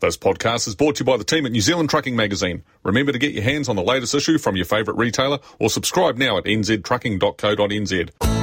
This podcast is brought to you by the team at New Zealand Trucking Magazine. Remember to get your hands on the latest issue from your favourite retailer or subscribe now at nztrucking.co.nz.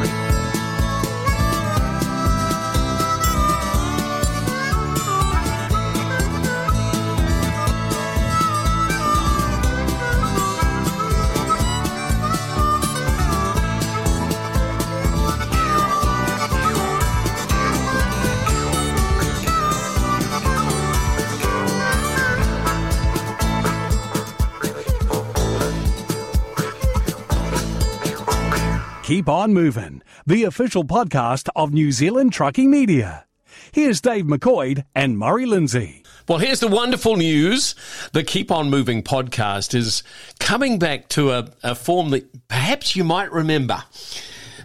Keep on moving, the official podcast of New Zealand Trucking Media. Here's Dave McCoy and Murray Lindsay. Well, here's the wonderful news. The Keep On Moving podcast is coming back to a, a form that perhaps you might remember.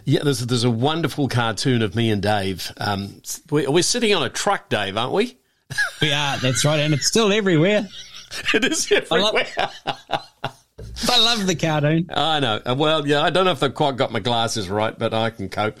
Yeah, there's, there's a wonderful cartoon of me and Dave. Um, we're, we're sitting on a truck, Dave, aren't we? We are, that's right, and it's still everywhere. it is everywhere. I love the cartoon. I know. Uh, Well, yeah, I don't know if they've quite got my glasses right, but I can cope.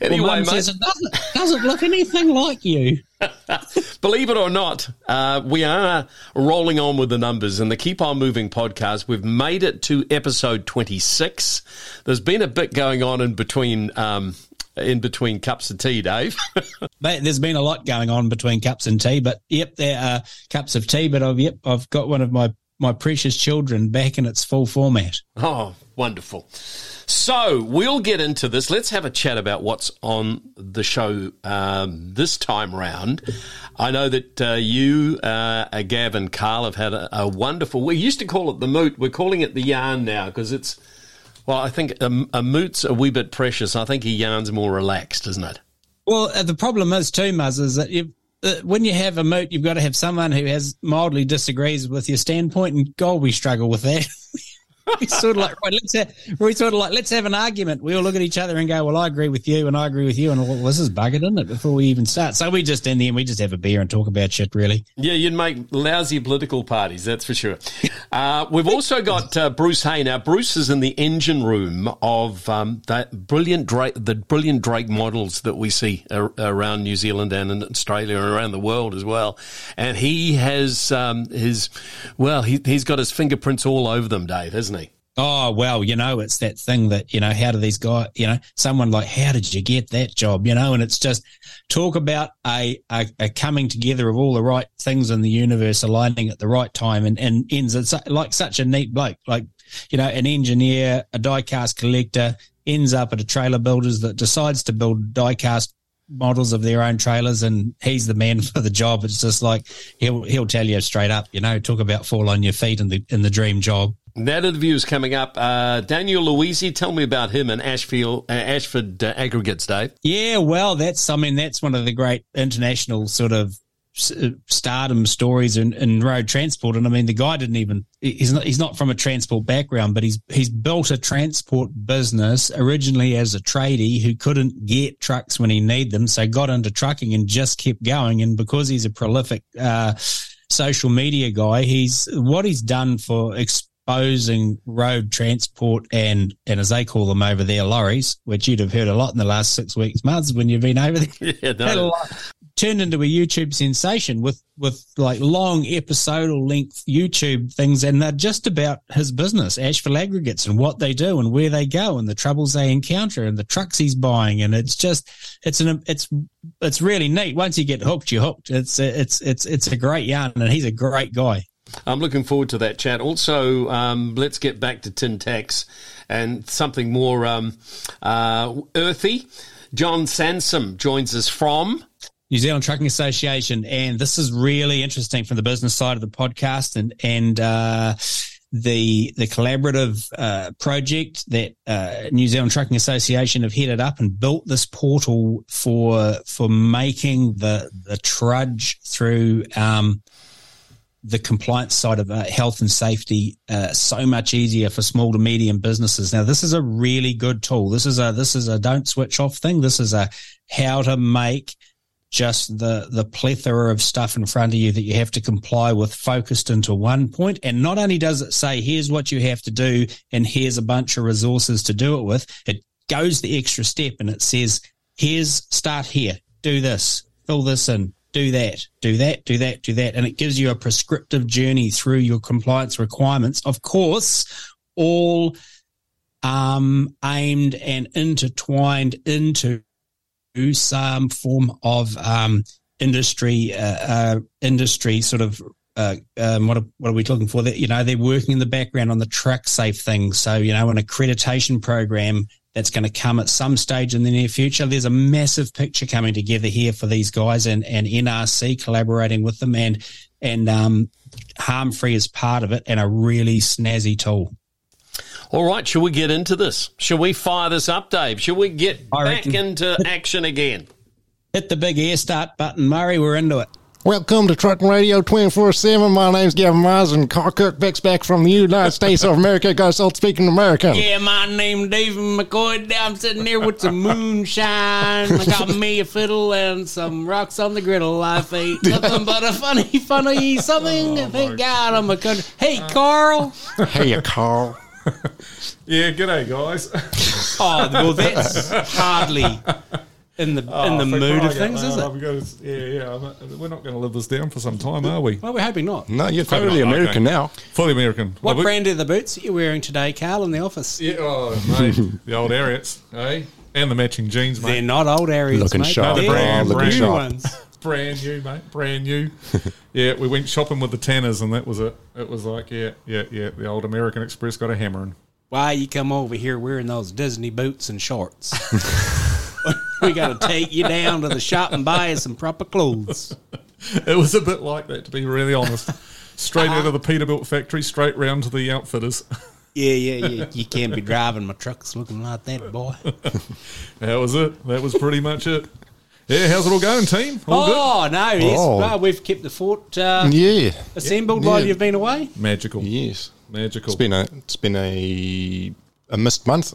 Anyway, well, mate, says it doesn't, doesn't look anything like you. believe it or not, uh, we are rolling on with the numbers and the Keep On Moving podcast. We've made it to episode 26. There's been a bit going on in between. Um, in between cups of tea, Dave. But there's been a lot going on between cups and tea. But yep, there are cups of tea. But I've yep, I've got one of my my precious children back in its full format. Oh, wonderful. So we'll get into this. Let's have a chat about what's on the show um, this time round. I know that uh, you, uh, Gav, and Carl have had a, a wonderful. We used to call it the moot. We're calling it the yarn now because it's. Well, I think a, a moot's a wee bit precious. I think a yarn's more relaxed, isn't it? Well, uh, the problem is too, Muzz, is that you uh, Uh, when you have a moot, you've got to have someone who has mildly disagrees with your standpoint, and God, we struggle with that. we sort of like right, let's have, we sort of like let's have an argument. We all look at each other and go, "Well, I agree with you, and I agree with you," and well, this is buggered, isn't it? Before we even start, so we just in the end we just have a beer and talk about shit. Really, Yeah, you'd make lousy political parties, that's for sure. Uh, we've also got uh, Bruce Hay. Now, Bruce is in the engine room of um, that brilliant Drake, the brilliant Drake models that we see ar- around New Zealand and in Australia and around the world as well. And he has um, his, well, he, he's got his fingerprints all over them, Dave, hasn't he? Oh well, you know, it's that thing that you know. How do these guys? You know, someone like, how did you get that job? You know, and it's just talk about a, a, a coming together of all the right things in the universe aligning at the right time, and and ends it's like such a neat bloke, like you know, an engineer, a diecast collector, ends up at a trailer builders that decides to build diecast models of their own trailers and he's the man for the job it's just like he'll he'll tell you straight up you know talk about fall on your feet in the in the dream job That interview is coming up. Uh, Daniel Louisy, tell me about him and Ashfield, uh, Ashford uh, Aggregates, Dave. Yeah, well, that's I mean that's one of the great international sort of uh, stardom stories in, in road transport. And I mean the guy didn't even he's not he's not from a transport background, but he's he's built a transport business originally as a tradie who couldn't get trucks when he needed them, so got into trucking and just kept going. And because he's a prolific uh, social media guy, he's what he's done for. Exposing road transport and and as they call them over there lorries, which you'd have heard a lot in the last six weeks, months when you've been over there Yeah, no. turned into a YouTube sensation with with like long episodal length YouTube things, and they're just about his business, Ashville Aggregates, and what they do and where they go and the troubles they encounter and the trucks he's buying, and it's just it's an it's it's really neat. Once you get hooked, you're hooked. It's it's it's it's a great yarn, and he's a great guy. I'm looking forward to that chat. Also, um, let's get back to tin tax and something more um, uh, earthy. John Sansom joins us from. New Zealand Trucking Association, and this is really interesting from the business side of the podcast, and and uh, the the collaborative uh, project that uh, New Zealand Trucking Association have headed up and built this portal for for making the the trudge through. Um, the compliance side of uh, health and safety uh, so much easier for small to medium businesses. Now, this is a really good tool. This is a this is a don't switch off thing. This is a how to make just the the plethora of stuff in front of you that you have to comply with focused into one point and not only does it say here's what you have to do and here's a bunch of resources to do it with it goes the extra step and it says here's start here do this fill this in do that, do that, do that, do that. And it gives you a prescriptive journey through your compliance requirements. Of course, all um, aimed and intertwined into some form of um, industry, uh, uh, industry sort of. Uh, um, what, are, what are we looking for? That you know they're working in the background on the truck safe thing. So you know an accreditation program that's going to come at some stage in the near future. There's a massive picture coming together here for these guys and, and NRC collaborating with them and and um, HARMfree is part of it and a really snazzy tool. All right, shall we get into this? Shall we fire this up, Dave? Shall we get I back into action again? Hit the big air start button, Murray. We're into it. Welcome to Trucking Radio 24 7. My name's Gavin Myers, and Carl Kirkbeck's back from the United States of America. Goes out speaking American. Yeah, my name David McCoy. I'm sitting here with some moonshine. I got me a fiddle and some rocks on the griddle. Life ain't nothing but a funny, funny something. Thank God I'm a country. Hey, Carl. Hey, Carl. Yeah, g'day, guys. Oh, well, that's hardly in the in the mood of things, is it? yeah, yeah. I'm- we're not going to live this down for some time, are we? Well, we're hoping not. No, you're totally Okay. American now. Fully American. What Well, we- brand are the boots that you're wearing today, Carl, in the office? Yeah, oh, mate. the old Ariats, eh? And the matching jeans, mate. They're not old areas, Looking mate. sharp. They're Brand- looking new sharp. ones. brand new, mate. Brand new. yeah, we went shopping with the Tanners, and that was it. It was like, yeah, yeah, yeah. The old American Express got a hammering. Why you come over here wearing those Disney boots and shorts? we got to take you down to the shop and buy you some proper clothes. It was a bit like that, to be really honest. Straight out of the Peterbilt factory, straight round to the outfitters. Yeah, yeah, yeah. You can't be driving my trucks looking like that, boy. that was it. That was pretty much it. Yeah, how's it all going, team? All good? Oh no, yes, Oh. well, we've kept the fort uh, Yeah. assembled Yeah. while you've been away. Magical. Yes. Magical. It's been a it's been a a missed month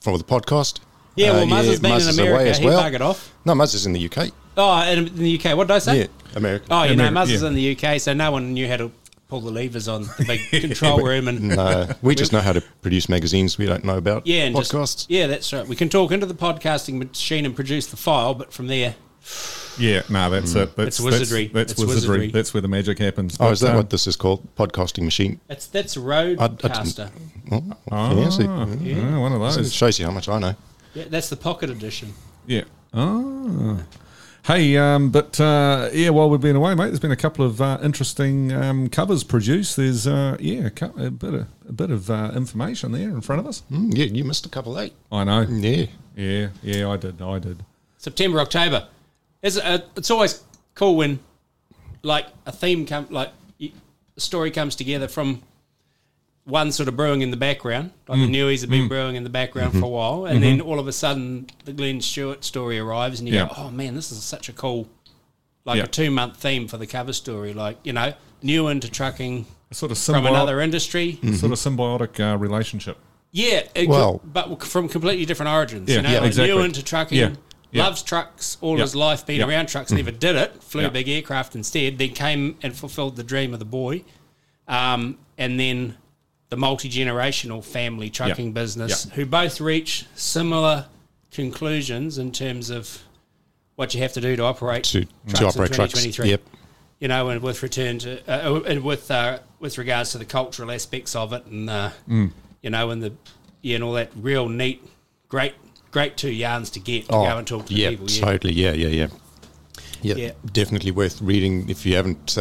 for the podcast. Yeah, well, Uh, Muzz has been Muzz in is America. away as he well. buggered off. No, Muzz is in the UK. Oh, in, in the UK. What did I say? Yeah, America. Oh, you know, America, Muzz is yeah. in the UK, so no one knew how to pull the levers on the big control room and No, we just know how to produce magazines. We don't know about yeah, and just- podcasts. yeah, that's right. We can talk into the podcasting machine and produce the file, but from there, Yeah, no, that's it. That's, It's wizardry. That's, that's It's wizardry. wizardry. That's where the magic happens. oh, is that um, what this is called? Podcasting machine. that's that's a I didn't- RODECaster. Oh, Ah, yeah, see, yeah, one of it those. shows you how much I know. Yeah, that's the pocket edition. Yeah. Oh. Hey, um, but uh, yeah, while we've been away, mate, there's been a couple of uh, interesting um, covers produced. There's uh, yeah, a, cou- a bit of a bit of uh, information there in front of us. Mm, yeah, you missed a couple eight. I know. Yeah. Yeah, yeah, I did. I did. September, October. It's, uh, it's always cool when, like, a theme come like y- a story comes together from one sort of brewing in the background. Like the Newies have been brewing in the background for a while, and then all of a sudden the Glenn Stewart story arrives, and you Yeah. go, "Oh man, this is such a cool." Like Yeah. a two month theme for the cover story, like you know, new into trucking A sort of from symbiotic, another industry. sort of symbiotic uh, relationship. Yeah, it Well- but from completely different origins. Yeah, you know, yeah, like exactly. new into trucking, Yeah, yeah. loves trucks all Yeah, his life, been yeah. Mm-hmm. around trucks, never did it, flew Yeah. a big aircraft instead, then came and fulfilled the dream of the boy. Um, and then the multi generational family trucking business, Yeah. who both reach similar conclusions in terms of what you have to do to operate To, to operate trucks. Yep. you know, and with return to uh, and with uh, with regards to the cultural aspects of it, and uh, Mm. you know, and the yeah, and all that real neat, great, great two yarns to get to Oh, go and talk to yeah, people. Yeah, totally. Yeah, yeah, yeah, yeah. Yeah. Definitely worth reading if you haven't.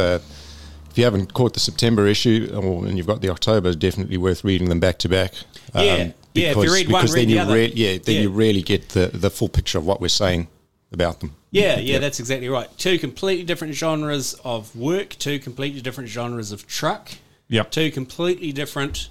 If you haven't caught the September issue, or, and you've got the October, it's definitely worth reading them back to back. Um, Yeah, yeah, if you read one, because read then the you other. really, yeah, then Yeah. you really get the the full picture of what we're saying about them. yeah, yeah, that's exactly right. Two completely different genres of work, two completely different genres of truck, Yep. two completely different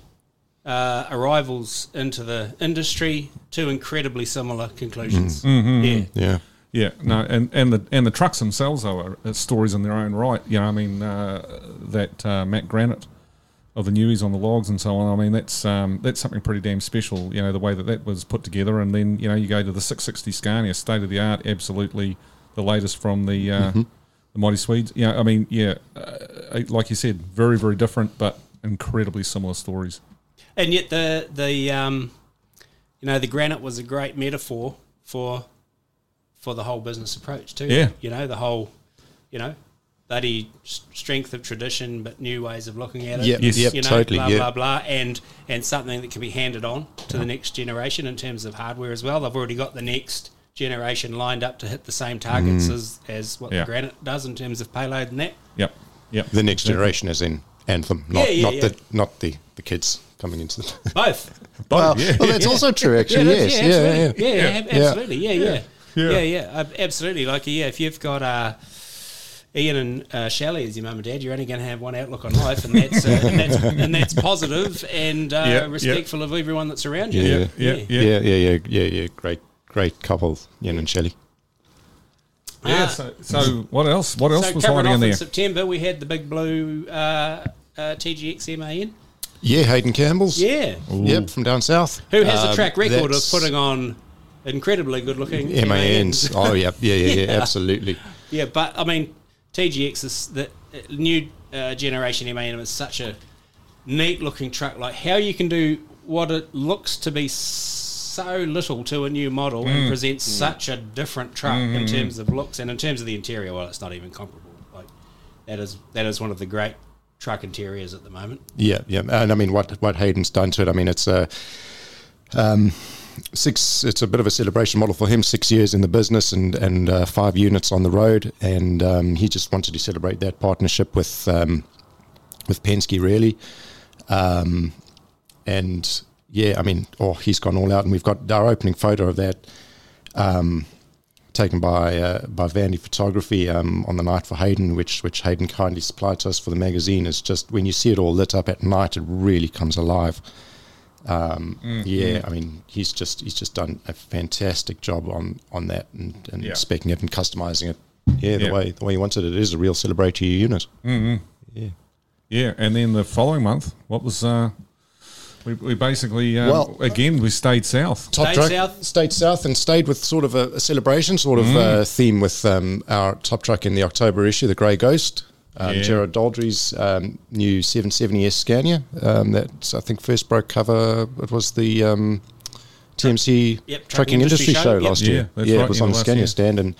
uh, arrivals into the industry, two incredibly similar conclusions. Mm-hmm. Yeah. Yeah. Yeah, no, and, and the and the trucks themselves though are uh, stories in their own right. You know, I mean uh, that uh, Mack Granite of the Newies on the logs and so on. I mean that's um, that's something pretty damn special. You know the way that that was put together, and then you know you go to the 660 Scania, state of the art, absolutely the latest from the uh, the mighty Swedes. Yeah, I mean yeah, uh, like you said, very very different, but incredibly similar stories. And yet the the um, you know the granite was a great metaphor for for the whole business approach too. Yeah. you know the whole you know, bloody strength of tradition, but new ways of looking at it. Yep, Yes. yep, you know, totally. blah yeah. blah blah, and and something that can be handed on to the next generation in terms of hardware as well. They've already got the next generation lined up to hit the same targets Mm. as as what Yeah. the Granite does in terms of payload and that. Yep. Yep. The next generation is in Anthem, not Yeah, yeah, not yeah. the not the, the kids coming into the. Both. well, yeah. well, that's also true, actually. that's- yes, yeah, yeah, absolutely. yeah, ab- Yeah. absolutely, yeah, yeah, Yeah. yeah, yeah, absolutely. Like, yeah, if you've got uh, Ian and uh, Shelley as your mum and dad, you're only going to have one outlook on life, and that's uh, and that's and that's positive and uh, Yeah, yeah. respectful of everyone that's around you. Yeah. Yeah. yeah, yeah, yeah, yeah, yeah. Great, great couple, Ian and Shelley. Yeah. Ah. So, so what else? What else So was covering hiding off in in there? September, we had the big blue uh, uh, TGX MAN. Yeah, Hayden Campbell's. Yeah, Yep, from down south. who has a Um, track record of putting on incredibly good-looking MANs. oh, yeah, yeah, yeah, yeah, absolutely. Yeah, but I mean, TGX is the uh, new uh, generation MAN is such a neat looking truck. Like how you can do what it looks to be so little to a new model and present such a different truck in terms of looks and in terms of the interior. Well, it's not even comparable. Like that is that is one of the great truck interiors at the moment. Yeah, yeah, and I mean what what Hayden's done to it. I mean it's a um, six. It's a bit of a celebration model for him. Six years in the business and and uh, five units on the road, and um, he just wanted to celebrate that partnership with um, with Penske really. Um, and yeah, I mean, oh, he's gone all out, and we've got our opening photo of that. Um, taken by uh, by Vandy Photography um, on the night for Hayden, which which Hayden kindly supplied to us for the magazine. Is just when you see it all lit up at night, it really comes alive. Um, Yeah, I mean, he's just he's just done a fantastic job on on that and, and Yeah. speccing it and customizing it. Yeah, the Yeah. way the way he wanted it. It is a real celebratory unit. Yeah. Yeah, and then the following month, what was? Uh, we, we basically um, Well- again we stayed south. Top Stayed truck, south? stayed south, and stayed with sort of a, a celebration sort of uh, theme with um, our top truck in the October issue, the Grey Ghost. Um, Yeah. Gerard Daldry's um, new 770S Scania. Um, that I think first broke cover. It was the um, TMC Yep, Trucking Industry, Show, Yep. last Yeah, year. that's yeah, right, it was on the Scania year. stand and.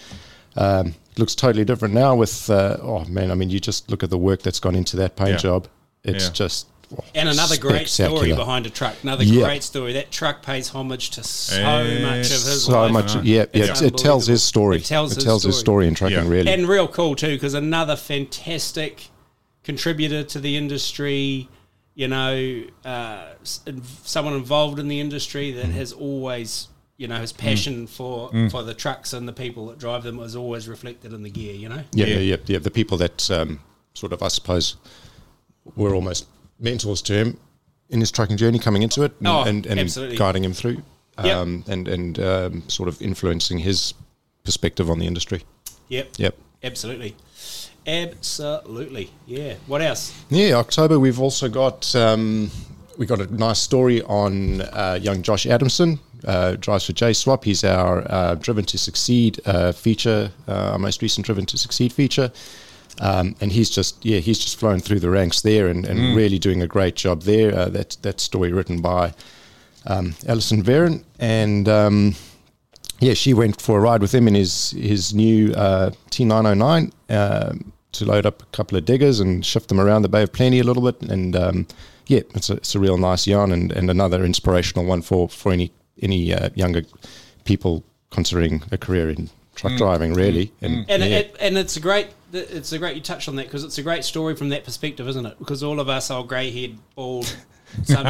Um, looks totally different now with uh, oh man I mean you just look at the work that's gone into that paint Yeah. job it's Yeah. just And another great story behind a truck. Another Yeah. great story. That truck pays homage to so much of his so life. much Right. yeah, yeah It's it, it tells his story It tells his his story. story in trucking Yeah. really and real cool too because another fantastic contributor to the industry you know uh, someone involved in the industry that has always you know his passion for for the trucks and the people that drive them is always reflected in the gear you know Yeah, Yeah. yeah, yeah, yeah. The people that um, sort of, I suppose, were almost mentors to him in his trucking journey, coming into it, and, Oh, and, and guiding him through, Yep. um, and and um, sort of influencing his perspective on the industry. yep Yep. absolutely absolutely yeah what else Yeah, October. We've also got um, we got a nice story on uh, young Josh Adamson. Uh, drives for J Swap. He's our uh, Driven to Succeed uh, feature, uh, our most recent Driven to Succeed feature. Um, and he's just yeah he's just flown through the ranks there and, and really doing a great job there. Uh, that that story written by um, Alison Veron and um, yeah she went for a ride with him in his his new uh, T909 um, to load up a couple of diggers and shift them around the Bay of Plenty a little bit. And um, yeah it's a, it's a real nice yarn and, and another inspirational one for for any any uh, younger people considering a career in truck driving really and, and yeah. it, and it's a great it's a great you touched on that because it's a great story from that perspective isn't it because all of us are grey haired bald some,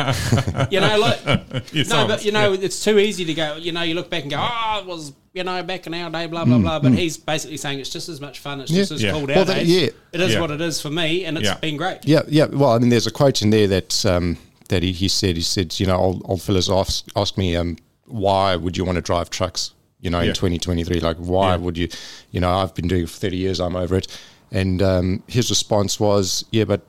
you know like Yes, no but you know yeah. it's too easy to go you know you look back and go oh it was you know back in our day blah Mm, blah blah but he's basically saying it's just as much fun it's just as Yeah. cool Well, that- yeah. it is Yeah. what it is for me and it's Yeah. been great Yeah, yeah. Well, I mean, there's a quote in there that um, that he, he said. He said, you know, old, old fellas ask, ask me, um, why would you want to drive trucks? You know, Yeah. in 2023, like, why Yeah. would you? You know, I've been doing it for 30 years. I'm over it. And um, his response was, yeah, but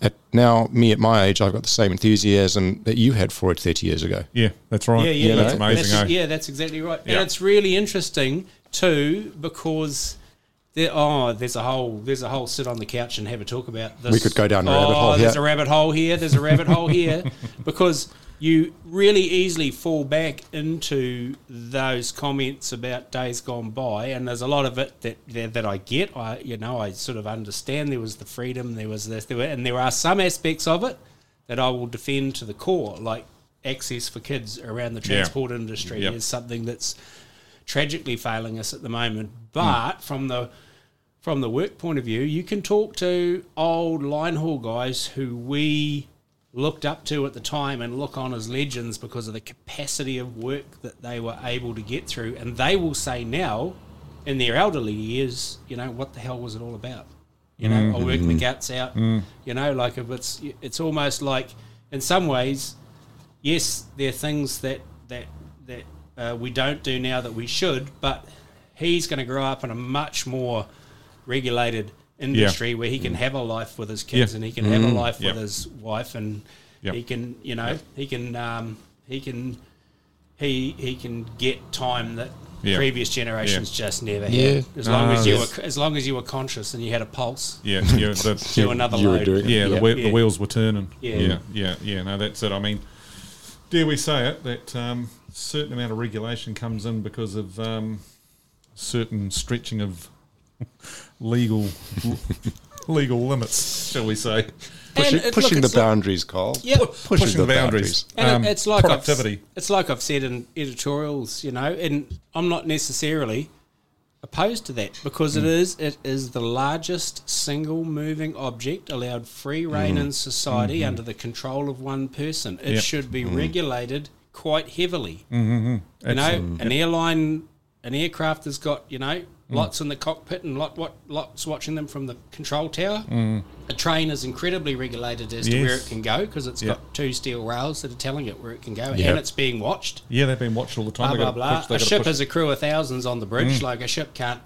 at now, me at my age, I've got the same enthusiasm that you had for it 30 years ago. Yeah, that's right. Yeah, yeah, that's amazing. That's, eh? yeah, that's exactly right. Yeah. And it's really interesting too because there, oh, there's a whole there's a whole sit on the couch and have a talk about this. We could go down a oh, rabbit hole There's here. a rabbit hole here. There's a rabbit hole here because you really easily fall back into those comments about days gone by, and there's a lot of it that that, that I get. I you know I sort of understand. There was the freedom, there was this, there were, and there are some aspects of it that I will defend to the core, like access for kids around the transport industry Yep. is something that's tragically failing us at the moment. But hmm. from the from the work point of view, you can talk to old line haul guys who we looked up to at the time and look on as legends because of the capacity of work that they were able to get through, and they will say now, in their elderly years, you know, what the hell was it all about? You know, I worked the guts out. You know, like if it's it's almost like in some ways, yes, there are things that that that uh, we don't do now that we should, but he's going to grow up in a much more regulated industry where he can have a life with his kids Yeah. and he can have a life Yep. with his wife and Yep. he can you know he can um, he can he he can get time that Yeah. previous generations just never Yeah. had as long Ah, as you yes. were as long as you were conscious and you had a pulse Yeah, yeah, the, do another you were load doing it. yeah, the, Yeah. Yeah. the wheels were turning. Yeah. yeah, yeah, yeah. No, that's it. I mean, dare we say it that um, certain amount of regulation comes in because of um, certain stretching of legal legal limits, shall we say? Pushing, it- pushing look, the it's like- boundaries, Carl. Yeah. pushing, the boundaries. And Um, it, it's like productivity. I've, it's like I've said in editorials, you know, and I'm not necessarily opposed to that because Mm. it is it is the largest single moving object allowed free reign in society under the control of one person. It Mm-hmm. Yep. should be regulated quite heavily. Mm-hmm. You know, an airline, an aircraft has got you know Mm. Lots in the cockpit and lot what lots watching them from the control tower. A train is incredibly regulated as to where Mm. It can go because it's Yeah. got two steel rails that are telling it where it can go, Yeah. and it's being watched. Yeah, they've been watched all the time. Blah blah gotta blah. push- a ship push- Mm. has a crew of thousands on the bridge. Like a ship can't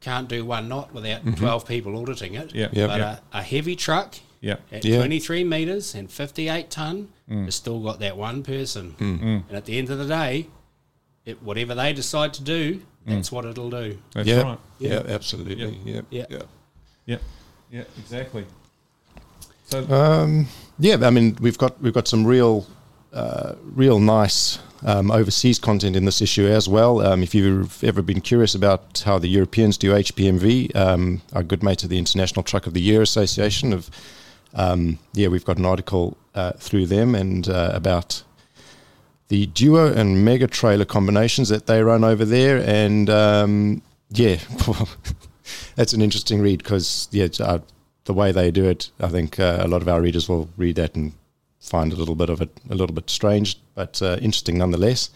can't do one knot without twelve people auditing it. Mm-hmm. Yeah. Yeah. But Yeah. A, a heavy truck yeah, at Yeah. 23 meters and 58 ton Mm. has still got that one person. And at the end of the day, it, whatever they decide to do, Mm. that's what it'll do. that's yeah, right. yeah, absolutely. Yeah, Yeah. yeah. Yeah, yeah, exactly. So Um, yeah, I mean, we've got we've got some real, uh, real nice um, overseas content in this issue as well. Um, if you've ever been curious about how the Europeans do HPMV, um, our good mates at the International Truck of the Year Association have, um, yeah, we've got an article uh, through them and uh, about the duo and mega trailer combinations that they run over there, and um, yeah, that's an interesting read because yeah, uh, the way they do it, I think uh, a lot of our readers will read that and find a little bit of it a little bit strange, but uh, interesting nonetheless.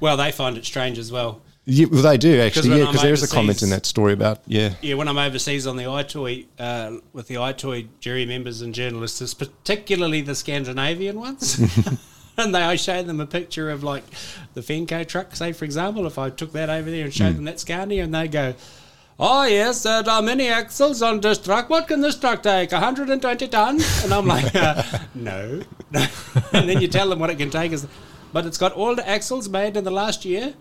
Well, they find it strange as well. Yeah, well, they do actually, yeah, because there is a comment in that story about yeah, Yeah, when I'm overseas on the iToy uh, with the iToy jury members and journalists, particularly the Scandinavian ones. and they I show them a picture of like the Fenco truck, say for example, if I took that over there and showed them that Scania, and they go, "Oh yes, there are many axles on this truck. What can this truck take? 120 tons?" And I'm like, uh, "No, no." and then you tell them what it can take is, but it's got all the axles made in the last year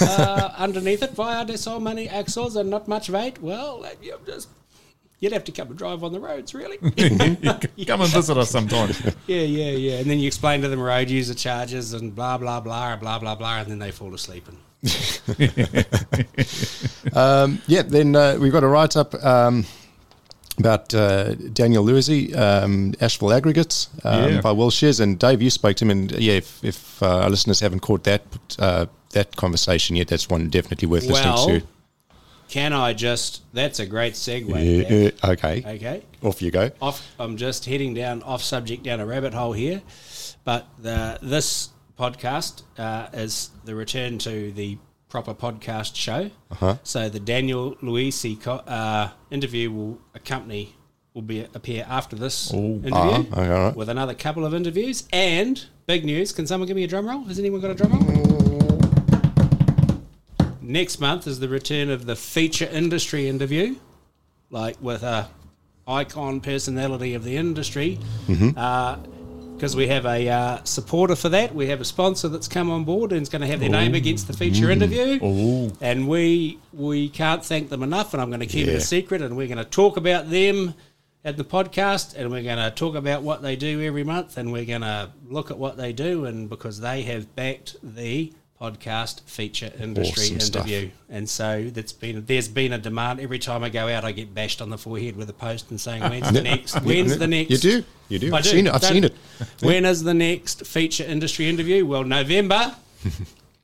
uh, underneath it. Why are there so many axles and not much weight? Well, you just you'd have to come and drive on the roads, really. come and visit us sometime. yeah, yeah, yeah. And then you explain to them road user charges and blah blah blah blah blah blah, and then they fall asleep. And um, yeah. Then uh, we've got a write up. Um, about uh, Daniel Louisy, um, Ashville Aggregates um, Yeah. by Will Shears. And Dave, you spoke to him, and yeah, if, if uh, our listeners haven't caught that uh, that conversation yet, that's one definitely worth well, listening can I just? That's a great segue. Yeah, okay, Okay. off you go. off. I'm just heading down off subject down a rabbit hole here, but the, this podcast uh, is the return to the proper podcast show. Uh-huh. So the Daniel Louisy co- uh, interview will accompany will be appear after this interview Uh-huh, okay, all right. with another couple of interviews and big news. Can someone give me a drum roll? Has anyone got a drum roll? Next month is the return of the feature industry interview, like with a icon personality of the industry. Because we have a uh, supporter for that, we have a sponsor that's come on board and is going to have their name against the feature interview. Ooh. And we we can't thank them enough, and I'm going to keep it a secret, and we're going to talk about them at the podcast, and we're going to talk about what they do every month, and we're going to look at what they do, and because they have backed the podcast feature industry Awesome stuff. interview, and so that's been there's been a demand. Every time I go out, I get bashed on the forehead with a post and saying, "When's the next? When's the next?" You do. You do. I I've do. seen it. I've Don't- seen it. When is the next feature industry interview? Well, November.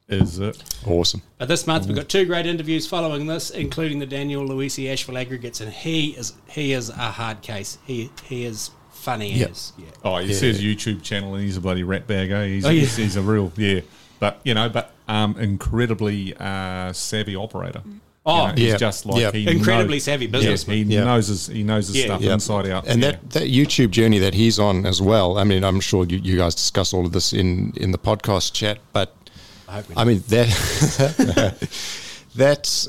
Is it? Awesome. But this month we've got two great interviews following this, including the Daniel Louisy Ashville aggregates, and he is he is a hard case. He he is funny Yep. as yeah. Oh, he says YouTube channel and he's a bloody rat bag. Eh? He's, Oh, yeah. he's, he's a real yeah, but you know, but um, incredibly uh, savvy operator. Oh, You know, he's Yeah. just like Yeah. he Incredibly knows- savvy Yeah, businessman. he Yeah. knows his he knows his Yeah. stuff Yeah. inside out. And yeah. that, that YouTube journey that he's on as well. I mean, I'm sure you, you guys discuss all of this in, in the podcast chat, but I I mean that that's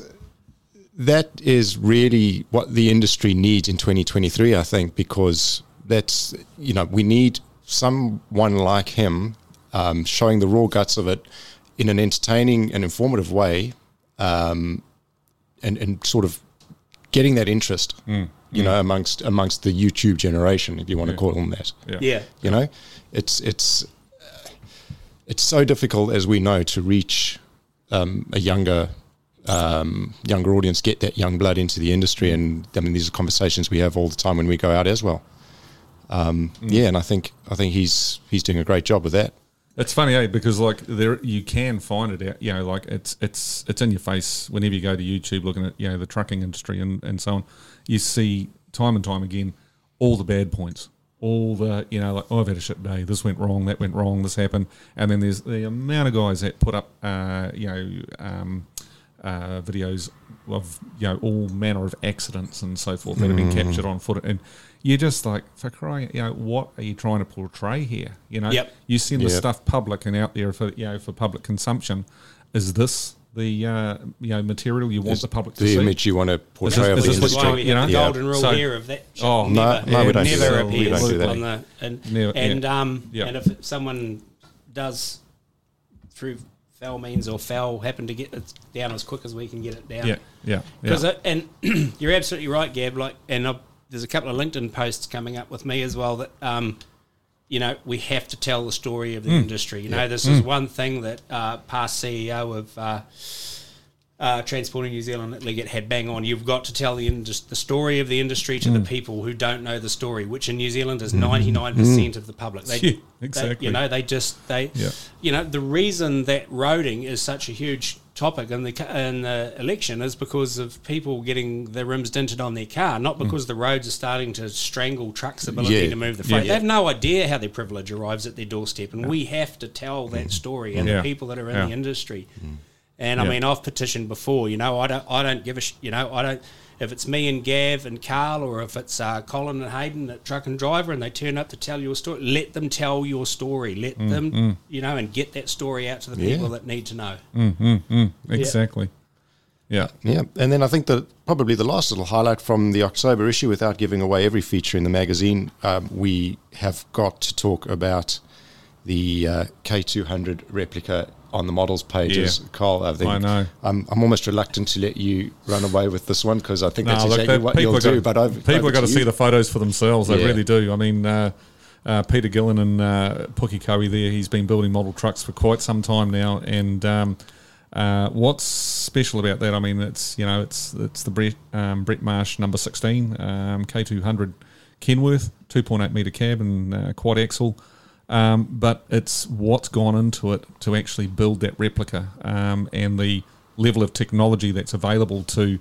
that is really what the industry needs in 2023. I think because that's you know we need someone like him um, showing the raw guts of it in an entertaining and informative way, um, and and sort of getting that interest. You know, amongst amongst the YouTube generation, if you want to call them that. yeah. yeah. You know, it's it's it's so difficult, as we know, to reach um, a younger um, younger audience, get that young blood into the industry, and I mean, these are conversations we have all the time when we go out as well. Um, Yeah, and I think I think he's he's doing a great job with that. It's funny, eh? Because like there, you can find it out. You know, like it's it's it's in your face whenever you go to YouTube, looking at you know the trucking industry and and so on. You see time and time again all the bad points, all the you know like oh, I've had a shit day. This went wrong. That went wrong. This happened. And then there's the amount of guys that put up uh, you know um, uh, videos of you know all manner of accidents and so forth that have been captured on foot and. You're just like for crying, you know, what are you trying to portray here? You know, Yep. you send the Yeah. stuff public and out there for you know for public consumption. Is this the uh, you know material you want the public to see? the see? image you want to portray this- of is the this This is what why we you have the know? golden rule So- here of that. should Oh, never, no, we don't do never that. We appears don't do that. on the and Never- and yeah. um Yeah. and if someone does through foul means or foul happen to get it down as quick as we can get it down. Yeah, yeah, Because yeah. and you're absolutely right, Gab. Like, and i there's a couple of LinkedIn posts coming up with me as well that um, you know we have to tell the story of the Mm. industry. You know, this is one thing that uh, past CEO of. Uh, uh, Transporting New Zealand at Leggett had bang on. You've got to tell the indus- the story of the industry to Mm. the people who don't know the story, which in New Zealand is ninety nine percent of the public. They, Mm. Yeah, they- exactly. you know, they just they, Yeah. you know, the reason that roading is such a huge topic in the in the election is because of people getting their rims dented on their car, not Mm. because the roads are starting to strangle trucks' ability Yeah. to move the freight. Yeah. They have no idea how their privilege arrives at their doorstep, and we have to tell that story and Yeah. the people that are in Yeah. the industry. And I mean, I've petitioned before. You know, I don't, I don't give a, sh- you know, I don't. If it's me and Gav and Carl, or if it's uh, Colin and Hayden at Truck and Driver, and they turn up to tell your story, let them tell your story. Let Mm, them, you know, and get that story out to the Yeah. people that need to know. exactly. Yeah, Yeah, and then I think that probably the last little highlight from the October issue, without giving away every feature in the magazine, um, we have got to talk about the uh, K200 replica on the models pages. Yeah. Carl, I think I know. I'm, I'm almost reluctant to let you run away with this one because I think that's look, exactly that- what people you'll got- do. But over, people have got to you. see the photos for themselves. They Yeah. really do. I mean, uh, uh, Peter Gillen and uh, Coe there. He's been building model trucks for quite some time now, and um, uh, what's special about that? I mean, it's you know, it's it's the Brett um, Brett Marsh number sixteen um, K two hundred Kenworth two point eight meter cab and uh, quad axle. Um, but it's what's gone into it to actually build that replica um, and the level of technology that's available to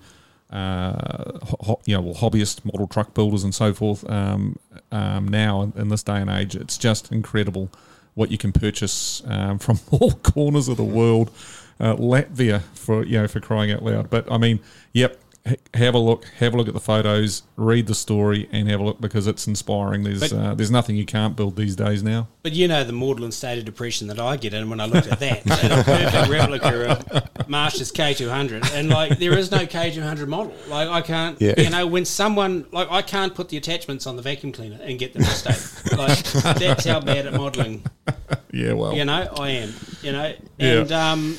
uh, ho- you know, well, hobbyist model truck builders and so forth. Um, um, now in, in this day and age, it's just incredible what you can purchase um, from all corners of the world. Uh, Latvia for you know for crying out loud. But I mean, yep. H- Have a look. Have a look at the photos. Read the story, and have a look because it's inspiring. There's But- uh, there's nothing you can't build these days now. But you know the maudlin state of depression that I get in when I look at that. and a perfect replica of Marsh's K200. And, like, there is no K200 model. Like, I can't, Yeah. you know, when someone, like, I can't put the attachments on the vacuum cleaner and get them to stay. Like, that's how bad at modelling Yeah, well, you know, I am, you know, Yeah. and um,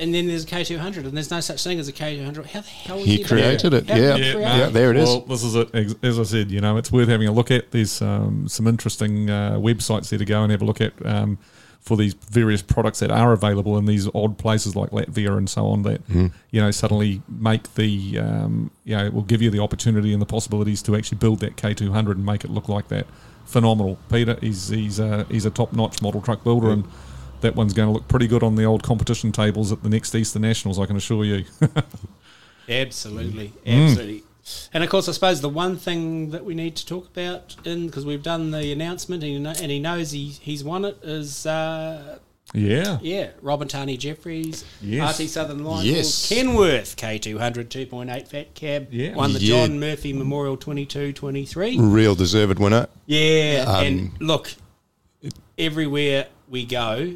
and then there's a K200, and there's no such thing as a K200. How the hell is he, He created it. Yeah. he Yeah, create it? Yeah, there it is. Well, this is it. As I said, you know, it's worth having a look at. There's um, some interesting uh, websites there to go and have a look at um, for these various products that are available in these odd places like Latvia and so on. That Mm-hmm. you know suddenly make the um, you know will give you the opportunity and the possibilities to actually build that K200 and make it look like that. Phenomenal, Peter. He's he's a, he's a top notch model truck builder and. That one's going to look pretty good on the old competition tables at the next Easter Nationals, I can assure you. Absolutely, Mm. absolutely. And of course, I suppose the one thing that we need to talk about, in because we've done the announcement and he, kno- and he knows he, he's won it, is uh, yeah. yeah, Robin Tania Jeffries, Yes. RT Southern Line, Yes. Kenworth K200 2.8 Fat Cab, Yeah. won the Yeah. John Murphy Memorial 22 23. Real deserved winner. Yeah, Um, and look, everywhere we go,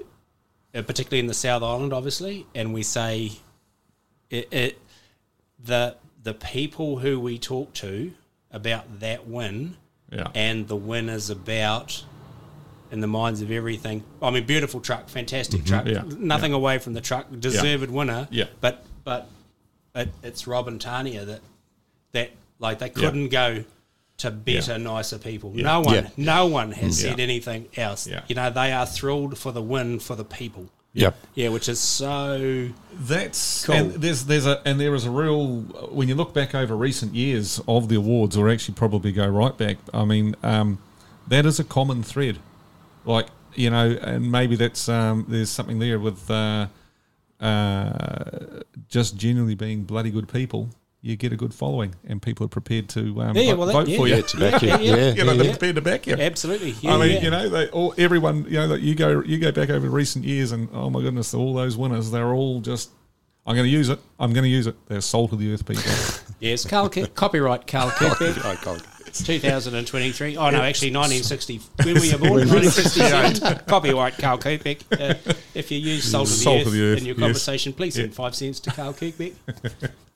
Uh, particularly in the South Island, obviously, and we say it, it the the people who we talk to about that win, Yeah. and the win is about. In the minds of everything, I mean, beautiful truck, fantastic mm-hmm. truck. Yeah. Nothing away from the truck, deserved winner. Yeah. but but it, it's Robin Tania that that like they couldn't go to better, Yeah. nicer people. No one, Yeah. no one has Yeah. said anything else. Yeah. You know, they are thrilled for the win for the people. Yep. Yeah, which is so That's Cool. and there's there's a and there is a real when you look back over recent years of the awards, or actually probably go right back. I mean, um, that is a common thread. Like you know, and maybe that's um, there's something there with uh, uh, just genuinely being bloody good people. You get a good following, and people are prepared to um, Yeah, vote, well, that- vote yeah, for yeah. you. To back you. Yeah, Yeah, yeah. you know, yeah, they're prepared to back you. absolutely. Yeah, I mean, yeah. you know, they all everyone, you know, that you go you go back over recent years, and oh my goodness, all those winners, they're all just. I'm going to use it. I'm going to use it. They're salt of the earth people. yes, Carl, Ki- copyright Carl Kirkbeck, 2023. Oh no, actually 1960. When were you born? 1968. Copyright Carl Kirkbeck. Uh, if you use salt, of the, Salt earth of the earth, in your yes. conversation, please send Yeah. five cents to Carl Kirkbeck.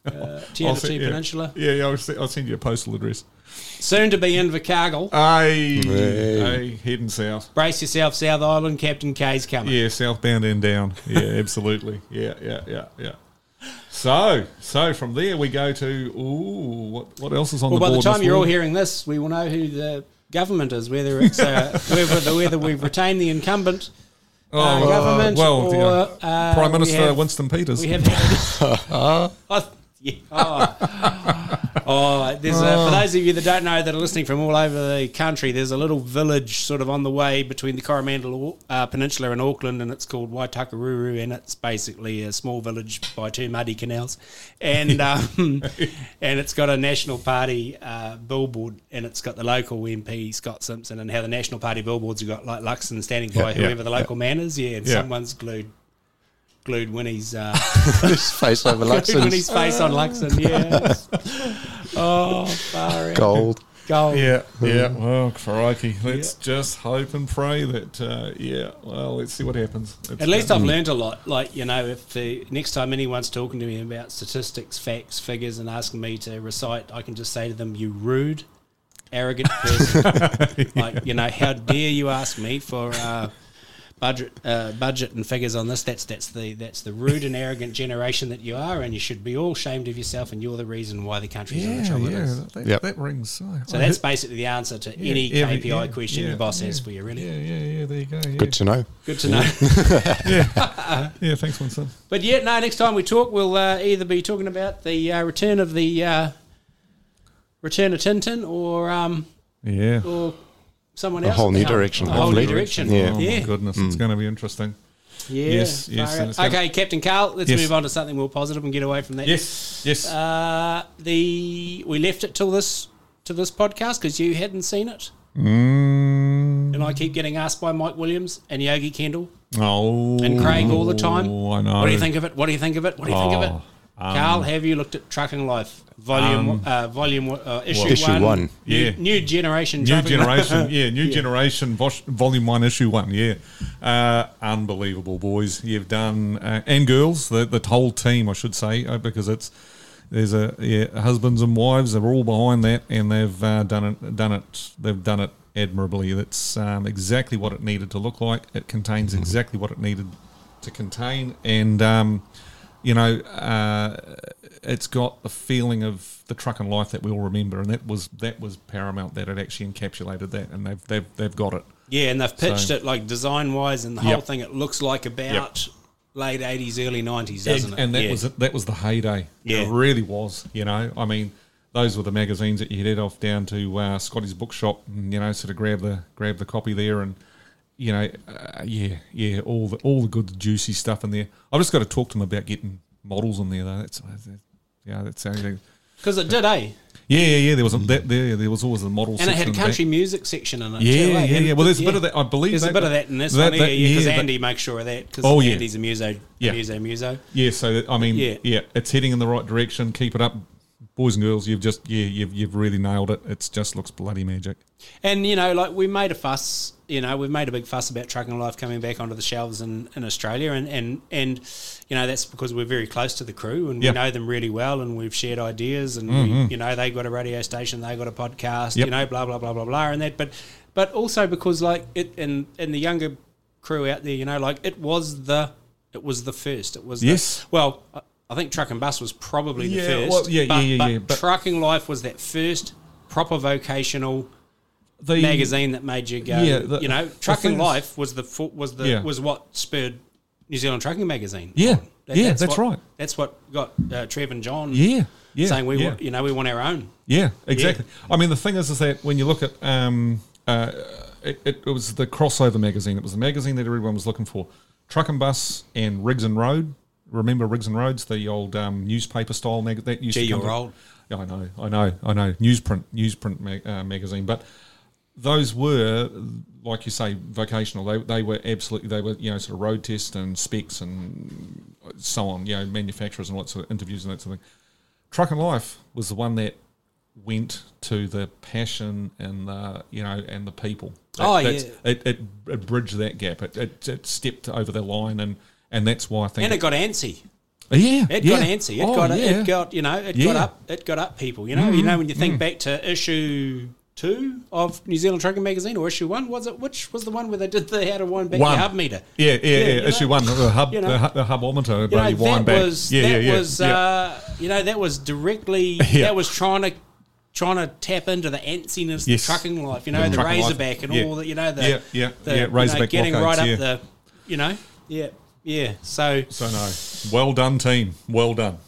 Uh, I'll TNT send- yeah. Peninsula. Yeah, yeah. I'll, se- I'll send you a postal address. Soon to be in Invercargill. Hey, Hey. hey, heading south. Brace yourself, South Island. Captain K's coming. Yeah, southbound and down. Yeah, absolutely. Yeah, yeah, yeah, yeah. So, so from there we go to ooh, what what else is on Well, the by the time you're all hearing this, we will know who the government is, whether it's uh, whether, whether we've retained the incumbent oh, uh, uh, government well, or yeah. uh, Prime we Minister have- Winston Peters. We have had. oh, yeah. oh. Oh, there's a, for those of you that don't know that are listening from all over the country, there's a little village sort of on the way between the Coromandel uh, Peninsula and Auckland, and it's called Waitakaruru, and it's basically a small village by two muddy canals, and um, and it's got a National Party uh, billboard, and it's got the local MP Scott Simpson, and how the National Party billboards have got like Luxon standing by Yeah, whoever yeah, the local man is, yeah, and Yeah. someone's glued glued Winnie's. Uh, His face over Glued Winnie's Luxon's face on Luxon, yeah. oh, far out. gold. Gold. Yeah, yeah. Well, crikey. Let's just hope and pray that, uh, yeah, well, let's see what happens. It's At least gonna- I've learned a lot. Like, you know, if the next time anyone's talking to me about statistics, facts, figures, and asking me to recite, I can just say to them, you rude, arrogant person. Like, you know, how dare you ask me for uh, budget uh, budget and figures on this? That's that's the that's the rude and arrogant generation that you are, and you should be all ashamed of yourself, and you're the reason why the country's in the Yeah, trouble yeah. is. That, Yep. that rings. So, So that's basically the answer to any every- KPI yeah, question yeah, your boss has yeah. for you, really. Yeah, yeah, yeah. There you go. Yeah, Good to know. Good to know. yeah thanks, Winston. But yeah, no. Next time we talk, we'll uh, either be talking about the uh, return of the uh, return of Tintin, or um, Yeah. or someone A whole new Um, direction, A whole new direction. Yeah. Oh, yeah. my goodness. It's going to be interesting. Yeah. Yes, yes, far out. Okay, Captain Carl. Let's Yes. move on to something more positive and get away from that. Yes, yes. Uh, the we left it till this to this podcast because you hadn't seen it, mm, and I keep getting asked by Mike Williams and Yogi Kendall oh, and Craig all the time. I know. What do you think of it? What do you think of it? What do you think of it? Um, Carl, have you looked at Trucking Life Volume Um, uh, Volume uh, Issue Issue One? one. New, Yeah. new generation. New Trucking Life. generation, yeah, new generation, volume one, issue one, yeah, uh, unbelievable, boys. You've done uh, and girls, the the whole team, I should say, uh, because it's there's a yeah, husbands and wives, they're all behind that, and they've uh, done it, done it, they've done it admirably. That's um, exactly what it needed to look like. It contains exactly what it needed to contain, and um, you know, uh, it's got the feeling of the truck and life that we all remember, and that was that was paramount. That it actually encapsulated that, and they've they've they've got it. Yeah, and they've pitched So- it like design wise, and the whole thing. It looks like about late eighties, early nineties, doesn't and, it? and that Yeah. was that was the heyday. Yeah. It really was. You know, I mean, those were the magazines that you head off down to uh, Scotty's bookshop, and you know, sort of grab the grab the copy there, and you know, uh, yeah, yeah, all the all the good juicy stuff in there. I've just got to talk to them about getting models in there though. That's that's- yeah, that's everything. because it did, eh? Yeah, yeah, yeah. There was a, that, there. There was always a model, And it had the country music section in it. Yeah, too, eh? yeah, yeah. Well, there's a bit of that. I believe There's a bit of that in this that- one, yeah, that- yeah. Because yeah, that- Andy makes sure of that. Because Oh, yeah. Andy's a muso, Yeah. muso, muso. Yeah, so I mean, Yeah. yeah. it's heading in the right direction. Keep it up, boys and girls. You've just yeah, you've you've really nailed it. It just looks bloody magic. And you know, like we made a fuss. You know, we've made a big fuss about trucking life coming back onto the shelves in, in Australia, and, and and you know that's because we're very close to the crew and Yeah. we know them really well, and we've shared ideas, and we, mm-hmm. you know they got a radio station, they got a podcast, Yep. you know, blah blah blah blah blah, and that. But but also because like it and and the younger crew out there, you know, like it was the it was the first. It was the- Yes. well, I- think truck and bus was probably the Yeah, first. well, yeah, but, yeah, yeah, but yeah, but- trucking life was that first proper vocational The magazine that made you go. Yeah, the- you know, trucking life was the fo- was the Yeah. was what spurred New Zealand Trucking Magazine. Yeah, on. yeah, that's what- right. That's what got uh, Trev and John. Yeah, yeah, saying we yeah. want, you know we want our own. Yeah, exactly. I mean, the thing is, is that when you look at um, uh, it, it, it was the crossover magazine. It was the magazine that everyone was looking for. Truck and Bus and Rigs and Road. Remember Rigs and Roads, the old um, newspaper style magazine that used Gee, to come you're to- old. Yeah, I know, I know, I know. Newsprint, newsprint mag- uh, magazine, but those were, like you say, vocational. They, they were absolutely, they were, you know, sort of road test and specs and so on, you know, manufacturers and lots of interviews and that sort of thing. Trucking Life was the one that went to the passion and the, you know, and the people. That- Oh, yeah. It, it, it bridged that gap. It, it, it stepped over the line and, and that's why I think. And it got antsy. yeah. It yeah. got antsy. It Oh, got yeah. it got you know it got Yeah. Mm-hmm. up it got up people. You know you know when you think back to issue two of New Zealand Trucking Magazine or issue one was it which was the one where they did the how to wind back One. your hub meter. Yeah, yeah, yeah. you Issue know, one, the hub, you know, the, the hubometer, you know, back. was yeah, that yeah, yeah, was yeah. Uh, you know that was directly Yeah. that was trying to trying to tap into the antsiness Yes. of trucking life. You know The the, life. razorback and Yeah. all that. You know the Yeah, yeah, the, yeah, you know, Razorback getting right up yeah. the you know yeah yeah so So no, well done, team. Well done.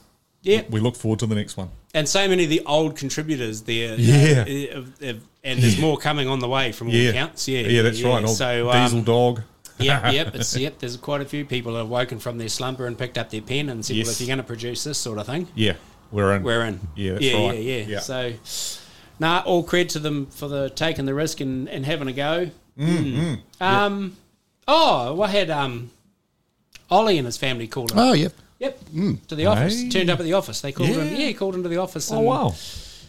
yeah We look forward to the next one. And so many of the old contributors there. Yeah. uh, and there's more coming on the way from all Yeah, accounts. Yeah, yeah, that's right. Old So Diesel um, dog. yep, yep, it's, yep. There's quite a few people who have woken from their slumber and picked up their pen and said, "Well, if you're going to produce this sort of thing, Yeah, we're in. we're in." Yeah, that's yeah, right. yeah, yeah, Yeah. So, nah, all credit to them for the taking the risk and, and having a go. Mm. Um, oh, I had um, Ollie and his family called him. Oh, yep. Yep, to the office. Hey. Turned up at the office. They called him. Yeah. Yeah, he called into the office. Oh and wow.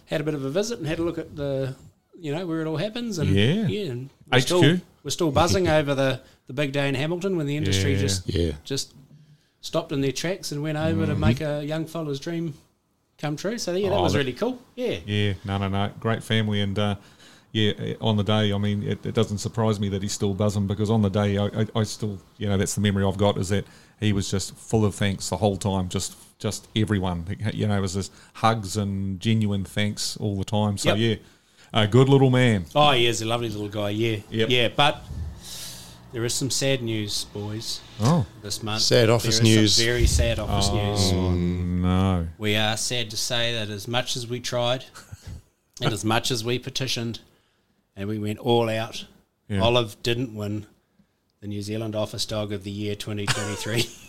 Had a bit of a visit and had a look at the, you know, where it all happens. And Yeah. yeah. And we're HQ. Still, we're still buzzing over the, the big day in Hamilton when the industry Yeah. just Yeah. just stopped in their tracks and went over Mm-hmm. to make a young fella's dream come true. So yeah, that Oh, was that- really cool. Yeah. Yeah, no, no, no. Great family, and uh, yeah, eh, on the day, I mean, it, it doesn't surprise me that he's still buzzing because on the day, I, I, I still, you know, that's the memory I've got is that he was just full of thanks the whole time, just just everyone, you know, it was just hugs and genuine thanks all the time. So Yep. yeah, a good little man. Oh, he is a lovely little guy. Yeah. Yep. Yeah. But there is some sad news, boys, Oh this month. Sad office There is some news. very sad office oh, news. no, We are sad to say that as much as we tried and as much as we petitioned and we went all out, Yeah. Olive didn't win the New Zealand Office Dog of the Year 2023.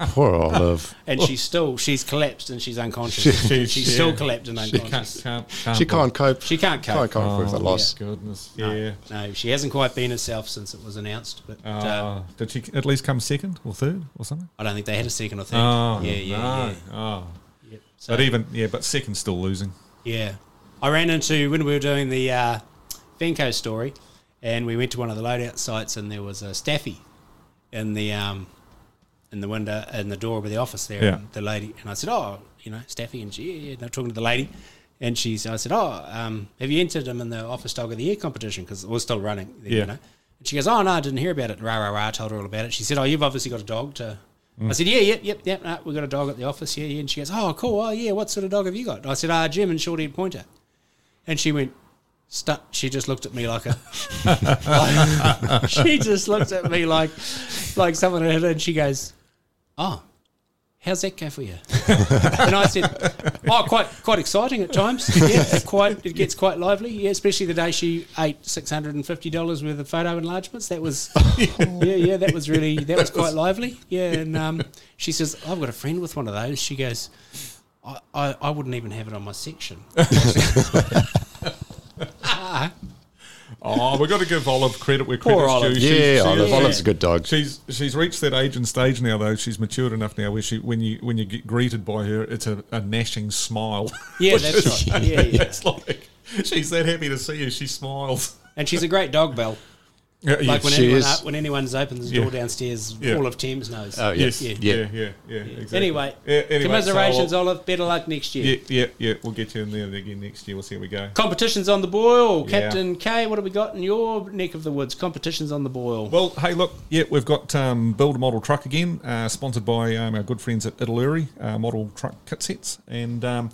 Poor Olive. and she's still, she's collapsed and she's unconscious. She- she's she- still collapsed and can't, unconscious. can't, can't She can't cope. She can't cope. Can't cope with the loss. Goodness, No, yeah. no, she hasn't quite been herself since it was announced. But uh, Uh, did she at least come second or third or something? I don't think they had a second or third. Oh, yeah, yeah, no. yeah. Oh. Yep. So, But even yeah, but second still losing. Yeah. I ran into when we were doing the uh, Venco story, and we went to one of the loadout sites, and there was a staffy in the um, in the window in the door of the office there. Yeah. The lady and I said, "Oh, you know, staffy," and she, yeah, I'm talking to the lady, and she's. I said, "Oh, um, have you entered him in the office dog of the year competition? Because it was still running, Yeah. you know." And she goes, "Oh no, I didn't hear about it." Rah rah rah. I told her all about it. She said, "Oh, you've obviously got a dog to." I said, yeah, yep, yep, yep. No, we've got a dog at the office. Yeah, yeah. And she goes, oh, cool. Oh, yeah. What sort of dog have you got? I said, ah, German Shorty Pointer. And she went, Stu-. she just looked at me like a. she just looked at me like, like someone had, and she goes, oh. How's that go for you? and I said, "Oh, quite quite exciting at times. Yeah, it quite it gets quite lively. Yeah, especially the day she ate six hundred and fifty dollars worth of photo enlargements. That was, yeah, yeah, that was really that was quite lively. Yeah, and um, she says, I've got a friend with one of those. She goes, I, I, I wouldn't even have it on my section. Oh, we've got to give Olive credit where Poor credit's Olive. due. Yeah, She's- Olive. Olive's a good dog. She's she's reached that age and stage now, though. She's matured enough now where she when you when you get greeted by her, it's a, a gnashing smile. Yeah, that's right. Yeah, yeah. It's like she's that happy to see you. She smiles. And she's a great dog, Belle. Yeah, Like when anyone, is. when anyone's opens the Yeah. door downstairs, Yeah. all of Thames knows. Oh, yes. yes, Yeah. yeah, yeah, yeah. exactly. Anyway, Yeah, anyway, commiserations, so Olive. Better luck next year. Yeah, yeah, yeah. We'll get you in there again next year. We'll see how we go. Competitions on the boil. Yeah. Captain K, what have we got in your neck of the woods? Competitions on the boil. Well, hey, look, yeah, we've got um, Build a Model Truck again, uh, sponsored by um, our good friends at Italeri uh, Model Truck Kit Sets, and um,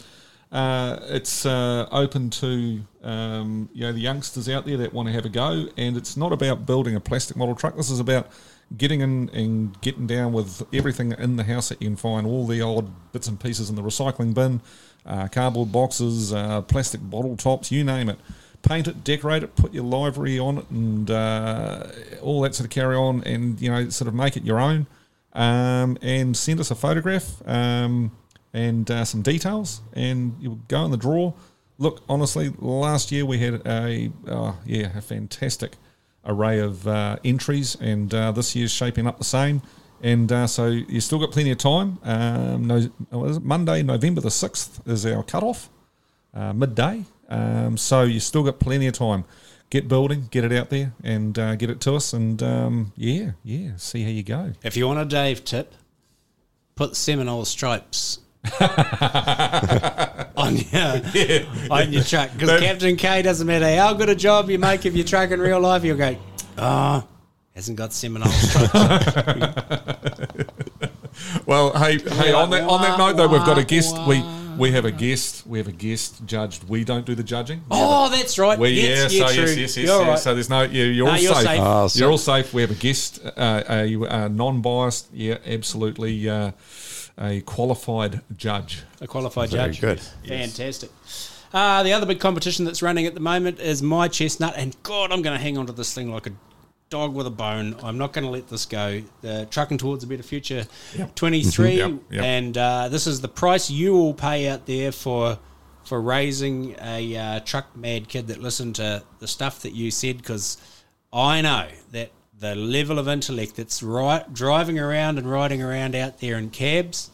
uh, it's uh, open to um, you know the youngsters out there that want to have a go. And it's not about building a plastic model truck. This is about getting in and getting down with everything in the house that you can find, all the odd bits and pieces in the recycling bin, uh, cardboard boxes, uh, plastic bottle tops, you name it paint it, decorate it, put your livery on it, and uh, all that sort of carry on, and you know, sort of make it your own. Um, and send us a photograph um, and uh, some details, and you'll go in the draw. Look, honestly, last year we had a oh, yeah a fantastic array of uh, entries, and uh, this year's shaping up the same. And uh, so you still got plenty of time. Um, no, it? Monday, November the sixth is our cutoff uh, midday. Um, so you still got plenty of time. Get building, get it out there, and uh, get it to us. And um, yeah, yeah, see how you go. If you want a Dave tip, put Seminole stripes on your on your truck because Captain K doesn't matter how good a job you make of your truck in real life, you'll go, oh, hasn't got Seminole stripes. Well, hey, hey, on that on that note though, we've got a guest. We we have a guest. We have a guest judged. We don't do the judging. oh, that's right. We, yes, yeah, yeah, so true. yes, yes, yes, You're yes. right. So there's no, you, you're No, all you're safe. safe. Ah, so- You're all safe. We have a guest, uh, a, a non-biased, yeah, absolutely, uh, a qualified judge. a qualified Very judge. good. Fantastic. Uh, the other big competition that's running at the moment is My Chestnut, and God, I'm going to hang on to this thing like a dog with a bone. I'm not going to let this go. The Trucking Towards a Better Future 23, Yep, yep. and uh, this is the price you will pay out there for for raising a uh, truck mad kid that listened to the stuff that you said, because I know that the level of intellect that's right driving around and riding around out there in cabs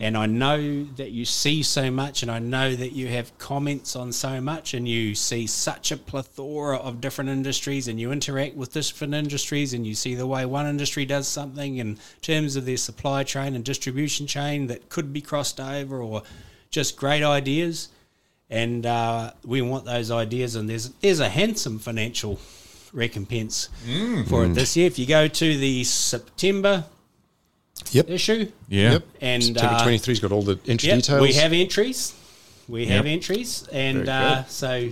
and I know that you see so much, and I know that you have comments on so much, and you see such a plethora of different industries, and you interact with different industries, and you see the way one industry does something in terms of their supply chain and distribution chain that could be crossed over, or just great ideas. And uh, we want those ideas, and there's there's a handsome financial recompense for it this year. If you go to the September Yep. issue, Yeah. Yep. and September uh, 23's got all the entry Yep, details. we have entries. We have Yep. entries, and uh, so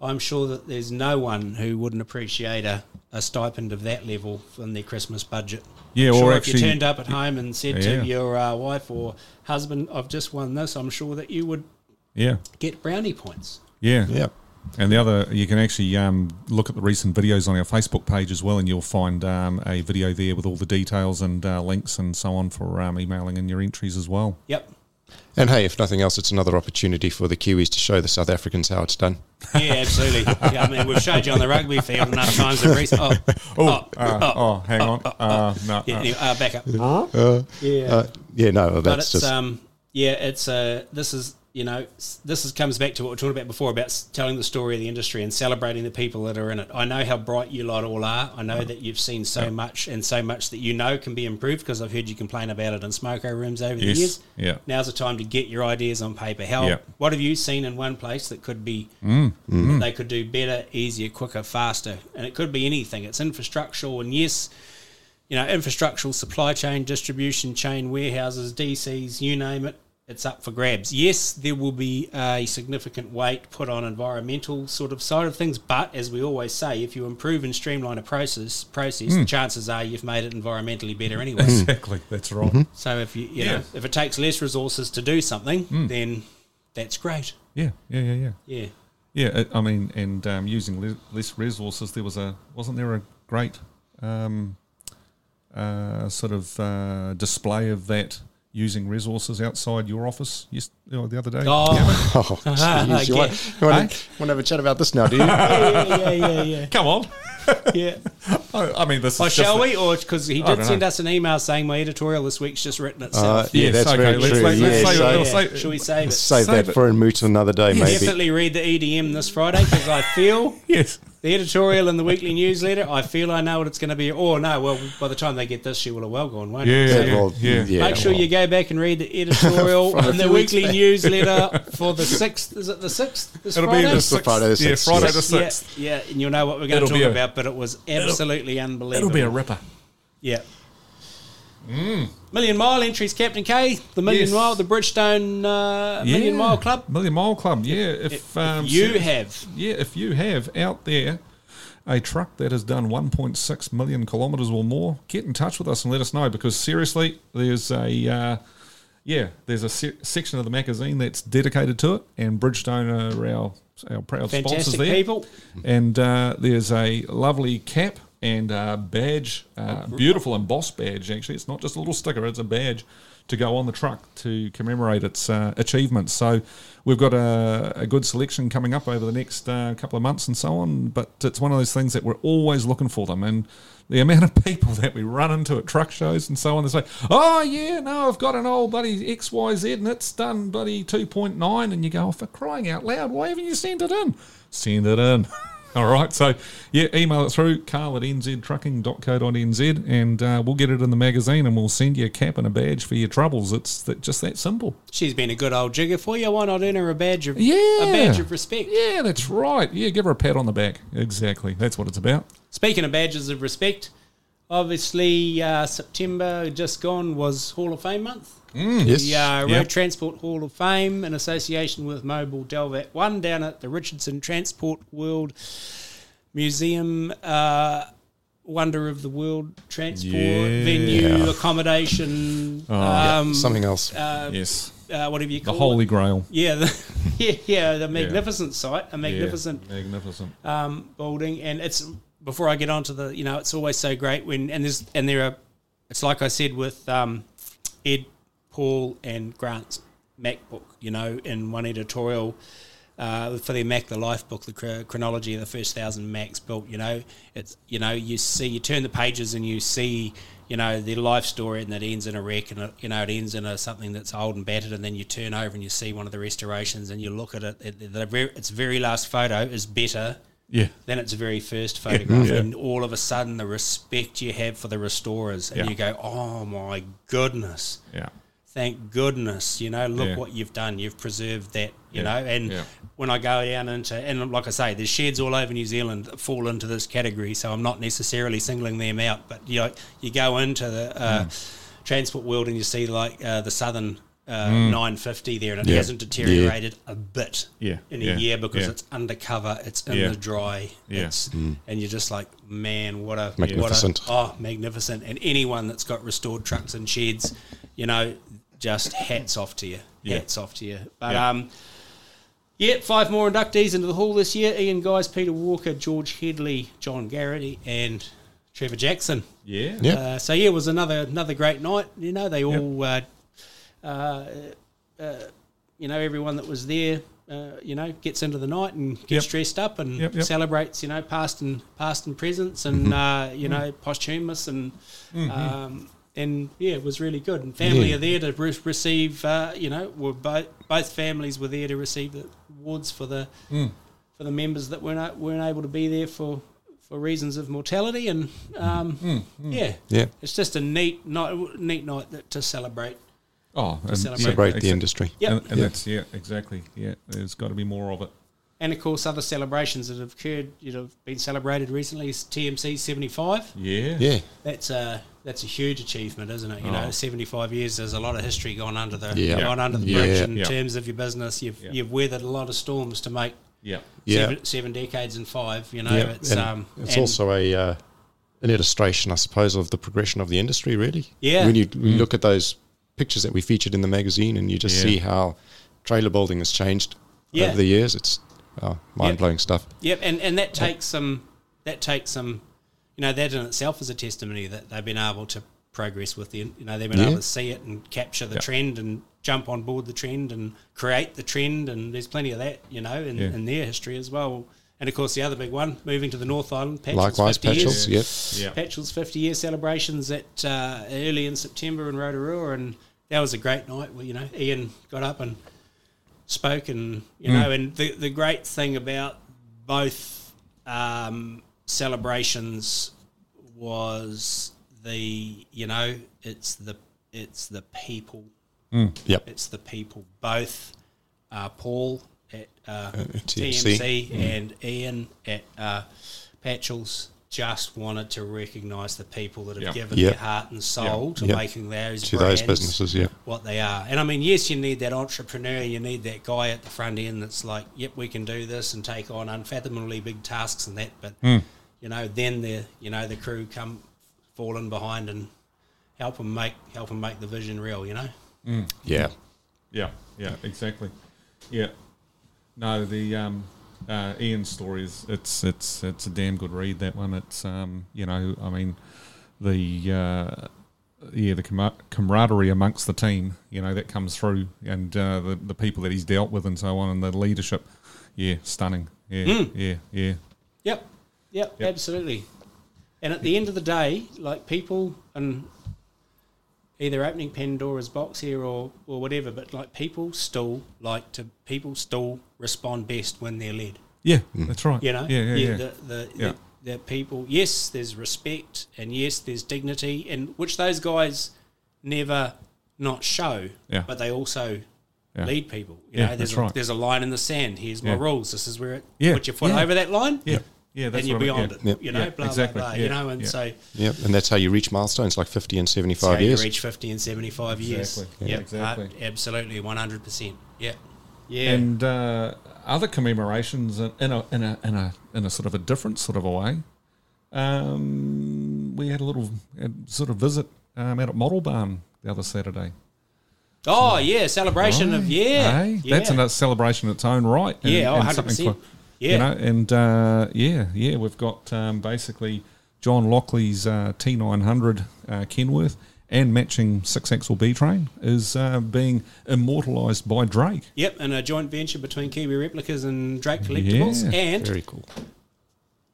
I'm sure that there's no one who wouldn't appreciate a, a stipend of that level from their Christmas budget. Yeah, I'm or sure if you turned up at home and said Yeah. to your uh, wife or husband, "I've just won this," I'm sure that you would Yeah. get brownie points. Yeah. Yep. And the other, you can actually um, look at the recent videos on our Facebook page as well, and you'll find um, a video there with all the details and uh, links and so on for um, emailing in your entries as well. Yep. And hey, if nothing else, it's another opportunity for the Kiwis to show the South Africans how it's done. Yeah, absolutely. yeah, I mean, we've showed you on the rugby field enough times in recent. Oh, Oh, uh, oh, hang on. Uh, no, yeah, uh, anyway, uh, back up. Uh, Yeah. uh, yeah, no, but that's it's just. um yeah it's uh this is you know this is comes back to what we talking about before about telling the story of the industry and celebrating the people that are in it. I know how bright you lot all are. I know that you've seen so much and so much that you know can be improved because i've heard you complain about it in smoko rooms over the years. Yeah. now's the time to get your ideas on paper. How Yeah. what have you seen in one place that could be Mm, that they could do better easier quicker faster? And it could be anything. It's infrastructural and yes you know, infrastructural, supply chain, distribution chain, warehouses, DCs, you name it, it's up for grabs. Yes, there will be a significant weight put on environmental sort of side of things, but as we always say, if you improve and streamline a process, process, the chances are you've made it environmentally better anyway. Exactly. That's right. so if you, you Yeah. know, if it takes less resources to do something, then that's great. Yeah. Yeah. Yeah. Yeah. Yeah. Yeah, I mean, and um, using le- less resources, there was a wasn't there a great um, uh, sort of uh, display of that using resources outside your office yes, you know, the other day? Oh, Oh, jeez. you, Yeah. want, you, want, to, want to have a chat about this now, do you? yeah, yeah, yeah, yeah. Come on. yeah. I, I mean, this is Oh, just shall the- we? Or because he did send know. us an email saying my editorial this week's just written Uh, itself. yeah, Yes, that's okay, very let's- true. let's- yeah, let's say- so let's say- Should we save it? save, Save that it. for a moot another day, maybe. Definitely read the EDM this Friday because I feel Yes. The editorial and the weekly newsletter. I feel I know what it's going to be. Or no, well, by the time they get this, she will have well gone, won't Yeah, it? So yeah, well, yeah. yeah, Make sure well, you go back and read the editorial From and the weekly back. newsletter for the sixth. Is it the sixth? This It'll Friday? be the This is the sixth. Friday Yeah, Friday yes. the sixth. Yeah, yeah, and you'll know what we're going It'll to talk a- about. But it was absolutely unbelievable. It'll be a ripper. Yeah. Million Mile entries, Captain K. The Million Yes. Mile, the Bridgestone uh, Million Yeah. Mile Club. Million Mile Club. Yeah. If, um, you serious- have. Yeah, if you have out there a truck that has done 1.6 million kilometres or more, get in touch with us and let us know because seriously, there's a uh, yeah, there's a se- section of the magazine that's dedicated to it, and Bridgestone are our our proud sponsors there. people. And uh, there's a lovely cap and a badge, uh, beautiful embossed badge. Actually, it's not just a little sticker; it's a badge to go on the truck to commemorate its uh, achievements. So we've got a, a good selection coming up over the next uh, couple of months and so on. But it's one of those things that we're always looking for them and. The amount of people that we run into at truck shows and so on, they say, "Oh yeah, no, I've got an old buddy X Y Z and it's done buddy two point nine, and you go, "Oh, "For crying out loud, why haven't you sent it in? Send it in." All right, so yeah, email it through carl at nztrucking.co.nz and uh, we'll get it in the magazine and we'll send you a cap and a badge for your troubles. It's that, just that simple. She's been a good old jigger for you. Why not earn her a badge of Yeah. a badge of respect? Yeah, that's right. Yeah, give her a pat on the back. Exactly. That's what it's about. Speaking of badges of respect, obviously uh, September just gone was Hall of Fame month. Yes. The uh, Road Yep. Transport Hall of Fame in association with Mobil Delvac One down at the Richardson Transport World Museum. Uh, Wonder of the World Transport Yeah. venue accommodation. Oh, um, Something else. yes. uh, whatever you call The Holy it. Grail. Yeah, the, yeah, yeah, the magnificent site, a magnificent Yeah, magnificent. um, building, and it's before I get on to the, you know, it's always so great when and there's and there are, it's like I said with um, Ed, Paul, and Grant's MacBook, you know, in one editorial. Uh, for their Mack the Life book, the chronology of the first thousand Macks built, you know, it's you know you see you turn the pages and you see you know their life story and it ends in a wreck and it, you know it ends in a something that's old and battered and then you turn over and you see one of the restorations and you look at it, it the very, its very last photo is better Yeah. then its very first photograph, Yeah. and all of a sudden the respect you have for the restorers, and Yeah. you go, "Oh my goodness, Yeah. Thank goodness!" You know, look Yeah. what you've done. You've preserved that. You Yeah. know, and Yeah. when I go down into and like I say, there's sheds all over New Zealand that fall into this category, so I'm not necessarily singling them out. But you know, you go into the uh, Mm. transport world and you see like uh, the Southern. Uh, 950 there, and it Yeah. hasn't deteriorated a bit Yeah. in Yeah. a year because Yeah. it's undercover, it's in Yeah. the dry, Yeah. it's and you're just like, man, what a Magnificent. What a, oh, magnificent! And anyone that's got restored trucks and sheds, you know, just hats off to you, Yeah. hats off to you. But Yeah. um, yeah, five more inductees into the hall this year: Ian Guys, Peter Walker, George Headley, John Garrity, and Trevor Jackson. Yeah. Yeah. Uh, so yeah, it was another another great night. You know, they all, uh, uh, uh, you know, everyone that was there, uh, you know, gets into the night and gets Yep. dressed up and Yep, yep. celebrates, you know, past and past and presents and uh, you know, posthumous and. Um, and yeah, it was really good. And family Yeah. are there to re- receive. Uh, you know, were both both families were there to receive the awards for the for the members that weren't weren't able to be there for for reasons of mortality. And um, yeah, Yeah. it's just a neat night, neat night that, to celebrate. Oh, and celebrate. Celebrate the exactly. industry. Yep. And, and Yeah. that's yeah, exactly. Yeah, there's got to be more of it. And of course, other celebrations that have occurred, you know, been celebrated recently is TMC seventy five. Yeah. Yeah. That's uh, that's a huge achievement, isn't it? You Oh. know, seventy five years. There's a lot of history gone under the Yeah. gone under the Yeah. bridge in Yeah. terms of your business. You've Yeah. you've weathered a lot of storms to make Yeah. Yeah. seven, seven decades in five. You know, yeah, it's and um, it's and- also a uh, an illustration, I suppose, of the progression of the industry. Really, Yeah. When you, when you look at those pictures that we featured in the magazine, and you just Yeah. see how trailer building has changed Yeah. over the years, it's oh, mind blowing stuff. Yep, and, and that takes some that takes some you know, that in itself is a testimony that they've been able to progress with the you know, they've been Yeah. able to see it and capture the Yeah. trend and jump on board the trend and create the trend and there's plenty of that, you know, in, Yeah. in their history as well. And of course the other big one, moving to the North Island, Patchell's Likewise, 50 years. Patchell's, yep. Yeah. Patchell's 50 year celebrations at uh, early in September in Rotorua, and that was a great night. Where, you know, Ian got up and spoke, and you know, and the the great thing about both um, celebrations was the you know it's the it's the people Yep. it's the people both uh, Paul at uh, TMC. TMC and Ian at uh, Patchell's just wanted to recognise the people that have Yeah. given Yeah. their heart and soul to Yeah. making those To those businesses, yeah. what they are. And I mean, yes, you need that entrepreneur, you need that guy at the front end that's like, yep, we can do this and take on unfathomably big tasks and that. But Hmm. You know, then the you know the crew come fall in behind and help them make help them make the vision real. You know. Yeah. Yeah, yeah, exactly. Yeah. No, the um, uh, Ian story is it's it's it's a damn good read. That one. It's um, you know, I mean, the uh, yeah, the camar- camaraderie amongst the team, you know, that comes through, and uh, the the people that he's dealt with and so on, and the leadership. Yeah, stunning. Yeah, yeah, yeah. Yep. Yep. Absolutely. And at the end of the day, like people and either opening Pandora's box here or, or whatever, but like people still like to people still respond best when they're led. Yeah, mm. that's right. You know, yeah, yeah, yeah. The, the, Yeah. the, the people. Yes, there's respect, and yes, there's dignity, and which those guys never not show. Yeah. But they also Yeah. lead people. You Yeah, know, there's that's a, right. there's a line in the sand. Here's my rules. This is where it. Yeah, Put your foot yeah. over that line. yeah, yeah, that's Then you're what I beyond yeah. it. You know, Yeah, blah exactly. blah blah. Yeah, You know, and yeah. so. Yep. And that's how you reach milestones like 50 and That's how 75 you years. reach 50 and 75 years. Exactly. Yep, Yeah, exactly. uh, absolutely, 100%. Yeah. Yeah. and uh, other commemorations in in a in a in a in a sort of a different sort of a way. Um, we had a little uh, sort of visit um, out at Model Barn the other Saturday. oh, yeah, celebration of, yeah. Hey, yeah. that's a celebration in its own right. and- Yeah, oh, and 100%. For- Yeah. You know, and uh, yeah, yeah, we've got um, basically John Lockley's uh, T900 uh, Kenworth and matching six axle B train is uh, being immortalised by Drake. Yep, and a joint venture between Kiwi Replicas and Drake Collectibles. Yeah, and Very cool.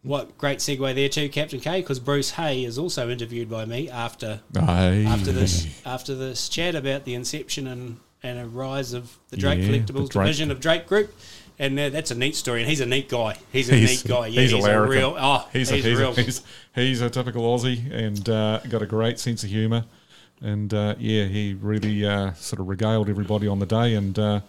what great segue there too, Captain K, because Bruce Hay is also interviewed by me after Aye. after this after this chat about the inception and, and a rise of the Drake Yeah, the Collectibles Drake- division of Drake Group. And uh, that's a neat story, and he's a neat guy. He's a He's, neat guy. Yeah, he's, he's, a real. Oh, he's, he's, a, he's, real. A, he's, he's a typical Aussie and uh, got a great sense of humour. And uh, yeah, he really uh, sort of regaled everybody on the day. And uh,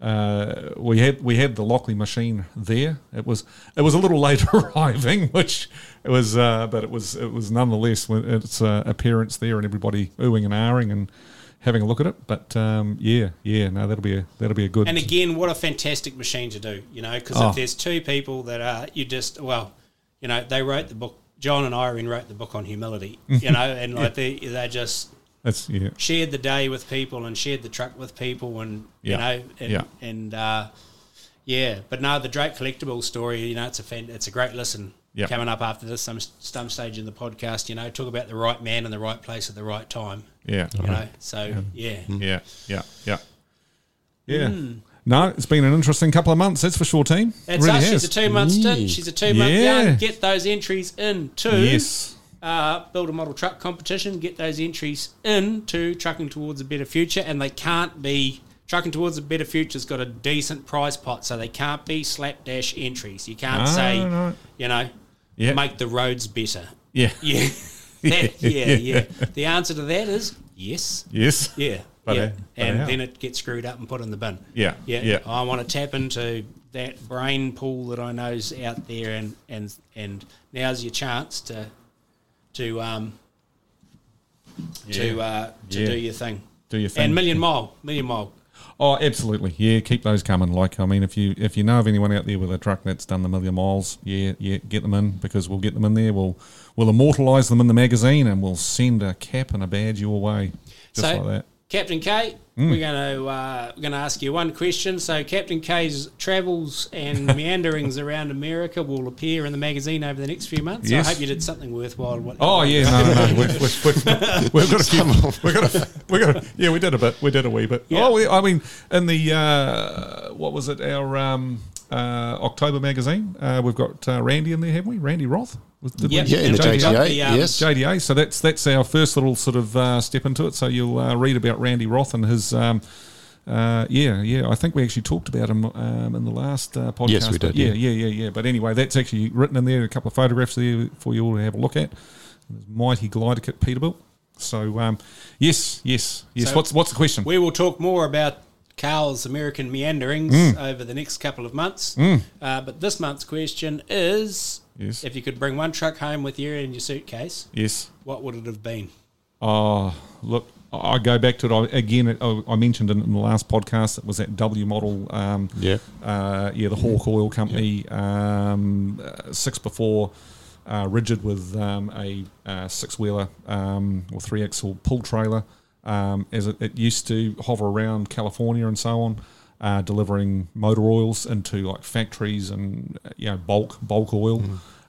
uh, we had we had the Lockley machine there. It was it was a little late arriving, which it was, uh, but it was it was nonetheless its uh, appearance there and everybody oohing and ahhing and having a look at it. But um, yeah, yeah, no, that'll be a that'll be a good. And again, what a fantastic machine to do, you know, because Oh. if there's two people that are, you just, well, you know, they wrote the book, John and Irene wrote the book on humility, you know, and like they, they just that's yeah, shared the day with people and shared the truck with people and, you Yeah. know, and, Yeah. and uh, yeah, but no, the Drake Collectible story, you know, it's a fan, it's a great listen. Yeah. Coming up after this, some some stage in the podcast, you know, talk about the right man in the right place at the right time, yeah, you know. So yeah, Yeah, yeah, yeah, yeah. No, it's been an interesting couple of months. That's for sure, team. That's really us. has. She's a two month stint. She's a two month Yeah. yarn. Get those entries in to Yes, uh, build a model truck competition. Get those entries in to trucking towards a better future, and they can't be trucking towards a better future's got a decent prize pot, so they can't be slapdash entries. You can't No, say, no. you know, Yeah. make the roads better. yeah, Yeah, That- yeah, yeah. The answer to that is yes. yes, Yeah, But, yeah, but and how? then it gets screwed up and put in the bin. Yeah, yeah, yeah. I want to tap into that brain pool that I know's out there, and and and now's your chance to to um to uh, to Yeah. do your thing. Do your thing. And million mile, million mile. Oh, absolutely. Yeah, keep those coming. Like, I mean, if you if you know of anyone out there with a truck that's done the million miles, yeah, yeah, get them in because we'll get them in there. We'll we'll immortalise them in the magazine and we'll send a cap and a badge your way, just so, like that. Captain K, we're going to uh, we're going to ask you one question. So, Captain K's travels and meanderings around America will appear in the magazine over the next few months. Yes. I hope you did something worthwhile. What- Oh yeah, no, no, no. We've, we've, we've, we've got to keep. We've got to. We got to. Yeah, we did a bit. We did a wee bit. Yeah. Oh, we, I mean, in the uh, what was it? Our um, uh, October magazine. Uh, we've got uh, Randy in there, haven't we? Randy Roth. Was- did? Yep. Yeah, in the JDA, JTA, the, um, yes. JDA. So that's that's our first little sort of uh, step into it. So you'll uh, read about Randy Roth and his. Um, uh, yeah, yeah. I think we actually talked about him um, in the last uh, podcast. Yes, we did, Yeah, yeah. yeah, yeah, yeah. But anyway, that's actually written in there. A couple of photographs there for you all to have a look at. Mighty glider kit Peterbilt. So um, yes, yes, yes. So what's what's the question? We will talk more about Carl's American meanderings Mm. over the next couple of months. Uh, but this month's question is Yes. if you could bring one truck home with you in your suitcase, Yes. what would it have been? Oh, look, I I go back to it I, again. I, I mentioned in, in the last podcast it was that W model. Um, Yeah. uh, yeah, the Hawk Oil Company. Um, uh, six before, uh, rigid with um, a uh, six wheeler um, or three axle pull trailer. Um, as it, it used to hover around California and so on, uh, delivering motor oils into like factories and you know bulk bulk oil.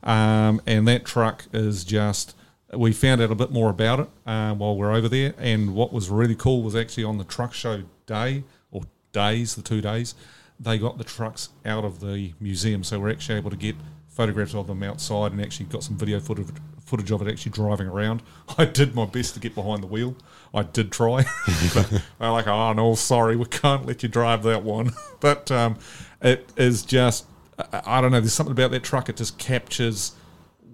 Um, and that truck is just we found out a bit more about it uh, while we are over there. And what was really cool was actually on the truck show day or days, the two days, they got the trucks out of the museum. So we're actually able to get photographs of them outside and actually got some video footage, footage of it actually driving around. I did my best to get behind the wheel. I did try. but they're like, oh no, sorry, we can't let you drive that one. but um, it is just, I, don't know, there's something about that truck. It just captures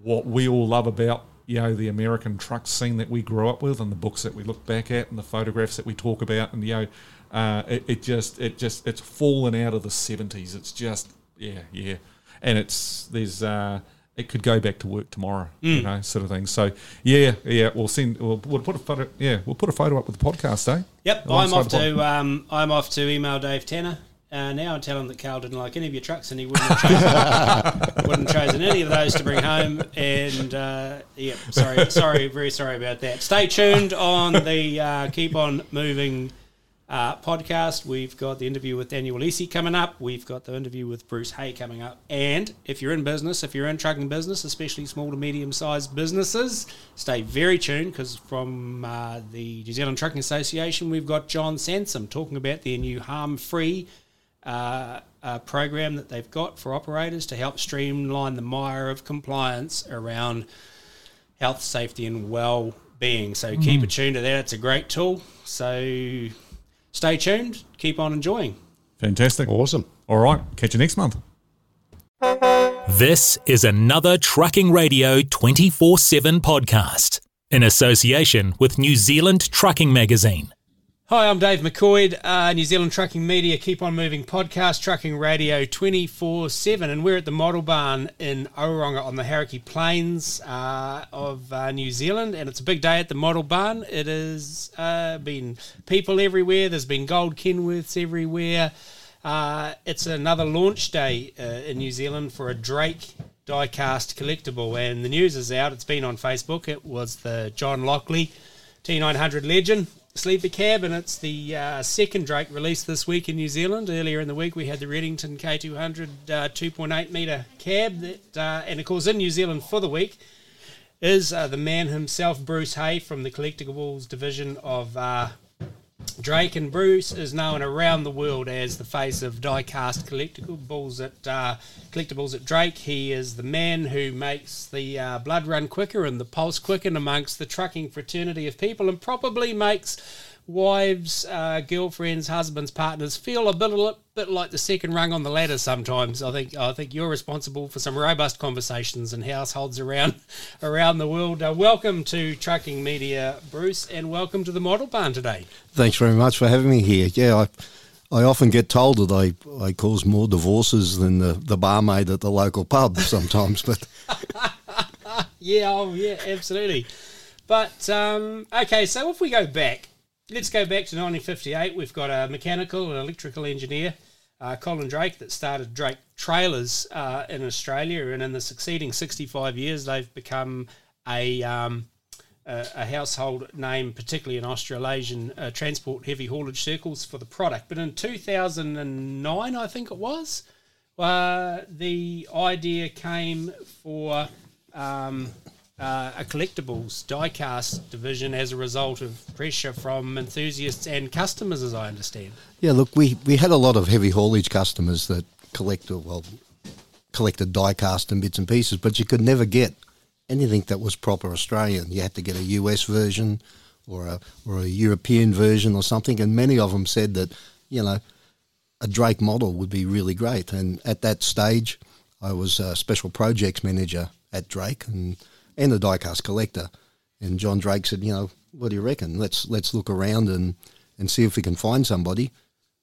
what we all love about you know the American truck scene that we grew up with, and the books that we look back at, and the photographs that we talk about, and you know, uh, it, it just it just it's fallen out of the seventies. It's just yeah yeah, and it's there's uh, it could go back to work tomorrow, you know, sort of thing. So yeah yeah, we'll send we'll, we'll put a photo yeah we'll put a photo up with the podcast, eh? Yep, I'm off to um, I'm off to email Dave Tanner uh, now and tell him that Carl didn't like any of your trucks and he wouldn't have chosen, wouldn't have chosen any of those to bring home. And uh, yeah, sorry, sorry, very sorry about that. Stay tuned on the uh, Keep On Moving uh, podcast. We've got the interview with Daniel Louisy coming up. We've got the interview with Bruce Hay coming up. And if you're in business, if you're in trucking business, especially small to medium sized businesses, stay very tuned because from uh, the New Zealand Trucking Association, we've got John Sansom talking about their new HARMfree uh, uh, program that they've got for operators to help streamline the mire of compliance around health, safety, and well being. So keep it tuned to that. It's a great tool. So stay tuned. Keep on enjoying. Fantastic. Awesome. All right, catch you next month. This is another Trucking Radio 24 7 podcast in association with New Zealand Trucking Magazine. Hi, I'm Dave McCoid, uh, New Zealand Trucking Media Keep On Moving podcast, Trucking Radio 24 7. And we're at the Model Barn in Oronga on the Hauraki Plains uh, of uh, New Zealand. And it's a big day at the Model Barn. It has uh, been people everywhere, there's been gold Kenworths everywhere. Uh, it's another launch day uh, in New Zealand for a Drake diecast collectible. And the news is out, it's been on Facebook. It was the John Lockley T900 Legend sleeper cab, and it's the uh, second Drake released this week in New Zealand. Earlier in the week, we had the Reddington K200 uh, 2.8 metre cab, that, uh, and of course, in New Zealand for the week is uh, the man himself, Bruce Hay, from the Collectibles division of uh, Drake. And Bruce is known around the world as the face of diecast collectibles at uh, collectibles at Drake. He is the man who makes the uh, blood run quicker and the pulse quicken amongst the trucking fraternity of people, and probably makes wives, uh, girlfriends, husbands, partners feel a bit, a bit like the second rung on the ladder. Sometimes I think I think you're responsible for some robust conversations in households around around the world. Uh, welcome to Trucking Media, Bruce, and welcome to the Model Barn today. Thanks very much for having me here. Yeah, I, I often get told that I, I cause more divorces than the, the barmaid at the local pub sometimes, but Yeah, oh yeah, absolutely. But um, okay, so if we go back, let's go back to 1958. We've got a mechanical and electrical engineer, uh, Colin Drake, that started Drake Trailers uh, in Australia, and in the succeeding 65 years, they've become a um, a, a household name, particularly in Australasian uh, transport heavy haulage circles for the product. But in 2009, I think it was, uh, the idea came for um, uh, a collectibles diecast division as a result of pressure from enthusiasts and customers, as I understand. Yeah, look, we, we had a lot of heavy haulage customers that collected well collected diecast and bits and pieces, but you could never get anything that was proper Australian. You had to get a US version or a or a European version or something, and many of them said that you know a Drake model would be really great. And at that stage, I was a special projects manager at Drake and and a diecast collector. And John Drake said, you know, what do you reckon? Let's let's look around and and see if we can find somebody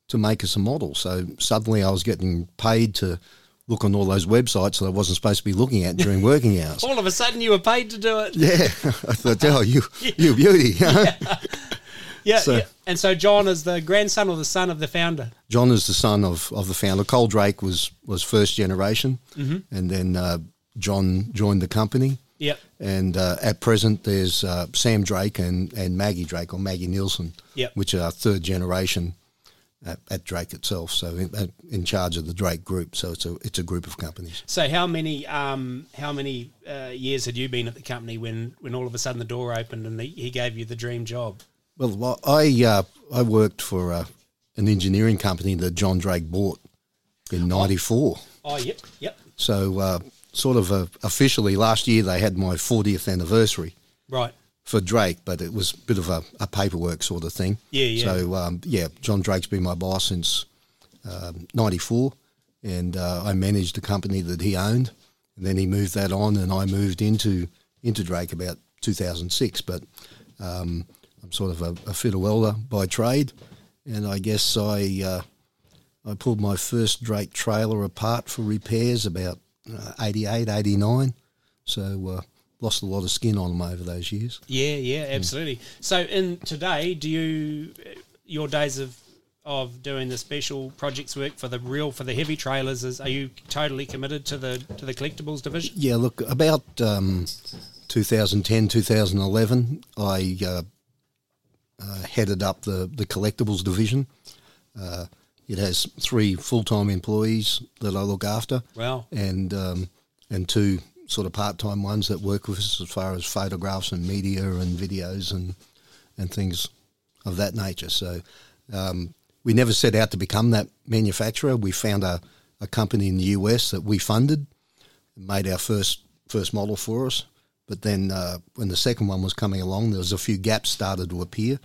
to make us a model. So suddenly I was getting paid to look on all those websites that I wasn't supposed to be looking at during working hours. All of a sudden, you were paid to do it. Yeah, I thought, oh, you, you beauty. Yeah, So- yeah. And so John is the grandson or the son of the founder. John is the son of, of the founder. Cole Drake was, was first generation, and then uh, John joined the company. Yep. And uh, at present, there's uh, Sam Drake and, and Maggie Drake, or Maggie Nielsen, Yep. which are third generation at, at Drake itself. So in, in charge of the Drake Group. So it's a it's a group of companies. So how many um, how many uh, years had you been at the company when, when all of a sudden the door opened and the, he gave you the dream job? Well, I uh, I worked for uh, an engineering company that John Drake bought in '94. Oh, yep, yep, So, uh, sort of uh, officially last year, they had my 40th anniversary right. for Drake, but it was a bit of a, a paperwork sort of thing. Yeah, yeah. So, um, yeah, John Drake's been my boss since um, 94, and uh, I managed the company that he owned. And then he moved that on, and I moved into into Drake about 2006. But um, I'm sort of a, a fitter welder by trade, and I guess I uh, I pulled my first Drake trailer apart for repairs about uh, 88, 89. So uh, lost a lot of skin on them over those years. Yeah, yeah, absolutely. So in today, do you your days of of doing the special projects work for the real for the heavy trailers is are you totally committed to the to the collectibles division? Yeah, look, about um, 2010, 2011, I uh, uh, headed up the, the collectibles division. Uh, it has three full time employees that I look after, Wow. and um, and two sort of part time ones that work with us as far as photographs and media and videos and and things of that nature. So um, we never set out to become that manufacturer. We found a, a company in the US that we funded, made our first first model for us. But then uh, when the second one was coming along, there was a few gaps started to appear,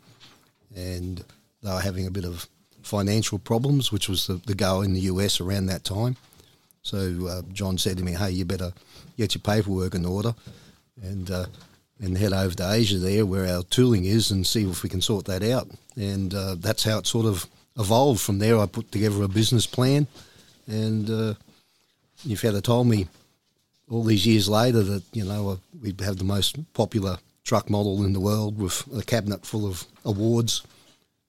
and they were having a bit of financial problems, which was the, the go in the US around that time. So uh, John said to me, "Hey, you better get your paperwork in order, and uh, and head over to Asia there, where our tooling is, and see if we can sort that out." And uh, that's how it sort of evolved. From there, I put together a business plan, and uh, if you'd have told me all these years later that you know uh, we'd have the most popular truck model in the world with a cabinet full of awards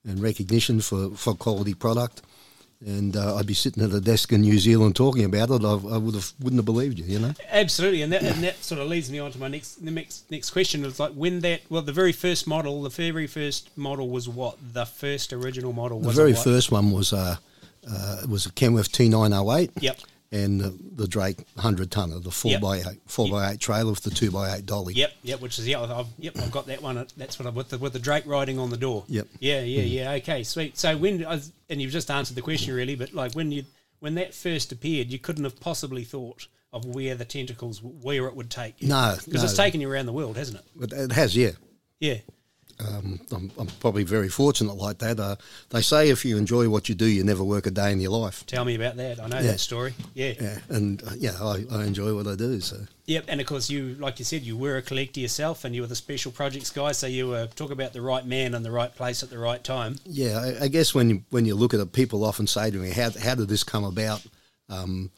and recognition for, for quality product. And uh, I'd be sitting at a desk in New Zealand talking about it. I, I would have wouldn't have believed you, you know. Absolutely, and that and that sort of leads me on to my next the next next question. Is like when that well the very first model, the very first model was what the first original model The very first one was a uh, was a Kenworth T908. Yep. And the, the Drake hundred tonner, the four Yep. by eight four by eight trailer with the two by eight dolly. Yep, yep, which is yeah, I've, yep, I've got that one. That's what I with the with the Drake riding on the door. Yep. Yeah, yeah, mm. yeah. Okay, sweet. So when was- and you've just answered the question really, but like when you when that first appeared, you couldn't have possibly thought of where the tentacles where it would take you. No, because it's taken you around the world, hasn't it? It has, yeah. Yeah. I'm, I'm probably very fortunate like that. Uh, they say if you enjoy what you do, you never work a day in your life. Tell me about that. I know Yeah. that story. Yeah. Yeah, and uh, yeah, I, I enjoy what I do. So Yep, and of course you, like you said, you were a collector yourself, and you were the special projects guy. So you were talk about the right man in the right place at the right time. yeah, I, I guess when you, when you look at it, people often say to me, "How how did this come about? Um,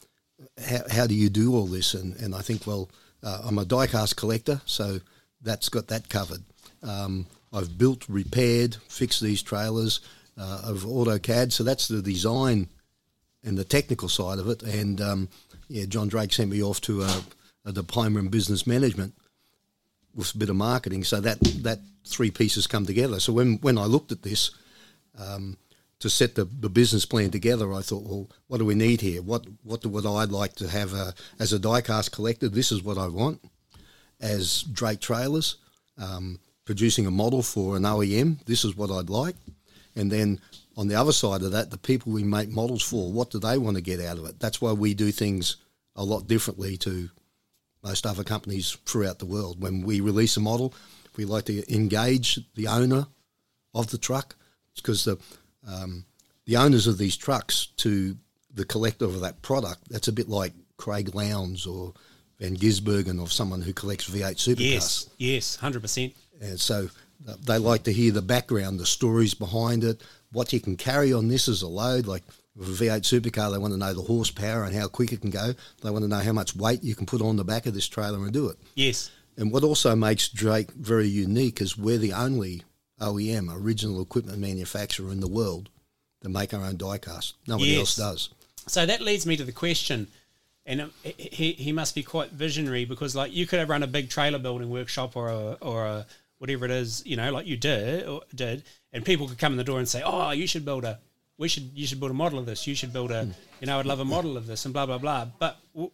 how, how do you do all this?" And and I think, well, uh, I'm a diecast collector, so that's got that covered. Um, I've built, repaired, fixed these trailers uh, of AutoCAD, so that's the design and the technical side of it. And um, yeah, John Drake sent me off to a, a diploma in business management with a bit of marketing. So that that three pieces come together. So when when I looked at this um, to set the, the business plan together, I thought, well, what do we need here? What what would I'd like to have a, as a diecast collector? This is what I want. As Drake trailers, um, producing a model for an OEM, this is what I'd like. And then on the other side of that, the people we make models for, what do they want to get out of it? That's why we do things a lot differently to most other companies throughout the world. When we release a model, we like to engage the owner of the truck because the um, the owners of these trucks to the collector of that product. That's a bit like Craig Lowndes or Van Gisbergen or someone who collects V8 supercars. Yes, yes, hundred percent. And so uh, they like to hear the background, the stories behind it, what you can carry on this as a load. Like with a V8 supercar, they want to know the horsepower and how quick it can go. They want to know how much weight you can put on the back of this trailer and do it. Yes, And what also makes Drake very unique is we're the only OEM, original equipment manufacturer in the world that make our own diecast. Nobody else does. So that leads me to the question, and um, he he must be quite visionary because like you could have run a big trailer building workshop or a or a whatever it is, you know, like you did or did, and people could come in the door and say, "Oh, you should build a, we should you should build a model of this. You should build a, you know, I'd love a model of this," and blah blah blah. But w-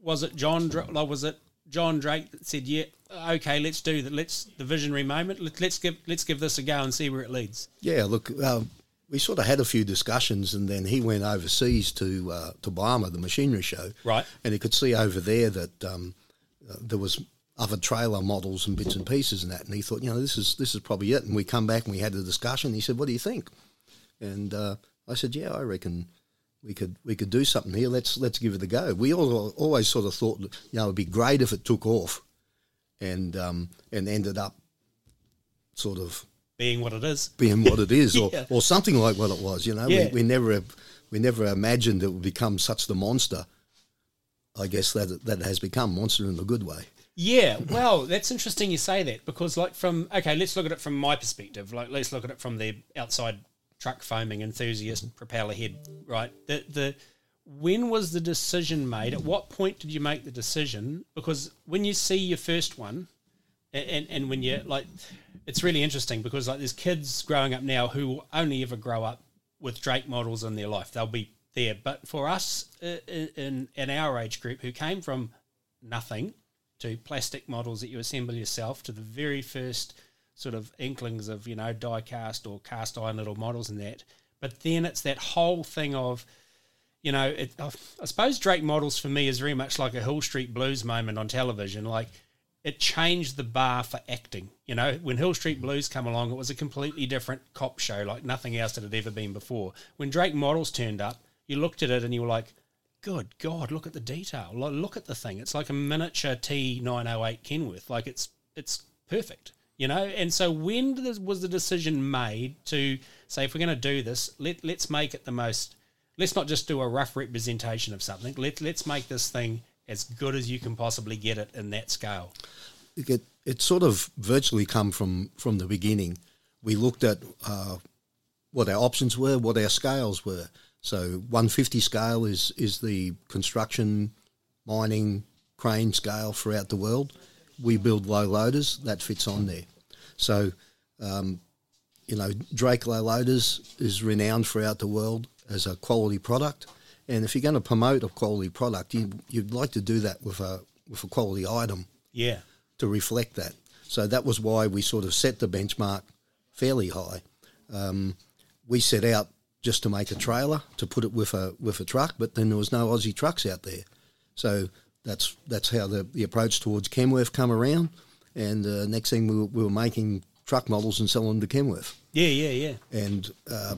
was it John? Dra- Like, was it John Drake that said, "Yeah, okay, let's do that. Let's the visionary moment. Let, let's give let's give this a go and see where it leads." Yeah, look, um, we sort of had a few discussions, and then he went overseas to uh, to Bauma, the machinery show, Right. And he could see over there that um, uh, there was other trailer models and bits and pieces and that, and he thought, you know, this is this is probably it. And we come back and we had a discussion. He said, "What do you think?" And uh, I said, "Yeah, I reckon." We could we could do something here. Let's let's give it a go. We all, always sort of thought, you know, it'd be great if it took off, and um, and ended up sort of Being what it is. being what it is, or, Yeah. or something like what it was. You know, Yeah. we, we never we never imagined it would become such the monster. I guess that that has become monster in a good way. Yeah, well, that's interesting you say that because, like, from okay, let's look at it from my perspective. Like, let's look at it from the outside truck foaming enthusiast, propeller head, right? The the when was the decision made? At what point did you make the decision? Because when you see your first one, and and when you like, it's really interesting because like there's kids growing up now who will only ever grow up with Drake models in their life. They'll be there, but for us uh, in in our age group who came from nothing to plastic models that you assemble yourself to the very first sort of inklings of you know die cast or cast iron little models and that. But then it's that whole thing of you know it, i suppose drake models for me is very much like a hill street blues moment on television. Like it changed the bar for acting you know? When hill street blues come along it was a completely different cop show like nothing else that had ever been before. When drake models turned up you looked at it and you were like good God, look at the detail. Look at the thing. It's like a miniature T908 Kenworth. Like it's it's perfect, you know. And so when was the decision made to say if we're going to do this, let let's make it the most. Let's not just do a rough representation of something. Let let's make this thing as good as you can possibly get it in that scale. It it sort of virtually come from from the beginning. We looked at uh, what our options were, what our scales were. So 150 scale is is the construction, mining, crane scale throughout the world. We build low loaders that fits on there. So, um, you know, Drake low loaders is renowned throughout the world as a quality product. And if you're going to promote a quality product, you, you'd like to do that with a with a quality item Yeah, to reflect that. So that was why we sort of set the benchmark fairly high. Um, we set out just to make a trailer to put it with a with a truck, but then there was no Aussie trucks out there, so that's that's how the, the approach towards Kenworth come around. And uh, next thing we were, we were making truck models and selling them to Kenworth. yeah, yeah, yeah. And uh,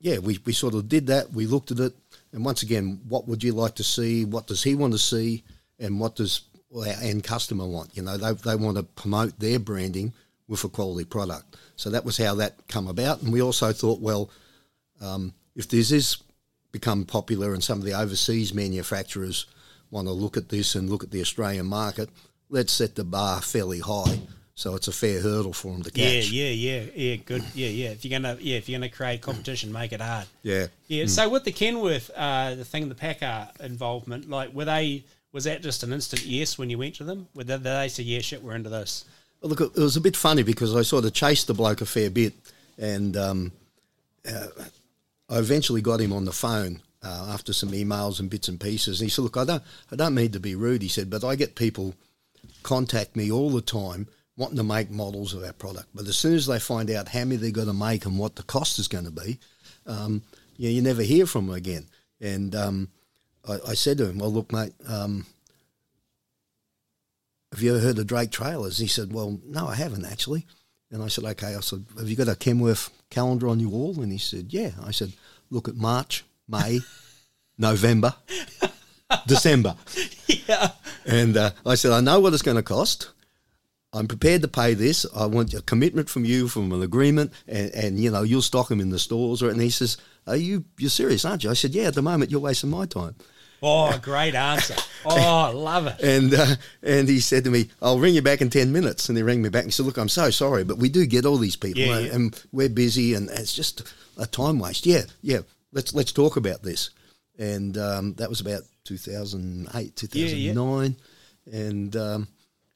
yeah, we, we sort of did that. We looked at it, and once again, what would you like to see? What does he want to see? And what does our end customer want? You know, they, they want to promote their branding with a quality product. So that was how that come about. And we also thought, well, um, if this is become popular and some of the overseas manufacturers want to look at this and look at the Australian market, let's set the bar fairly high so it's a fair hurdle for them to catch. yeah, yeah, yeah. Yeah. Good. Yeah, yeah. If you're gonna, yeah, if you're gonna create competition, make it hard. yeah. Yeah. So with the Kenworth, uh, the thing, the PACCAR involvement, like, were they? Was that just an instant yes when you went to them? Were they, did they say, "Yeah, shit, we're into this"? Well, Look, it was a bit funny because I sort of chased the bloke a fair bit, and um, uh, I eventually got him on the phone uh, after some emails and bits and pieces. And he said, "Look, I don't, I don't mean to be rude," he said, "but I get people contact me all the time wanting to make models of our product, but as soon as they find out how many they're going to make and what the cost is going to be, um, yeah, you never hear from them again." And um, I, I said to him, "Well, look, mate." Um, have you ever heard of Drake Trailers? He said, well, no, I haven't actually. And I said, okay. I said, have you got a Kenworth calendar on your wall? And he said, yeah. I said, look at March, May, November, December. Yeah. And uh, I said, I know what it's going to cost. I'm prepared to pay this. I want a commitment from you, from an agreement, and, and you know you'll stock them in the stores. Or and he says, "Are you you're serious, aren't you?" I said, "Yeah." At the moment, you're wasting my time. Oh, great answer. Oh, I love it. And uh, and he said to me, "I'll ring you back in ten minutes." And he rang me back and he said, "Look, I'm so sorry, but we do get all these people, Yeah, and, yeah. and we're busy, and it's just a time waste." Yeah, yeah. Let's let's talk about this. And um, that was about 2008, 2009, and um,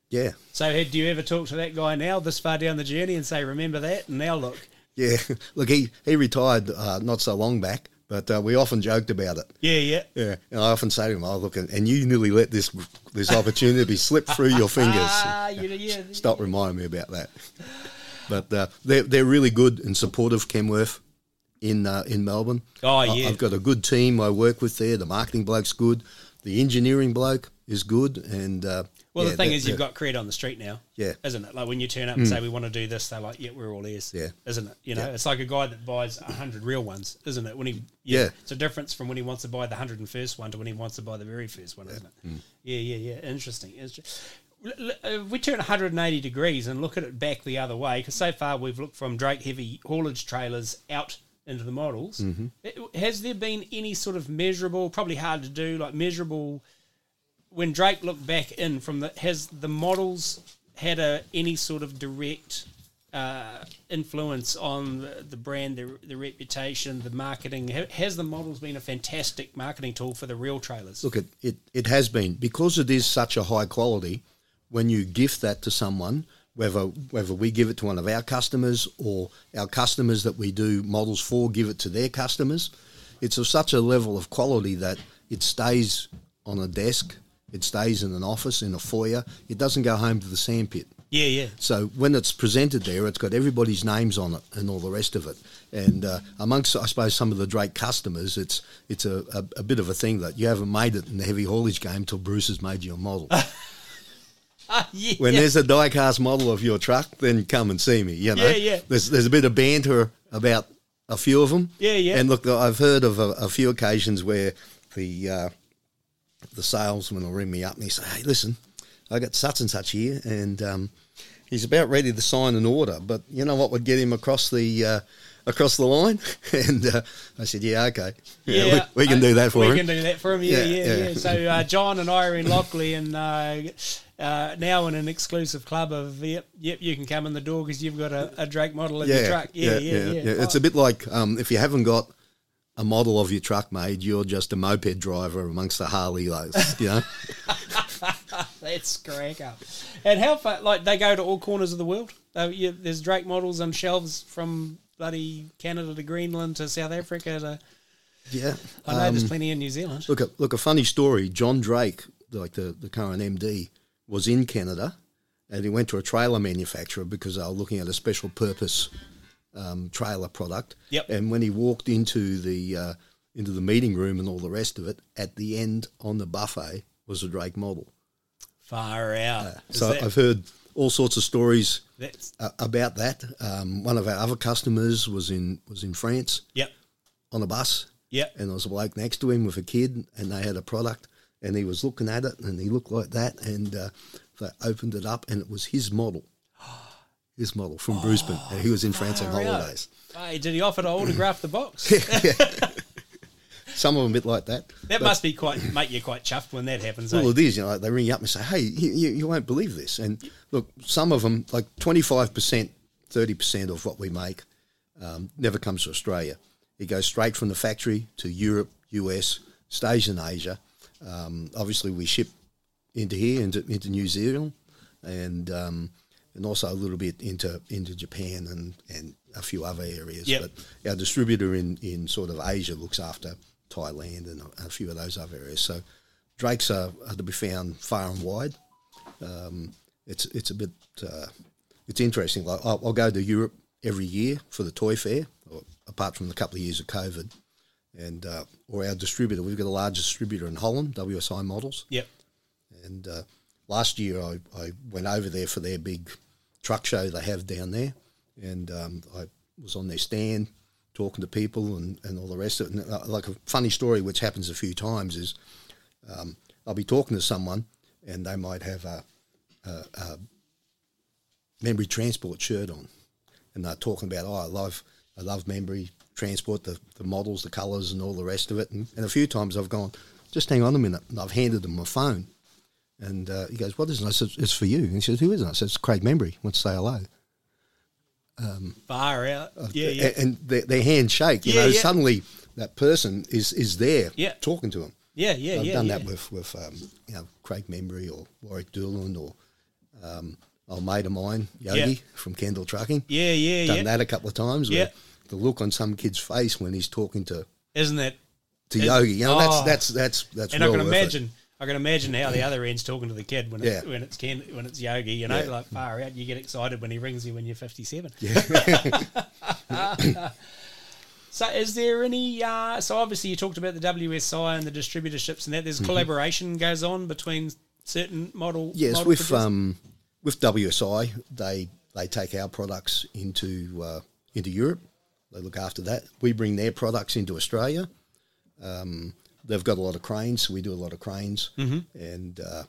yeah, So, do you ever talk to that guy now, this far down the journey, and say, "Remember that"? And now look. yeah. Look, he he retired uh, not so long back, but uh, we often joked about it. Yeah, yeah. Yeah, and I often say to him, "Oh, look, and, you nearly let this this opportunity slip through your fingers." Ah, you, yeah. Stop reminding me about that. But uh, they're they're really good and supportive Kenworth in uh, in Melbourne. Oh, I- yeah. I've got a good team I work with there. The marketing bloke's good. The engineering bloke is good. And uh, Well, yeah, the thing they're- is, you've got credit on the street now, Yeah. Mm. isn't it? Like when you turn up and say we want to do this, they're like, "Yeah, we're all ears." Yeah. isn't it? You know, Yeah. it's like a guy that buys a hundred real ones, isn't it? When he, Yeah. it's a difference from when he wants to buy the hundred and first one to when he wants to buy the very first one, isn't it? Mm. Yeah, yeah, yeah. Interesting. Inter- L- l- If we turn 180 degrees and look at it back the other way, because so far we've looked from Drake heavy haulage trailers out into the models. Mm-hmm. It- Has there been any sort of measurable, probably hard to do, like measurable when Drake looked back in from the has the models had a any sort of direct uh, influence on the, the brand, the, the reputation, the marketing? Has the models been a fantastic marketing tool for the real trailers? Look, it, it, it has been because it is such a high quality. When you gift that to someone, whether whether we give it to one of our customers or our customers that we do models for give it to their customers, it's of such a level of quality that it stays on a desk, it stays in an office, in a foyer. It doesn't go home to the sandpit. yeah, yeah. So when it's presented there, it's got everybody's names on it and all the rest of it. And uh, amongst, I suppose, some of the Drake customers, it's it's a, a, a bit of a thing that you haven't made it in the heavy haulage game till Bruce has made you a model. Ah, yeah. when there's a die-cast model of your truck, then come and see me. You know, Yeah, yeah. There's there's a bit of banter about a few of them. Yeah, yeah. And look, I've heard of a, a few occasions where the uh, the salesman will ring me up and he say, "Hey, listen, I got such and such here, and um, he's about ready to sign an order, but you know what would get him across the uh, across the line?" and uh, I said, "Yeah, okay, we, we can do that for we him." We can do that for him. Yeah, Yeah, yeah, yeah. yeah. So uh, John and I are in Lockley, and uh, uh, now in an exclusive club of yep, yep. You can come in the door because you've got a, a Drake model in your truck. Yeah, yeah, yeah. It's a bit like um, if you haven't got a model of your truck made, you're just a moped driver amongst the Harley loads, you know. That's crack up. And how far? Like they go to all corners of the world. Uh, yeah, there's Drake models on shelves from bloody Canada to Greenland to South Africa to. yeah. I know there's plenty in New Zealand. Look, a, look, a funny story. John Drake, like the, the current MD, was in Canada, and he went to a trailer manufacturer because they were looking at a special purpose um, trailer product. Yep. And when he walked into the uh, into the meeting room and all the rest of it, at the end on the buffet was a Drake model. Far out. Is So that- I've heard all sorts of stories uh, about that. Um, one of our other customers was in was in France yep, on a bus, yep. and there was a bloke next to him with a kid, and they had a product, and he was looking at it, and he looked like that, and uh, they opened it up, and it was his model, his model from Brisbane, and he was in France on holidays. Hey, did he offer to autograph the box? some of them a bit like that. That But- must be quite make you quite chuffed when that happens. Well, eh? it is. You know, like they ring you up and say, "Hey, you, you, you won't believe this." And look, some of them, like twenty five percent, thirty percent of what we make, um, never comes to Australia. It goes straight from the factory to Europe, US, stays in Asia. Um, obviously, we ship into here, into, into New Zealand, and um, and also a little bit into into Japan and, and a few other areas. Yep. But our distributor in, in sort of Asia looks after Thailand and a, a few of those other areas. So drakes are, are to be found far and wide. Um, it's it's a bit uh, it's interesting. Like I'll, I'll go to Europe every year for the toy fair, or, apart from the couple of years of COVID. And uh, or our distributor, we've got a large distributor in Holland, WSI Models. Yep. And uh, last year I, I went over there for their big truck show they have down there. And um, I was on their stand talking to people and, and all the rest of it. And uh, like a funny story, which happens a few times, is um, I'll be talking to someone and they might have a, a, a Membrey Transport shirt on. And they're talking about, oh, I love, I love Membrey Transport, the, the models, the colours, and all the rest of it. And, and a few times I've gone, just hang on a minute. And I've handed them my phone. And uh, he goes, what is it? I said, it's for you. And he says, who is it? I said, it's Craig Membrey. Want to say hello? Far out. Yeah, yeah. And their, their hands shake. You Yeah, know, yeah. suddenly that person is, is there Yeah. talking to him. Yeah, yeah, I've yeah. done yeah. that with, with um, you know, Craig Membrey or Warwick Doolan or um, old mate of mine, Yogi from Kendall Trucking. Yeah, yeah, Done that a couple of times. Yeah. The look on some kid's face when he's talking to, Isn't that? to Yogi, you know, Oh. that's that's that's that's And well I can imagine. it. I can imagine how the other end's talking to the kid when it's, Yeah. when it's Ken, when it's Yogi. You know, Yeah. like far out. You get excited when he rings you when you're 57. Yeah. So, is there any? Uh, so, obviously, you talked about the WSI and the distributorships and that. There's collaboration goes on between certain model. Yes, model with producers? um, with WSI, they they take our products into uh, into Europe. They look after that. We bring their products into Australia. Um, they've got a lot of cranes, so we do a lot of cranes and uh,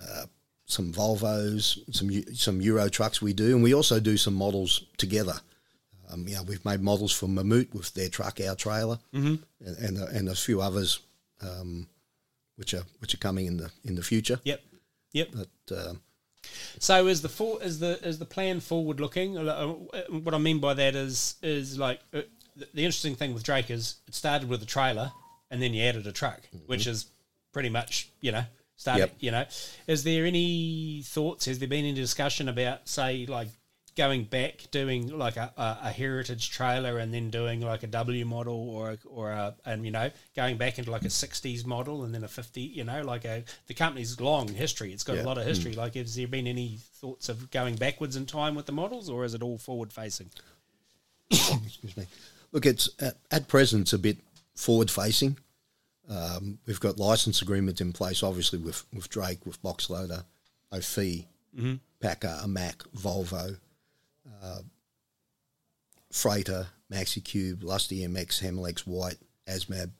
uh, some Volvos, some some Euro trucks. We do, and we also do some models together. Um, you know, we've made models for Mammoet with their truck, our trailer, mm-hmm. and and, uh, and a few others, um, which are which are coming in the in the future. Yep. Yep. But uh, So is the for, is the is the plan forward looking? What I mean by that is is like uh, the the interesting thing with Drake is it started with a trailer and then you added a truck, which mm-hmm. is pretty much you know started. Yep. You know, is there any thoughts? Has there been any discussion about say like going back doing like a, a, a heritage trailer and then doing like a W model or a, or a and you know going back into like a mm-hmm. 60s model and then a 50 you know like a the company's long history it's got Yeah. a lot of history mm. like has there been any thoughts of going backwards in time with the models or is it all forward facing excuse me. Look, it's at, at present it's a bit forward facing. Um, we've got license agreements in place, obviously with with Drake, with Boxloader, OFI, PACCAR, Mack, Volvo, uh, Freighter, Maxi Cube, Lusty EMS, Hamelex White, Asmab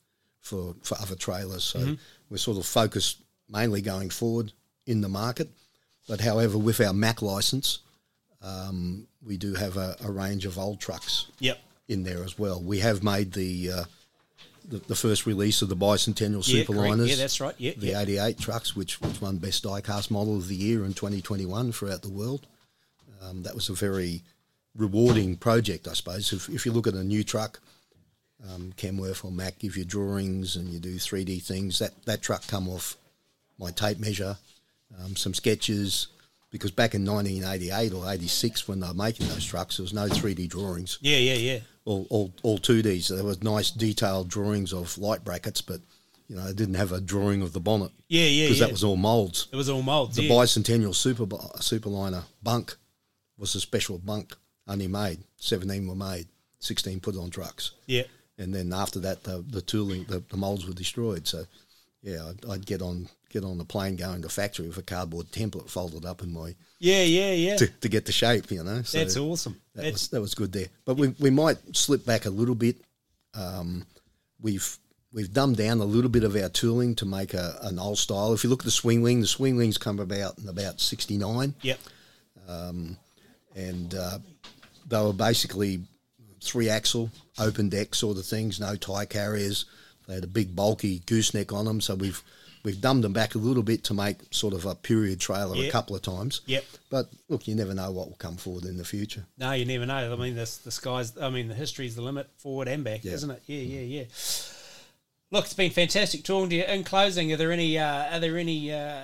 for for other trailers. So we're sort of focused mainly going forward in the market. But however, with our Mack license, um, we do have a, a range of old trucks yep in there as well. We have made the uh, the, the first release of the bicentennial yeah, superliners. correct. yeah that's right yeah, The yeah. 88 trucks, which, which won Best Diecast Model of the Year in 2021 throughout the world. Um, that was a very rewarding project, I suppose. If, if you look at a new truck, um, Kenworth or Mack give you drawings and you do 3D things, that, that truck come off my tape measure, um, some sketches, because back in 1988 or 86 when they were making those trucks, there was no 3D drawings yeah yeah yeah all, all, all 2Ds. So there was nice detailed drawings of light brackets, but you know, it didn't have a drawing of the bonnet yeah yeah because yeah. that was all moulds. it was all molds The yeah. bicentennial super superliner bunk was a special bunk only made. 17 were made, 16 put on trucks. yeah And then after that, the, the tooling, the, the molds were destroyed. So, yeah, I'd, I'd get on get on the plane going to factory with a cardboard template folded up in my yeah yeah yeah to, to get the shape, you know. So that's awesome that that's was that was good there. But we we might slip back a little bit. Um, we've we've dumbed down a little bit of our tooling to make a, an old style. If you look at the swing wing, the swing wings come about in about sixty nine, yep and uh, they were basically three axle, open deck sort of things, no tie carriers. they had a big bulky gooseneck on them. So we've we've dumbed them back a little bit to make sort of a period trailer a couple of times. Yep. But look, you never know what will come forward in the future. No, you never know. I mean, the, the sky's. I mean, the history's the limit, forward and back, Yeah. isn't it? Yeah, yeah, yeah. Look, it's been fantastic talking to you. In closing, are there any uh, are there any uh,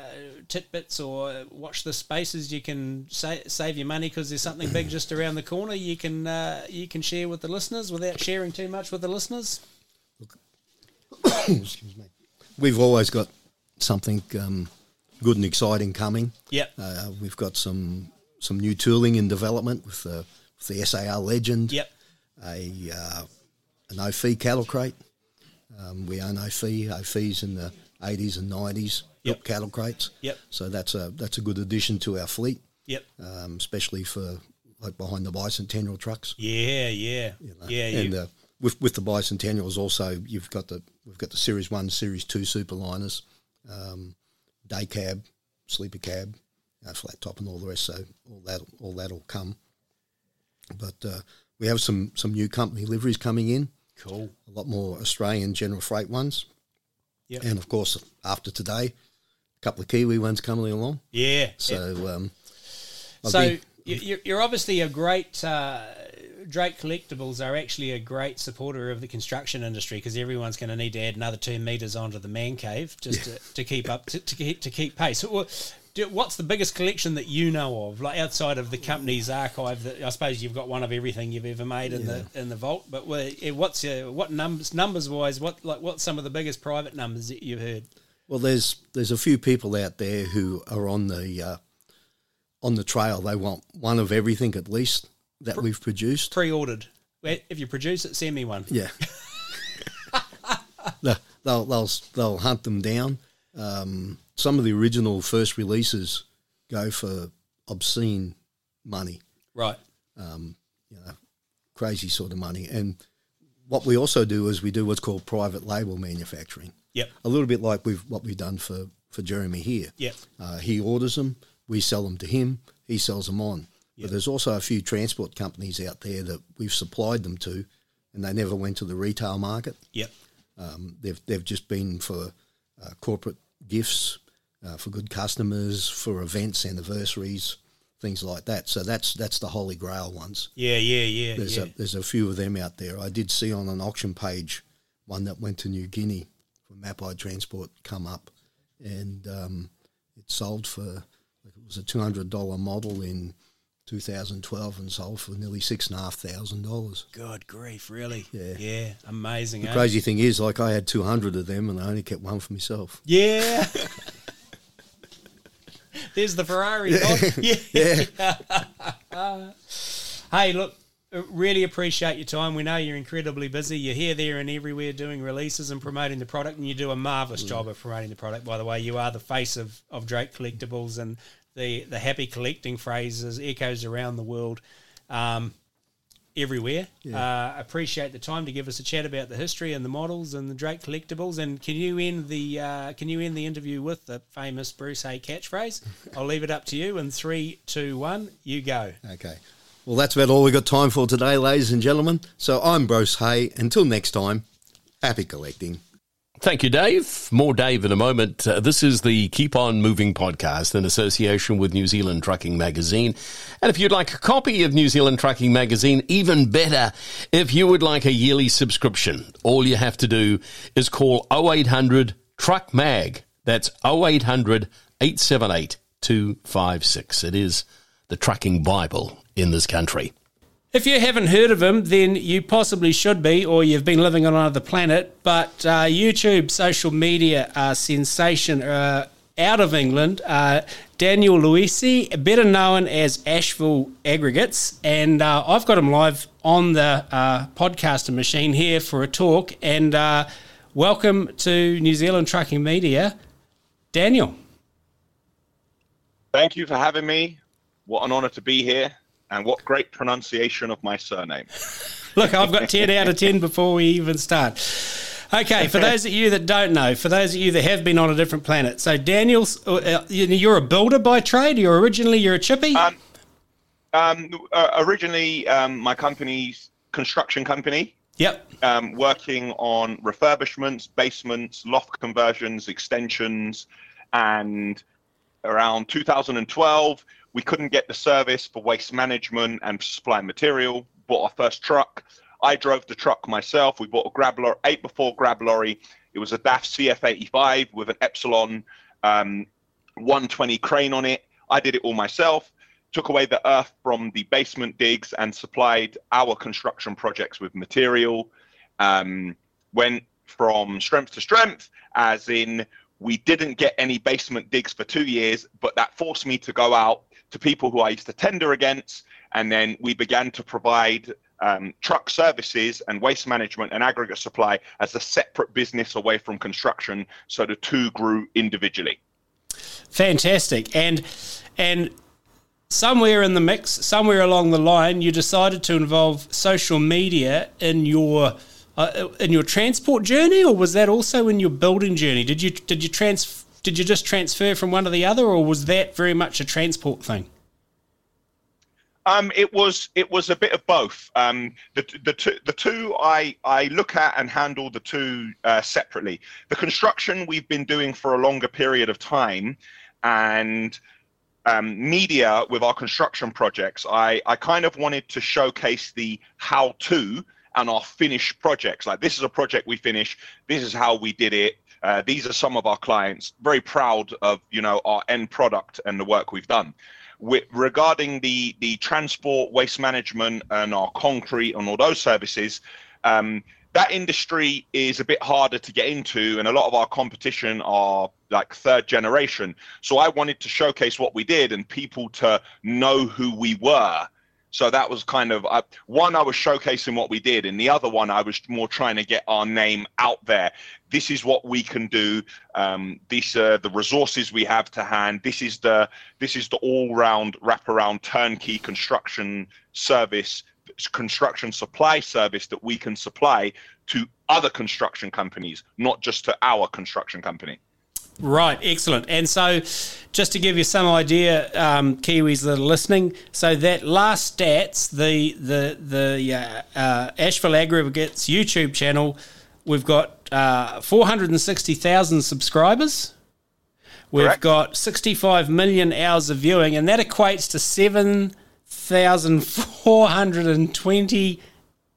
tidbits or watch the spaces you can sa- save your money because there's something big just around the corner you can uh, you can share with the listeners without sharing too much with the listeners? Excuse me. We've always got something um, good and exciting coming. Yep. Uh, we've got some some new tooling in development with the, with the SAR Legend. Yep. A uh, an OFI cattle crate. Um, we own OFI. OFI's in the 80s and 90s. Yep. cattle crates. Yep. So that's a that's a good addition to our fleet, Yep. um, especially for like behind the bicentennial trucks. Yeah, yeah, yeah. and uh, with with the bicentennials also, you've got the we've got the Series One, Series Two superliners, um, day cab, sleeper cab, flat top, and all the rest. So all that all that'll come. But uh, we have some some new company liveries coming in. cool. A lot more Australian general freight ones, Yep. and of course after today, a couple of Kiwi ones coming along. Yeah. So um, So be- you- you're, you're obviously a great. Uh, Drake Collectables are actually a great supporter of the construction industry because everyone's going to need to add another two meters onto the man cave just to, to keep up to, to keep to keep pace. Do- what's the biggest collection that you know of, like outside of the company's archive? That I suppose you've got one of everything you've ever made in the in the vault. But eh, what's your, what numbers numbers wise? What like what's some of the biggest private numbers that you've heard? Well, there's there's a few people out there who are on the uh, on the trail. They want one of everything at least that we've produced. Pre-ordered. If you produce it, send me one. Yeah, They- they'll they'll they'll hunt them down. Um, some of the original first releases go for obscene money, Right. you know, crazy sort of money. And what we also do is we do what's called private label manufacturing. Yep. A little bit like we've what we've done for for Jeremy here. Yep. Uh, he orders them, we sell them to him, he sells them on. But there's also a few transport companies out there that we've supplied them to, and they never went to the retail market. Yep. Um, they've they've just been for uh, corporate gifts, uh, for good customers, for events, anniversaries, things like that. So that's that's the holy grail ones. Yeah. Yeah. Yeah. There's yeah. a there's a few of them out there. I did see on an auction page one that went to New Guinea for Mapai Transport come up, and um, it sold for like it was a two hundred dollar model in 2012 and sold for nearly six and a half thousand dollars. Good grief, really? Yeah. Yeah, amazing. The eh? crazy thing is, like I had 200 of them, and I only kept one for myself. Yeah. There's the Ferrari. Yeah. Yeah, Hey, look, uh, really appreciate your time. We know you're incredibly busy. You're here, there, and everywhere doing releases and promoting the product, and you do a marvelous Mm. job of promoting the product. By the way, you are the face of, of Drake Collectables, and the the happy collecting phrases echoes around the world. Um, everywhere. Uh, appreciate the time to give us a chat about the history and the models and the Drake collectables. And can you end the uh, can you end the interview with the famous Bruce Hay catchphrase? I'll leave it up to you. In three, two, one, you go. Okay. Well, that's about all we've got time for today, ladies and gentlemen. So I'm Bruce Hay. Until next time, happy collecting. Thank you, Dave. More Dave in a moment. Uh, this is the Keep On Moving podcast in association with New Zealand Trucking Magazine. And if you'd like a copy of New Zealand Trucking Magazine, even better, if you would like a yearly subscription, all you have to do is call 0800 Truck Mag. That's 0800 878 256. It is the trucking Bible in this country. If you haven't heard of him, then you possibly should be, or you've been living on another planet. But uh, YouTube, social media uh, sensation uh, out of England, uh, Daniel Louisy, better known as Ashville Aggregates. And uh, I've got him live on the uh, RODECaster machine here for a talk. And welcome to New Zealand Trucking Media, Daniel. Thank you for having me. What an honor to be here, and what great pronunciation of my surname. Look, I've got 10 out of 10 before we even start. Okay, for those of you that don't know, for those of you that have been on a different planet, so Daniel, uh, you- you're a builder by trade. You're originally you're a chippy. Um, um, uh, originally, um, my company's construction company, Yep. um, working on refurbishments, basements, loft conversions, extensions, and around 2012, we couldn't get the service for waste management and supply material. Bought our first truck. I drove the truck myself. We bought a grab lorry, eight before grab lorry. It was a DAF CF85 with an Epsilon um, 120 crane on it. I did it all myself. Took away the earth from the basement digs and supplied our construction projects with material. Um, went from strength to strength, as in we didn't get any basement digs for two years, but that forced me to go out to people who I used to tender against, and then we began to provide um, truck services and waste management and aggregate supply as a separate business away from construction. So the two grew individually. Fantastic. And and somewhere in the mix, somewhere along the line, you decided to involve social media in your uh, in your transport journey, or was that also in your building journey? Did you did you trans did you just transfer from one to the other, or was that very much a transport thing? Um, it was it was a bit of both. Um, the the two the two I I look at and handle the two uh, separately. The construction we've been doing for a longer period of time, and um, media with our construction projects. I I kind of wanted to showcase the how to and our finished projects. Like this is a project we finished. This is how we did it. Uh, these are some of our clients. Very proud of you know our end product and the work we've done with, regarding the the transport, waste management, and our concrete and all those services, um, that industry is a bit harder to get into, and a lot of our competition are like third generation. So I wanted to showcase what we did and people to know who we were. So that was kind of uh, one I was showcasing what we did, and the other one I was more trying to get our name out there. This is what we can do. Um, these are the resources we have to hand. This is the this is the all-round wraparound turnkey construction service, construction supply service that we can supply to other construction companies, not just to our construction company. Right, excellent. And so, just to give you some idea, um, Kiwis that are listening, so that last stats, the the the uh, uh, Ashville Aggregates YouTube channel, we've got uh, four hundred and sixty thousand subscribers. We've Correct. got sixty-five million hours of viewing, and that equates to seven thousand four hundred and twenty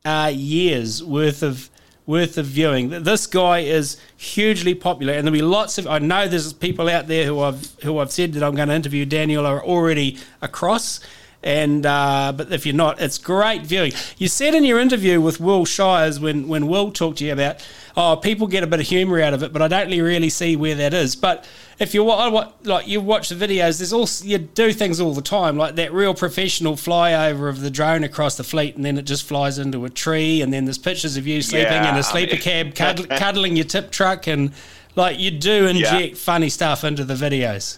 uh, years worth of worth of viewing. This guy is hugely popular, and there'll be lots of. I know there's people out there who I've who I've said that I'm going to interview. Daniel are already across. And uh, but if you're not, it's great viewing. You said in your interview with Will Shires when when Will talked to you about oh people get a bit of humour out of it, but I don't really see where that is. But if you wa- wa- like you watch the videos, there's also you do things all the time, like that real professional flyover of the drone across the fleet, and then it just flies into a tree, and then there's pictures of you sleeping in a sleeper I mean- cab, cuddl- cuddling your tip truck, and like you do inject funny stuff into the videos.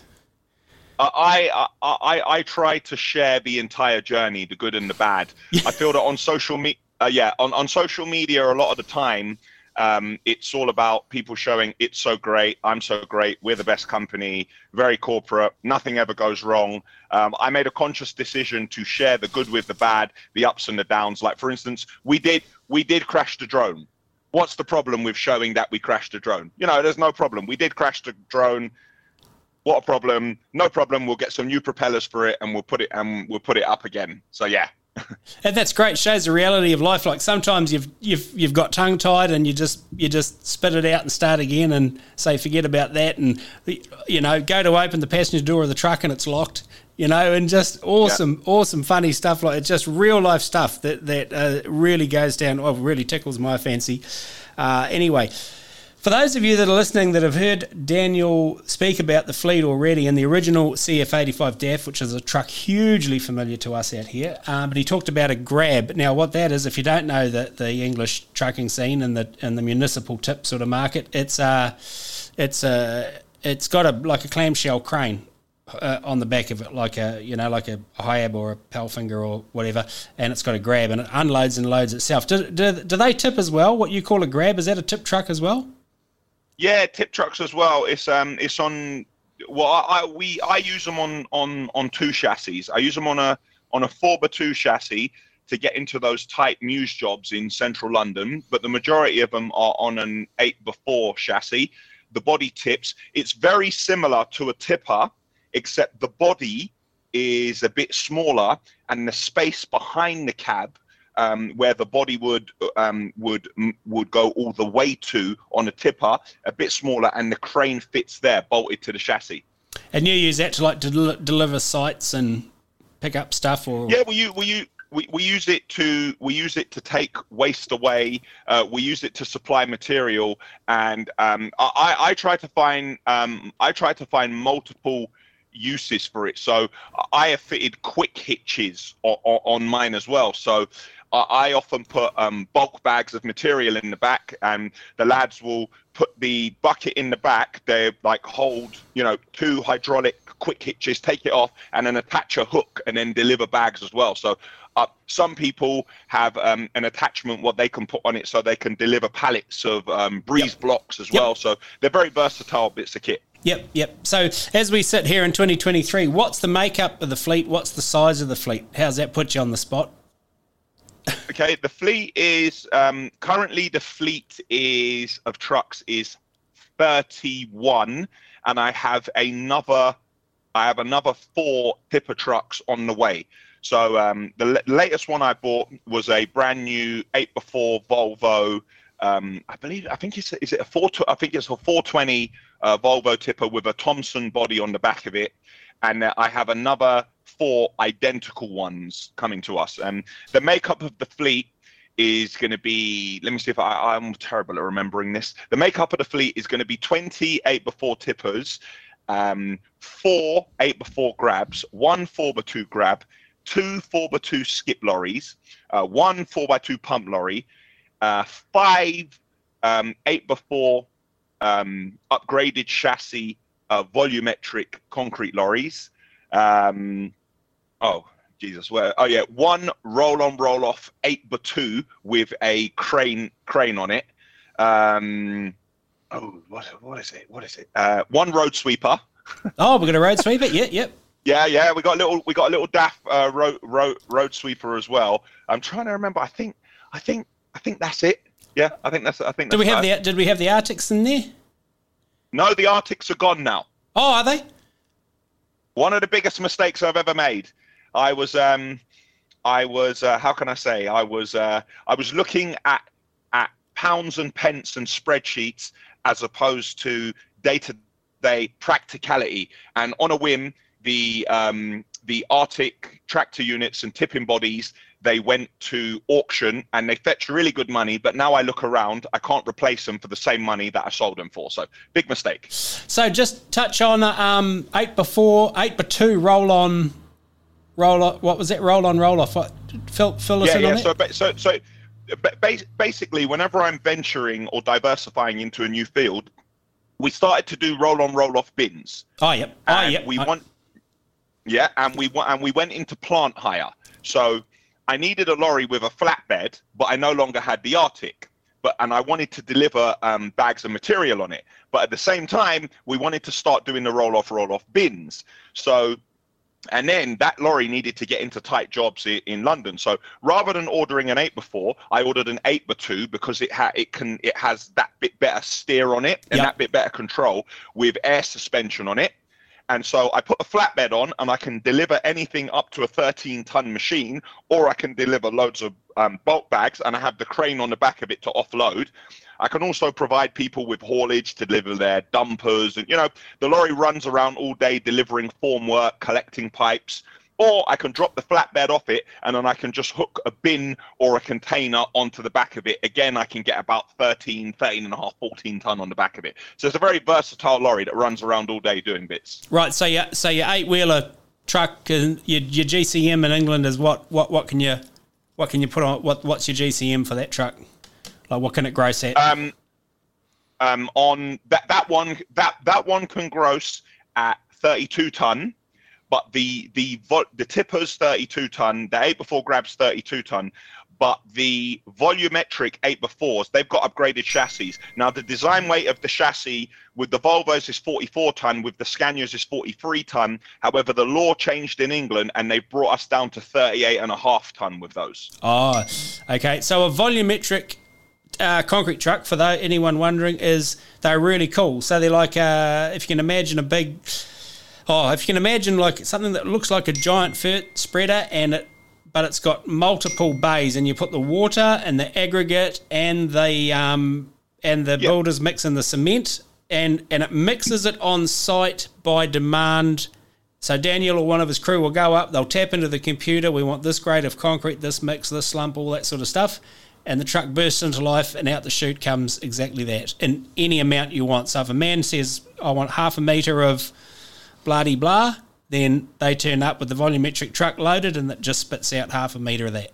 I, I I I try to share the entire journey, the good and the bad. I feel that on social media, uh, yeah, on, on social media, a lot of the time, um, it's all about people showing it's so great, I'm so great, we're the best company, very corporate, nothing ever goes wrong. Um, I made a conscious decision to share the good with the bad, the ups and the downs. Like for instance, we did we did crash the drone. What's the problem with showing that we crashed a drone? You know, there's no problem. We did crash the drone what a problem no problem we'll get some new propellers for it and we'll put it and we'll put it up again so yeah And that's great. Shows the reality of life. Like sometimes you've you've you've got tongue tied and you just you just spit it out and start again and say forget about that and you know go to open the passenger door of the truck and it's locked. You know, and just awesome, awesome, funny stuff like it's just real life stuff that that uh, really goes down. Oh, really tickles my fancy. Uh, anyway. For those of you that are listening that have heard Daniel speak about the fleet already and the original CF85 DAF, which is a truck hugely familiar to us out here, um, but he talked about a grab. Now, what that is, if you don't know the, the English trucking scene and the and the municipal tip sort of market, it's a it's a it's got a like a clamshell crane uh, on the back of it, like a you know, like a Hiab or a Palfinger or whatever, and it's got a grab and it unloads and loads itself. Do, do, do they tip as well? What you call a grab is that a tip truck as well? Yeah tip trucks as well it's um it's on well I, I we i use them on on on two chassis i use them on a on a 4 by 2 chassis to get into those tight Mews jobs in central London, but the majority of them are on an 8 before chassis. The body tips. It's very similar to a tipper, except the body is a bit smaller and the space behind the cab um, where the body would um, would would go all the way to on a tipper, a bit smaller, and the crane fits there, bolted to the chassis. And you use that to like del- deliver sites and pick up stuff, or yeah, well, you well you. We, we use it to we use it to take waste away. Uh, we use it to supply material, and um, I, I try to find um, I try to find multiple uses for it. So I have fitted quick hitches on, on mine as well. So I often put um, bulk bags of material in the back, and the lads will put the bucket in the back. They like hold, you know, two hydraulic quick hitches, take it off, and then attach a hook, and then deliver bags as well. So uh, some people have um, an attachment what they can put on it, so they can deliver pallets of um, breeze yep. blocks as yep. well. So they're very versatile bits of kit. Yep, yep. So as we sit here in 2023, what's the makeup of the fleet? What's the size of the fleet? How's that put you on the spot? Okay, the fleet is um, currently the fleet is of trucks is 31, and I have another I have another four tipper trucks on the way. So um, the l- latest one I bought was a brand new eight before Volvo. Um, I believe I think it's is it a four I think it's a 420 uh, Volvo tipper with a Thomson body on the back of it, and uh, I have another four identical ones coming to us. And the makeup of the fleet is going to be let me see if I, i'm terrible at remembering this the makeup of the fleet is going to be 28 before tippers um, four 8 before grabs one 4 by 2 grab two 4 by 2 skip lorries uh, one 4 by 2 pump lorry uh, five um, 8 before um, upgraded chassis uh, volumetric concrete lorries um, oh Jesus, where oh yeah, one roll on roll off eight by two with a crane crane on it. Um, oh, what what is it? What is it? Uh, one road sweeper. oh, we're gonna road sweep it. Yeah, yep. Yeah, yeah, we got a little we got a little DAF uh, road, road road sweeper as well. I'm trying to remember. I think I think I think that's it. Yeah, I think that's I think. Did we have the Did we have the Arctics in there? No, the Arctics are gone now. Oh, are they? One of the biggest mistakes I've ever made. I was, um, I was, uh, how can I say? I was, uh, I was looking at at pounds and pence and spreadsheets as opposed to day-to-day practicality. And on a whim, the um, the Arctic tractor units and tipping bodies they went to auction and they fetched really good money. But now I look around, I can't replace them for the same money that I sold them for. So big mistake. So just touch on um, eight before, eight by two roll on, roll on. What was it? Roll on, roll off. What, fill, fill us yeah, in yeah. on so. So so basically, whenever I'm venturing or diversifying into a new field, we started to do roll on, roll off bins. Oh yep. Oh yep. We want. Yeah, and we and we went into plant hire. So I needed a lorry with a flatbed, but I no longer had the Arctic. But and I wanted to deliver um, bags of material on it. But at the same time, we wanted to start doing the roll off, roll off bins. So and then that lorry needed to get into tight jobs in London. So rather than ordering an eight before, I ordered an eight by two because it ha- it can it has that bit better steer on it and yep. that bit better control with air suspension on it. And so I put a flatbed on and I can deliver anything up to a 13 ton machine, or I can deliver loads of um, bulk bags and I have the crane on the back of it to offload. I can also provide people with haulage to deliver their dumpers. And, you know, the lorry runs around all day delivering formwork, collecting pipes, or I can drop the flatbed off it and then I can just hook a bin or a container onto the back of it. Again, I can get about 13, 13 and a half, 14 ton on the back of it. So it's a very versatile lorry that runs around all day doing bits. Right. So your so your eight wheeler truck and your, your GCM in England is what what what can you what can you put on what what's your GCM for that truck? Like what can it gross at? Um, um, on that that one that that one can gross at 32 ton but the the the tipper's 32 ton, the eight before grabs 32 ton, but the volumetric 8x4s, they've got upgraded chassis. Now, the design weight of the chassis with the Volvos is 44 ton, with the Scanias is 43 ton. However, the law changed in England and they brought us down to 38 and a half ton with those. Oh, okay. So a volumetric uh, concrete truck, for the, anyone wondering, is they're really cool. So they're like, uh, if you can imagine a big, oh, if you can imagine like something that looks like a giant fert spreader, and it, but it's got multiple bays, and you put the water and the aggregate and the um, and the builders mix in the cement, and and it mixes it on site by demand. So Daniel or one of his crew will go up, they'll tap into the computer, we want this grade of concrete, this mix, this slump, all that sort of stuff. And the truck bursts into life and out the chute comes exactly that in any amount you want. So if a man says, I want half a metre of bloody blah, then they turn up with the volumetric truck loaded and it just spits out half a metre of that.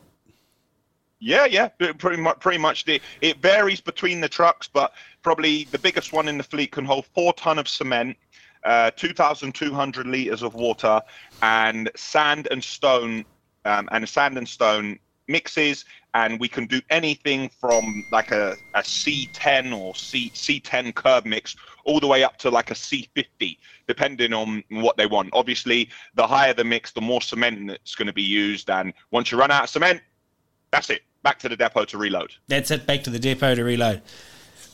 Yeah, yeah, pretty much. Pretty much, the, it varies between the trucks, but probably the biggest one in the fleet can hold four ton of cement, uh, 2,200 liters of water, and sand and stone, um, and sand and stone mixes. And we can do anything from like a, a C10 or C C10 curb mix all the way up to like a C50, depending on what they want. Obviously, the higher the mix, the more cement that's going to be used. And once you run out of cement, that's it. Back to the depot to reload. That's it, back to the depot to reload.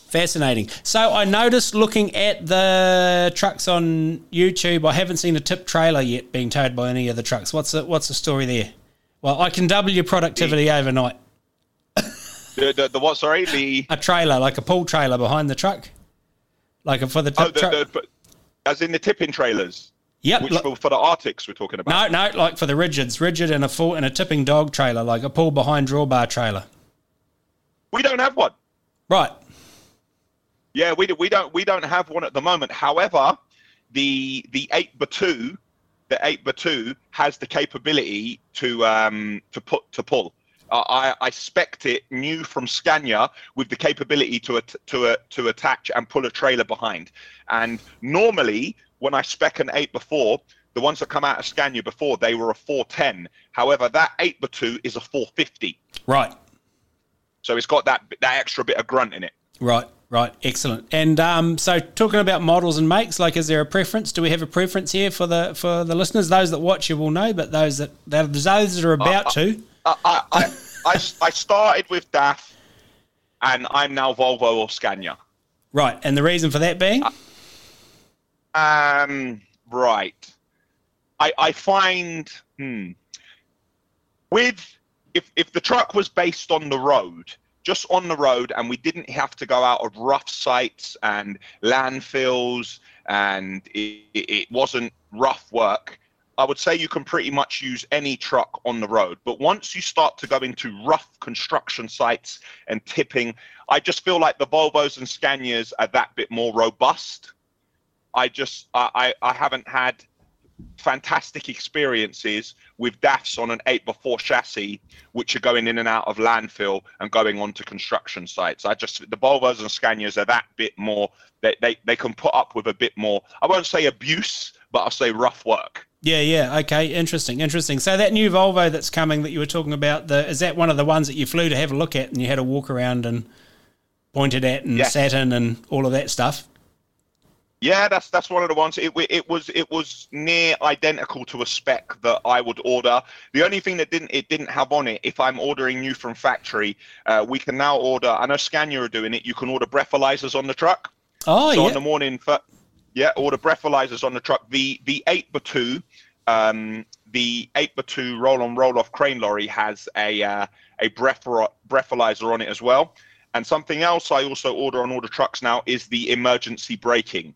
Fascinating. So I noticed looking at the trucks on YouTube, I haven't seen a tip trailer yet being towed by any of the trucks. What's the, what's the story there? Well, I can double your productivity overnight. The, the, the what? Sorry, the A trailer, like a pull trailer behind the truck, like for the tip oh, the, the, but as in the tipping trailers. Yep, Which for, for the Artics we're talking about. No, no, like for the rigids, rigid and a full and a tipping dog trailer, like a pull behind drawbar trailer. We don't have one. Right. Yeah, we, do- we don't we don't have one at the moment. However, the the eight by two, the eight by two has the capability to um to put to pull. Uh, I I spec'd it new from Scania with the capability to at, to uh, to attach and pull a trailer behind. And normally when I spec an eight before, the ones that come out of Scania before they were a 410. However, that eight by two is a 450. Right. So it's got that that extra bit of grunt in it. Right, right, excellent. And um, so, talking about models and makes, like, is there a preference? Do we have a preference here for the for the listeners? Those that watch you will know, but those that, that those that are about to, I, I, I, I, I started with DAF, and I'm now Volvo or Scania. right? And the reason for that being, Um, right. I I find hmm, with if if the truck was based on the road, just on the road, and we didn't have to go out of rough sites and landfills, and it, it it wasn't rough work. I would say you can pretty much use any truck on the road. But once you start to go into rough construction sites and tipping, I just feel like the Volvos and Scanias are that bit more robust. I just I, I haven't had fantastic experiences with DAFs on an 8x4 chassis, which are going in and out of landfill and going onto construction sites. I just the Volvos and Scanias are that bit more they, they, they can put up with a bit more I won't say abuse, but I'll say rough work. Yeah, yeah, okay, interesting, interesting. So that new Volvo that's coming that you were talking about, the is that one of the ones that you flew to have a look at and you had a walk around and pointed at and Yeah. sat in and all of that stuff? Yeah, that's that's one of the ones. It it was it was near identical to a spec that I would order. The only thing that didn't it didn't have on it. If I'm ordering new from factory, uh, we can now order. I know Scania are doing it. You can order breathalyzers on the truck. Oh, so yeah. in the morning, for, yeah, order breathalyzers on the truck. The the eight by two, um, the eight by two roll on roll off crane lorry has a uh, a breatha- breathalyzer on it as well. And something else I also order on all the trucks now is the emergency braking.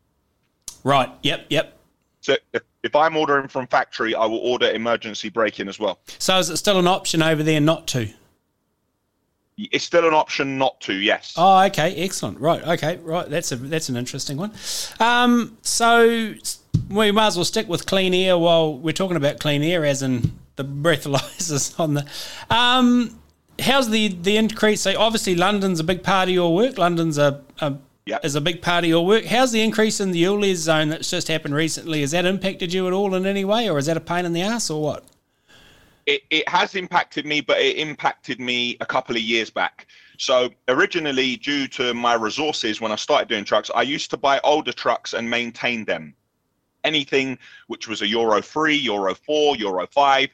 Right. Yep. Yep. So if, I'm ordering from factory, I will order emergency braking as well. So is it still an option over there not to? It's still an option not to, yes. Oh, okay, excellent. Right, okay, right. That's a that's an interesting one. Um, so we might as well stick with clean air while we're talking about clean air, as in the breathalyzers on the. Um, how's the the increase? So obviously London's a big part of your work. London's a, a Yep. is a big part of your work. How's the increase in the ULEZ zone that's just happened recently? Has that impacted you at all in any way, or is that a pain in the ass, or what? it, it has impacted me, but it impacted me a couple of years back. So originally, due to my resources, when I started doing trucks, I used to buy older trucks and maintain them. Anything which was a Euro 3, Euro 4, Euro 5,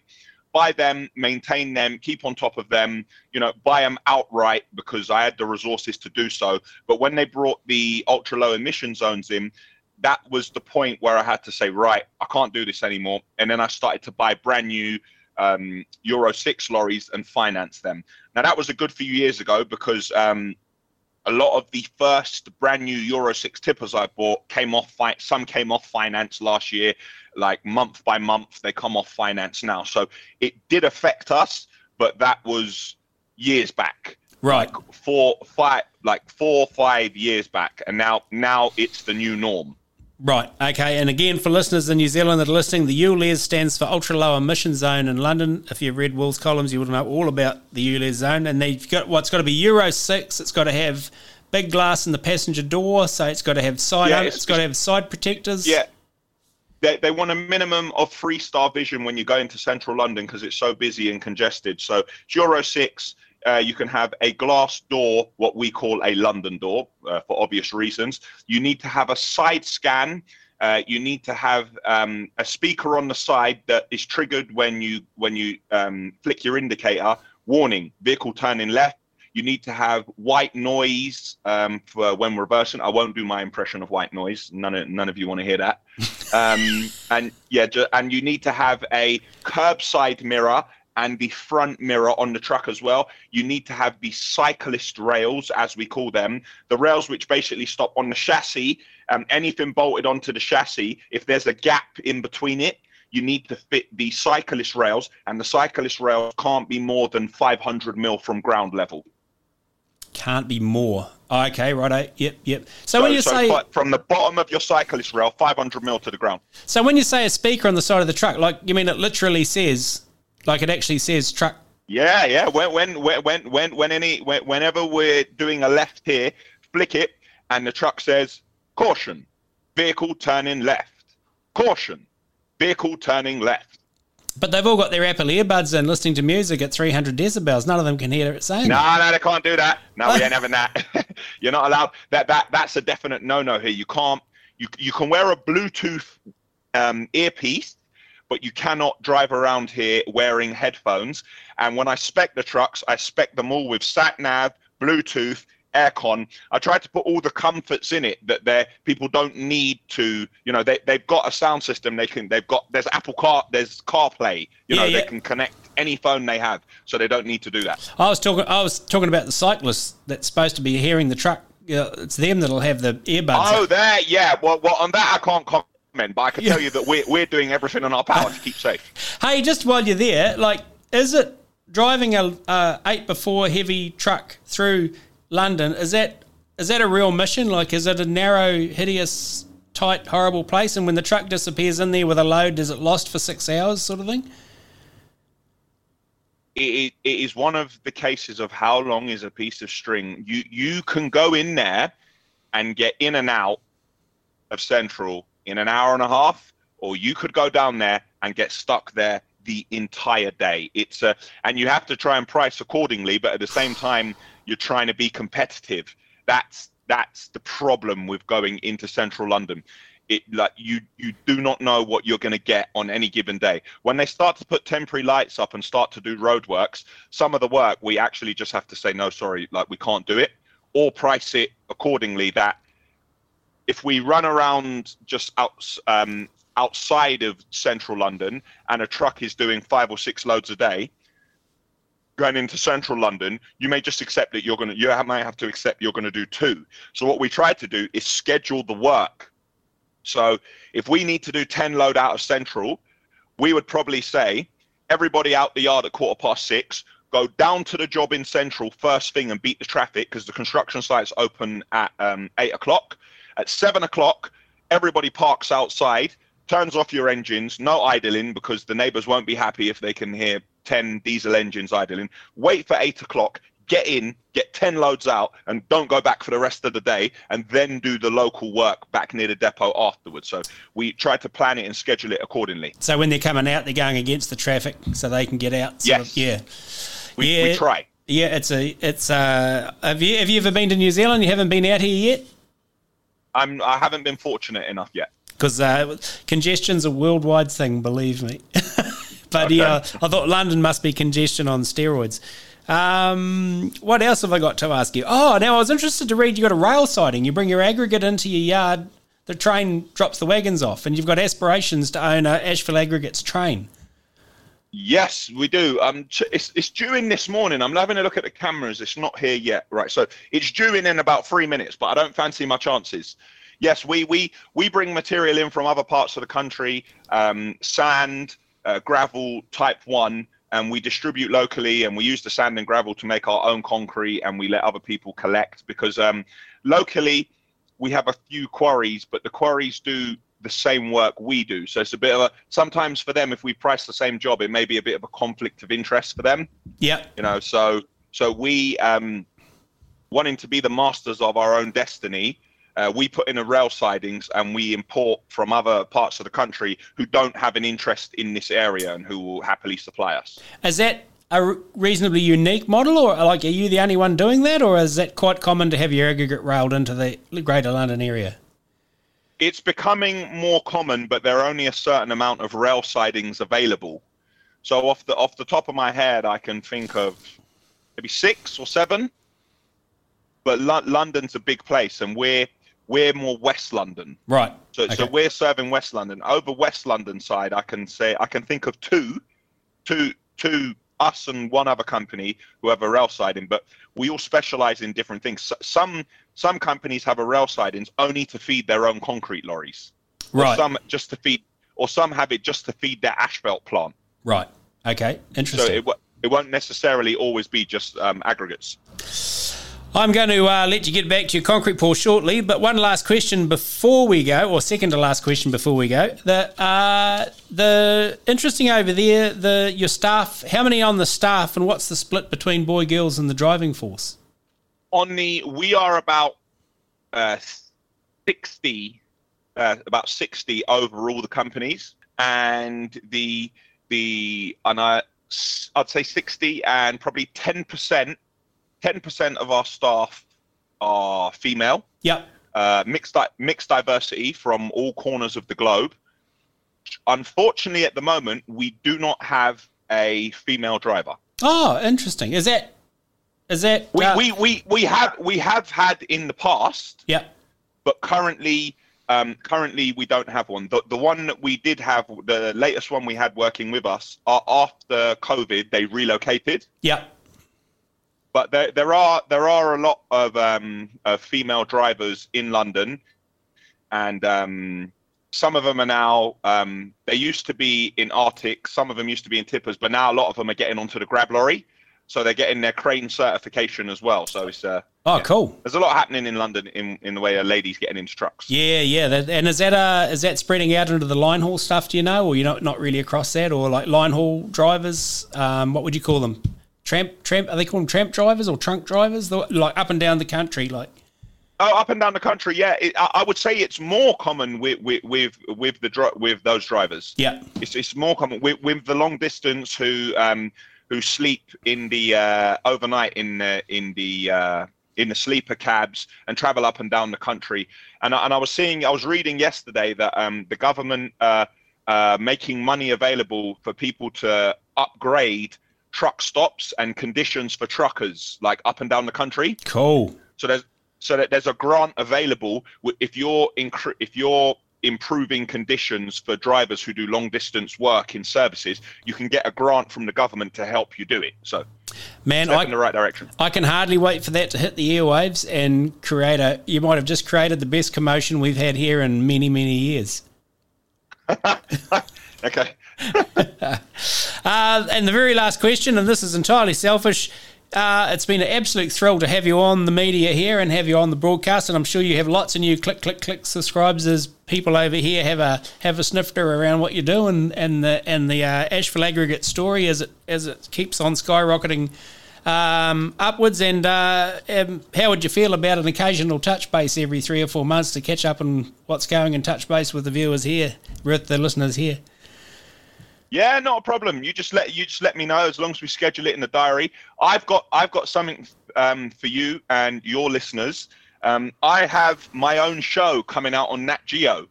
buy them, maintain them, keep on top of them, you know, buy them outright because I had the resources to do so. But when they brought the ultra low emission zones in, that was the point where I had to say, right, I can't do this anymore. And then I started to buy brand new um, Euro 6 lorries and finance them. Now, that was a good few years ago because um, a lot of the first brand new Euro 6 tippers I bought came off, some came off finance last year, like month by month, they come off finance now. So it did affect us, but that was years back. Right. Like four, five, like four, or five years back. And now, now it's the new norm. Right. Okay. And again, for listeners in New Zealand that are listening, the ULEZ stands for Ultra Low Emission Zone in London. If you've read Will's columns, you would know all about the ULEZ zone. And they've got what's well, got to be Euro six. It's got to have big glass in the passenger door, so it's got to have side. Yeah, it's, it's- got to have side protectors. Yeah. They, they want a minimum of three star vision when you go into central London because it's so busy and congested. So it's Euro 6, uh, you can have a glass door, what we call a London door uh, for obvious reasons. You need to have a side scan. Uh, you need to have um, a speaker on the side that is triggered when you when you um, flick your indicator. Warning: vehicle turning left. You need to have white noise um, for when reversing. I won't do my impression of white noise. None of none of you want to hear that. Um, and yeah, ju- and you need to have a curbside mirror and the front mirror on the truck as well. You need to have the cyclist rails, as we call them, the rails which basically stop on the chassis. Um, anything bolted onto the chassis, if there's a gap in between it, you need to fit the cyclist rails, and the cyclist rails can't be more than 500 mil from ground level. Can't be more. Okay. Right. Yep. Yep. So, when you say from the bottom of your cyclist rail, 500 mil to the ground. so when you say a speaker on the side of the truck, like you mean it literally says, like it actually says truck. Yeah, yeah. When when when when when, when any when, whenever we're doing a left here, flick it, and the truck says caution, vehicle turning left. Caution, vehicle turning left. But they've all got their Apple earbuds and listening to music at 300 decibels. None of them can hear it saying. No, that. no, they can't do that. No, we ain't having that. You're not allowed. That that that's a definite no-no here. You can't. You you can wear a Bluetooth um, earpiece, but you cannot drive around here wearing headphones. And when I spec the trucks, I spec them all with sat nav, Bluetooth, aircon. I tried to put all the comforts in it that they people don't need to. You know, they they've got a sound system. They can. They've got. There's Apple Car. There's CarPlay. You know, Yeah, they can connect any phone they have, so they don't need to do that. I was talking. I was talking about the cyclists that's supposed to be hearing the truck. Yeah, it's them that'll have the earbuds. Oh, there, yeah. Well, well, on that I can't comment, but I can tell you that we're we're doing everything in our power to keep safe. Hey, just while you're there, like, is it driving a uh, eight before heavy truck through London? Is that is that a real mission? Like, is it a narrow, hideous, tight, horrible place? And when the truck disappears in there with a load, is it lost for six hours, sort of thing? It, it, it is one of the cases of how long is a piece of string. You you can go in there and get in and out of Central in an hour and a half, or you could go down there and get stuck there the entire day. It's a and you have to try and price accordingly, but at the same time you're trying to be competitive. That's that's the problem with going into central London. It like you you do not know what you're going to get on any given day. When they start to put temporary lights up and start to do roadworks, some of the work we actually just have to say no, sorry, like we can't do it, or price it accordingly. That if we run around just out, um, outside of central London and a truck is doing five or six loads a day, going into central London, you may just accept that you're going to, you might have to accept you're going to do two. So what we try to do is schedule the work. So if we need to do 10 load out of central, we would probably say everybody out the yard at quarter past six, go down to the job in central first thing and beat the traffic because the construction site's open at um, eight o'clock. At seven o'clock, everybody parks outside, turns off your engines, no idling because the neighbors won't be happy if they can hear 10 diesel engines idling. Wait for eight o'clock, get in, get 10 loads out, and don't go back for the rest of the day, and then do the local work back near the depot afterwards. So we try to plan it and schedule it accordingly. So when they're coming out, they're going against the traffic so they can get out. Yes. of- yeah. We, Yeah. we try. Yeah, it's a it's uh have you have you ever been to New Zealand? You haven't been out here yet? I'm, I haven't been fortunate enough yet. Because uh, congestion's a worldwide thing, believe me. but yeah, I thought London must be congestion on steroids. Um, what else have I got to ask you? Oh, now I was interested to read you got a rail siding. You bring your aggregate into your yard, the train drops the wagons off, and you've got aspirations to own a Ashville Aggregates train. Yes, we do. Um, it's it's due in this morning. I'm having a look at the cameras. It's not here yet, right? So it's due in in about three minutes, but I don't fancy my chances. Yes, we we we bring material in from other parts of the country, um, sand, uh, gravel, type one, and we distribute locally. And we use the sand and gravel to make our own concrete, and we let other people collect because um, locally we have a few quarries, but the quarries do the same work we do. So it's a bit of a sometimes for them, if we price the same job, it may be a bit of a conflict of interest for them. Yeah, You know, so so we um, wanting to be the masters of our own destiny. Uh, we put in a rail sidings and we import from other parts of the country who don't have an interest in this area and who will happily supply us. is that a reasonably unique model, or like are you the only one doing that, or is that quite common to have your aggregate railed into the Greater London area? It's becoming more common, but there are only a certain amount of rail sidings available. So off the off the top of my head, I can think of maybe six or seven. But Lo- London's a big place, and we're we're more West London. Right. So so we're serving West London. Over West London side, I can say I can think of two, two, two us and one other company who have a rail siding, but we all specialize in different things. S- Some some companies have a rail sidings only to feed their own concrete lorries. Right. some just to feed, or some have it just to feed their asphalt plant. Right. Okay. Interesting. So it, it won't necessarily always be just um, aggregates. I'm going to uh, let you get back to your concrete pour shortly, but one last question before we go, or second to last question before we go. The uh, the interesting over there, the your staff. How many on the staff, and what's the split between boy, girls, and the driving force? On the we are about uh, 60 uh, about 60 over all the companies and the the and I I'd say 60 and probably 10% 10% of our staff are female Yeah. uh, mixed di- mixed diversity from all corners of the globe unfortunately at the moment we do not have a female driver Oh, interesting. Is that is that we, uh, we, we, we have we have had in the past Yep. but currently um, currently we don't have one. The, the one that we did have, the latest one we had working with us, uh, after COVID, they relocated. Yeah. But there, there are there are a lot of um, uh, female drivers in London, and um, some of them are now. Um, they used to be in Artic. Some of them used to be in tippers, but now a lot of them are getting onto the grab lorry, so they're getting their crane certification as well. So it's uh, Oh, cool. there's a lot happening in London in, in the way of ladies getting into trucks. Yeah, yeah. And is that uh is that spreading out into the line haul stuff? Do you know, or you're not not really across that, or like line haul drivers? Um, what would you call them? Tramp, tramp. Are they called tramp drivers or trunk drivers? The- Like up and down the country, like. Oh, up and down the country, yeah. It, I, I would say it's more common with with with, with the dri- with those drivers. Yeah. It's, it's more common with, with the long distance who um who sleep in the uh, overnight in the in the uh, in the sleeper cabs and travel up and down the country. And I, and I was seeing, I was reading yesterday that um, the government uh, uh, making money available for people to upgrade truck stops and conditions for truckers, like up and down the country. Cool. So there's so that there's a grant available if you're incre- if you're improving conditions for drivers who do long distance work in services, you can get a grant from the government to help you do it. So Man, I, in the right direction. I can hardly wait for that to hit the airwaves and create a. You might have just created the best commotion we've had here in many, many years. Okay. Uh, and the very last question, and this is entirely selfish. Uh, it's been an absolute thrill to have you on the media here and have you on the broadcast, and I'm sure you have lots of new click, click, click subscribers as people over here have a have a snifter around what you do and and the and the uh, Ashville aggregate story as it as it keeps on skyrocketing um, upwards. And uh, um, how would you feel about an occasional touch base every three or four months to catch up on what's going and touch base with the viewers here, with the listeners here? Yeah, not a problem. You just let you just let me know as long as we schedule it in the diary. I've got I've got something um, for you and your listeners. Um, I have my own show coming out on Nat Geo.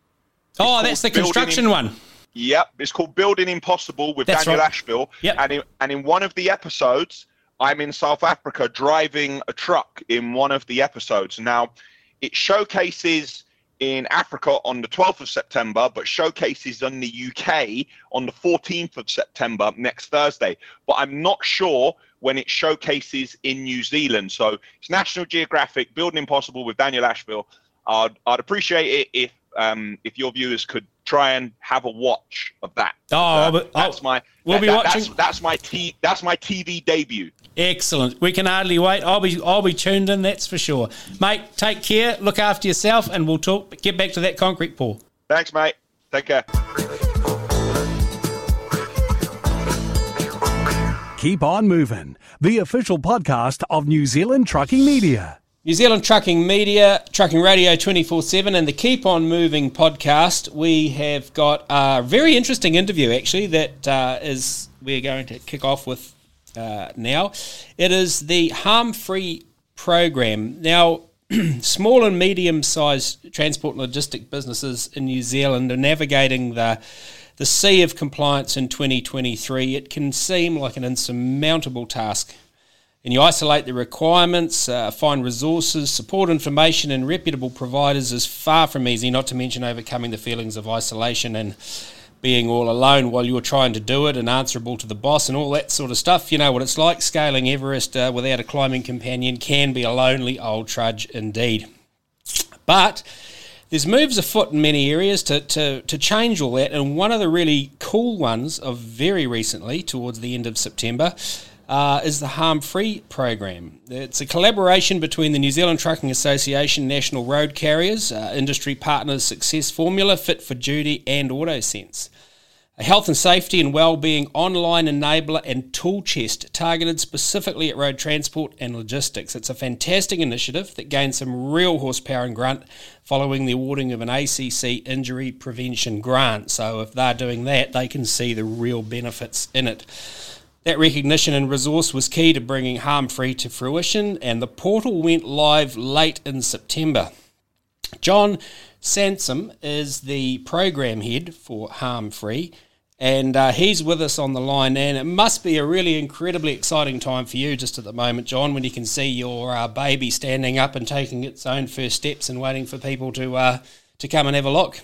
Oh, that's the construction in, one. Yep, it's called Building Impossible with that's Daniel right. Ashville. Yep. And in, and in one of the episodes, I'm in South Africa driving a truck in one of the episodes. Now, it showcases in Africa on the 12th of September, but showcases in the UK on the 14th of September next Thursday. But I'm not sure when it showcases in New Zealand. So it's National Geographic Building Impossible with Daniel Ashville. I'd, I'd appreciate it if um, if your viewers could try and have a watch of that. Oh, uh, but, that's my we'll that, be that, watching. That's, that's my t- that's my TV debut. Excellent. We can hardly wait. I'll be I'll be tuned in. That's for sure, mate. Take care. Look after yourself, and we'll talk. Get back to that concrete pour. Thanks, mate. Take care. Keep on moving. The official podcast of New Zealand Trucking Media. New Zealand Trucking Media, Trucking Radio 24 7, and the Keep On Moving podcast. We have got a very interesting interview, actually, that uh, is we're going to kick off with uh, now. It is the HARMfree program. Now, small and medium sized transport and logistic businesses in New Zealand are navigating the the sea of compliance in 2023. It can seem like an insurmountable task and you isolate the requirements, uh, find resources, support information, and reputable providers is far from easy, not to mention overcoming the feelings of isolation and being all alone while you're trying to do it and answerable to the boss and all that sort of stuff. You know what it's like. Scaling Everest uh, without a climbing companion can be a lonely old trudge indeed. But there's moves afoot in many areas to, to, to change all that, and one of the really cool ones of very recently, towards the end of September, uh, is the HARMfree program. It's a collaboration between the New Zealand Trucking Association, National Road Carriers, uh, industry partners Success Formula, Fit for Duty, and AutoSense. A health and safety and well-being online enabler and tool chest targeted specifically at road transport and logistics. It's a fantastic initiative that gained some real horsepower and grunt following the awarding of an ACC injury prevention grant. So if they're doing that, they can see the real benefits in it. That recognition and resource was key to bringing HARMfree to fruition, and the portal went live late in September. John Sansom is the program head for HARMfree, and uh, he's with us on the line. And it must be a really incredibly exciting time for you just at the moment, John, when you can see your uh, baby standing up and taking its own first steps and waiting for people to uh, to come and have a look.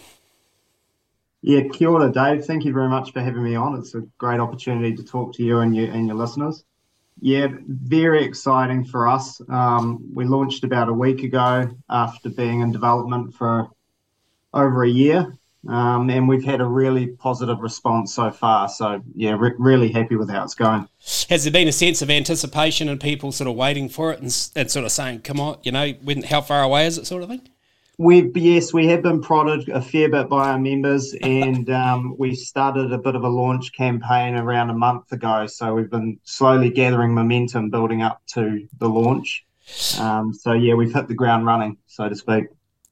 Yeah, kia ora, Dave. Thank you very much for having me on. It's a great opportunity to talk to you and your and your listeners. Yeah, very exciting for us. Um, we launched about a week ago after being in development for over a year, um, and we've had a really positive response so far. So yeah, re- really happy with how it's going. Has there been a sense of anticipation and people sort of waiting for it and, and sort of saying, "Come on, you know, when, how far away is it?" sort of thing? We yes, we have been prodded a fair bit by our members, and um, we started a bit of a launch campaign around a month ago. So we've been slowly gathering momentum, building up to the launch. Um, so yeah, we've hit the ground running, so to speak.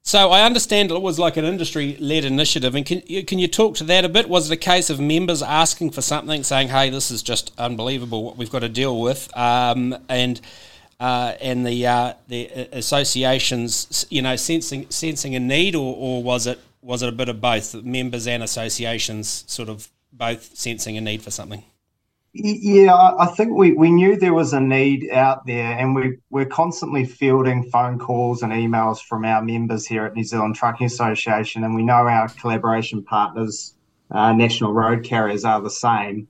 So I understand it was like an industry-led initiative, and can can you talk to that a bit? Was it a case of members asking for something, saying, "Hey, this is just unbelievable what we've got to deal with," um, and uh, and the uh, the associations, you know, sensing sensing a need, or, or was it was it a bit of both, members and associations, sort of both sensing a need for something? Yeah, I think we, we knew there was a need out there, and we, we're constantly fielding phone calls and emails from our members here at New Zealand Trucking Association, and we know our collaboration partners, uh, national road carriers, are the same.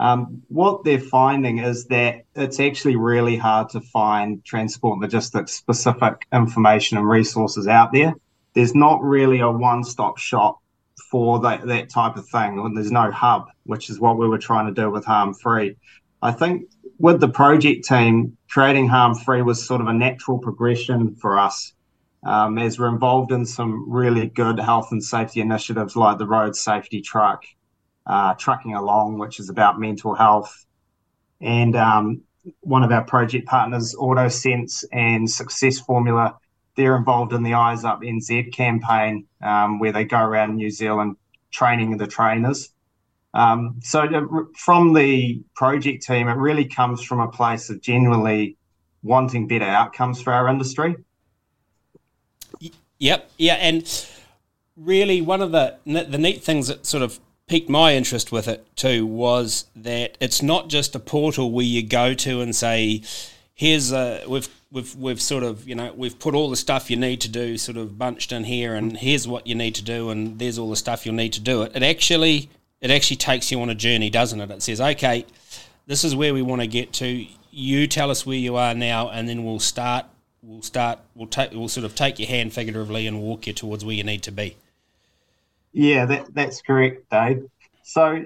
Um, what they're finding is that it's actually really hard to find transport logistics specific information and resources out there. There's not really a one stop shop for that, that type of thing. And there's no hub, which is what we were trying to do with HARMfree. I think with the project team, creating HARMfree was sort of a natural progression for us. Um, as we're involved in some really good health and safety initiatives like the road safety truck uh, Trucking Along, which is about mental health. And um, one of our project partners, AutoSense and Success Formula, they're involved in the Eyes Up NZ campaign, um, where they go around New Zealand training the trainers. Um, so from the project team, it really comes from a place of genuinely wanting better outcomes for our industry. Yep, yeah, and really one of the the neat things that sort of piqued my interest with it too was that it's not just a portal where you go to and say, "Here's a we've we've we've sort of you know we've put all the stuff you need to do sort of bunched in here, and here's what you need to do, and there's all the stuff you'll need to do it." It actually it actually takes you on a journey, doesn't it? It says, "Okay, this is where we want to get to. You tell us where you are now, and then we'll start." We'll start. We'll take. We'll sort of take your hand figuratively and walk you towards where you need to be. Yeah, that, that's correct, Dave. So,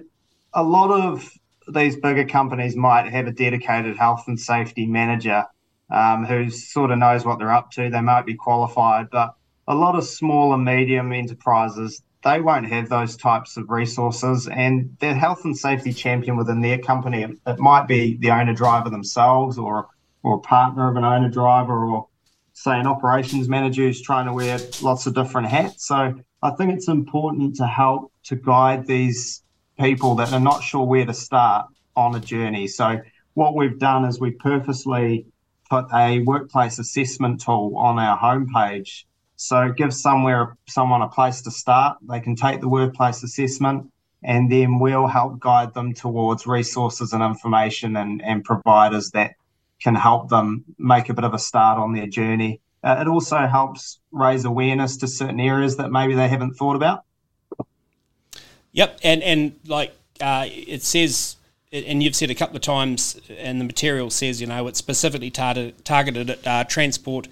a lot of these bigger companies might have a dedicated health and safety manager um, who sort of knows what they're up to. They might be qualified, but a lot of small and medium enterprises they won't have those types of resources, and their health and safety champion within their company it might be the owner driver themselves, or or a partner of an owner driver, or say an operations manager who's trying to wear lots of different hats. So I think it's important to help to guide these people that are not sure where to start on a journey. So what we've done is we purposely put a workplace assessment tool on our homepage. So it gives somewhere someone a place to start. They can take the workplace assessment and then we'll help guide them towards resources and information and, and providers that can help them make a bit of a start on their journey uh, it also helps raise awareness to certain areas that maybe they haven't thought about. Yep, and and like uh, it says, and you've said a couple of times, and the material says, you know, it's specifically tar- targeted at uh, transport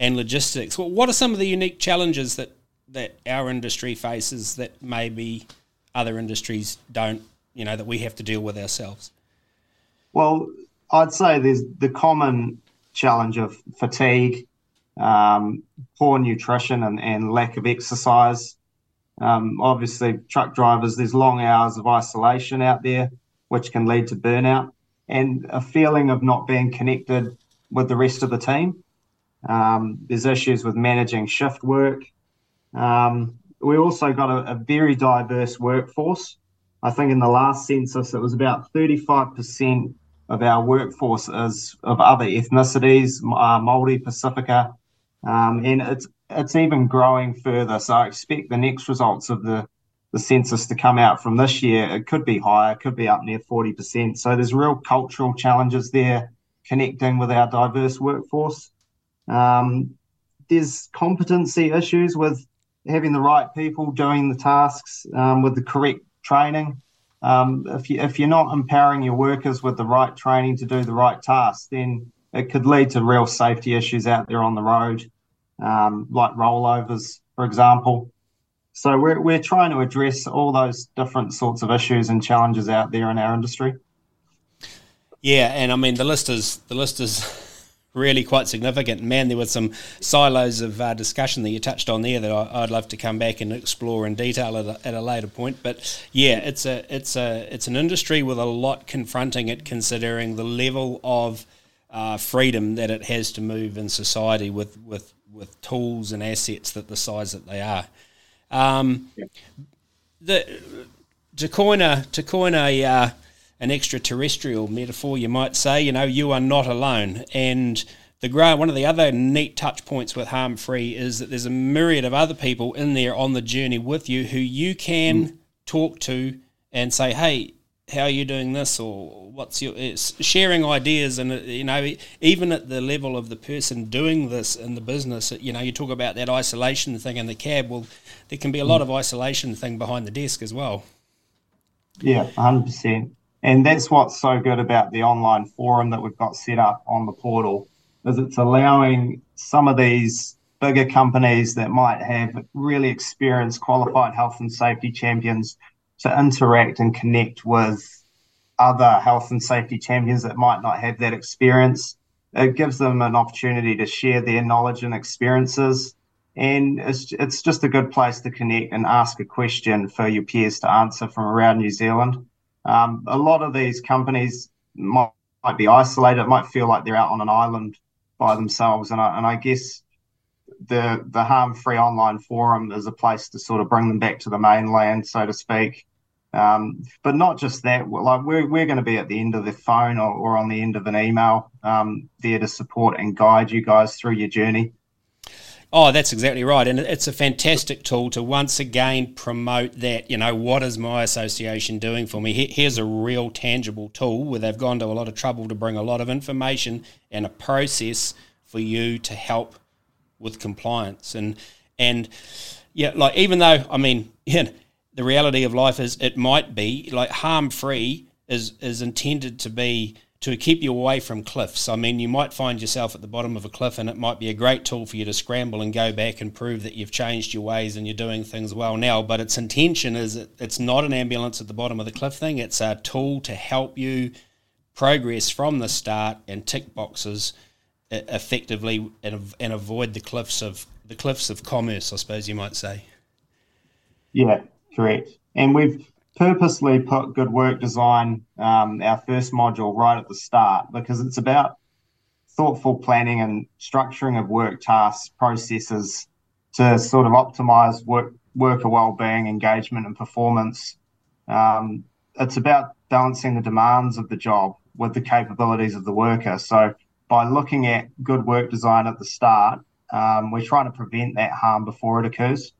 and logistics. Well, what are some of the unique challenges that that our industry faces that maybe other industries don't, you know, that we have to deal with ourselves? Well, I'd say there's the common challenge of fatigue, um, poor nutrition and, and lack of exercise. Um, obviously, truck drivers, there's long hours of isolation out there, which can lead to burnout and a feeling of not being connected with the rest of the team. Um, there's issues with managing shift work. Um, we also got a, a, very diverse workforce. I think in the last census, it was about 35% of our workforce is of other ethnicities, uh, Māori, Pasifika, um, and it's it's even growing further. So I expect the next results of the the census to come out from this year. It could be higher, could be up near forty percent. So there's real cultural challenges there connecting with our diverse workforce. Um, there's competency issues with having the right people doing the tasks um, with the correct training. Um, if you if you're not empowering your workers with the right training to do the right tasks, then it could lead to real safety issues out there on the road, um, like rollovers, for example. So we're, we're trying to address all those different sorts of issues and challenges out there in our industry. Yeah, and I mean the list is the list is really quite significant. Man, there were some silos of uh, discussion that you touched on there that I, would love to come back and explore in detail at a, at a, later point. But yeah, it's a it's a it's an industry with a lot confronting it, considering the level of uh, freedom that it has to move in society with, with, with tools and assets that the size that they are. Um, the, to coin a, to coin a, uh, an extraterrestrial metaphor, you might say, you know, you are not alone. And the one of the other neat touch points with HARMfree is that there's a myriad of other people in there on the journey with you who you can mm. talk to and say, hey, how are you doing this or what's your sharing ideas and uh, you know even at the level of the person doing this in the business you know you talk about that isolation thing in the cab well there can be a lot of isolation thing behind the desk as well yeah 100% and that's what's so good about the online forum that we've got set up on the portal is it's allowing some of these bigger companies that might have really experienced qualified health and safety champions to interact and connect with other health and safety champions that might not have that experience. It gives them an opportunity to share their knowledge and experiences. And it's, it's just a good place to connect and ask a question for your peers to answer from around New Zealand. Um, a lot of these companies might might be isolated. It might feel like they're out on an island by themselves. And I, and I guess the the HARMfree online forum is a place to sort of bring them back to the mainland, so to speak. Um, but not just that, like we're, we're going to be at the end of the phone or, or on the end of an email um, there to support and guide you guys through your journey. Oh, that's exactly right. And it's a fantastic tool to once again promote that, you know, what is my association doing for me? Here's a real tangible tool where they've gone to a lot of trouble to bring a lot of information and a process for you to help with compliance. And, and yeah, like even though, I mean, yeah, the reality of life is it might be like HARMfree is, is intended to be to keep you away from cliffs. I mean, you might find yourself at the bottom of a cliff, and it might be a great tool for you to scramble and go back and prove that you've changed your ways and you're doing things well now. But its intention is it's not an ambulance at the bottom of the cliff thing, it's a tool to help you progress from the start and tick boxes uh, effectively and, and avoid the cliffs of the cliffs of commerce, I suppose you might say. Yeah, correct. And we've purposely put good work design, um, our first module, right at the start because it's about thoughtful planning and structuring of work tasks, processes to sort of optimize work, worker well-being, engagement, and performance. Um, it's about balancing the demands of the job with the capabilities of the worker. So by looking at good work design at the start, um, we're trying to prevent that harm before it occurs.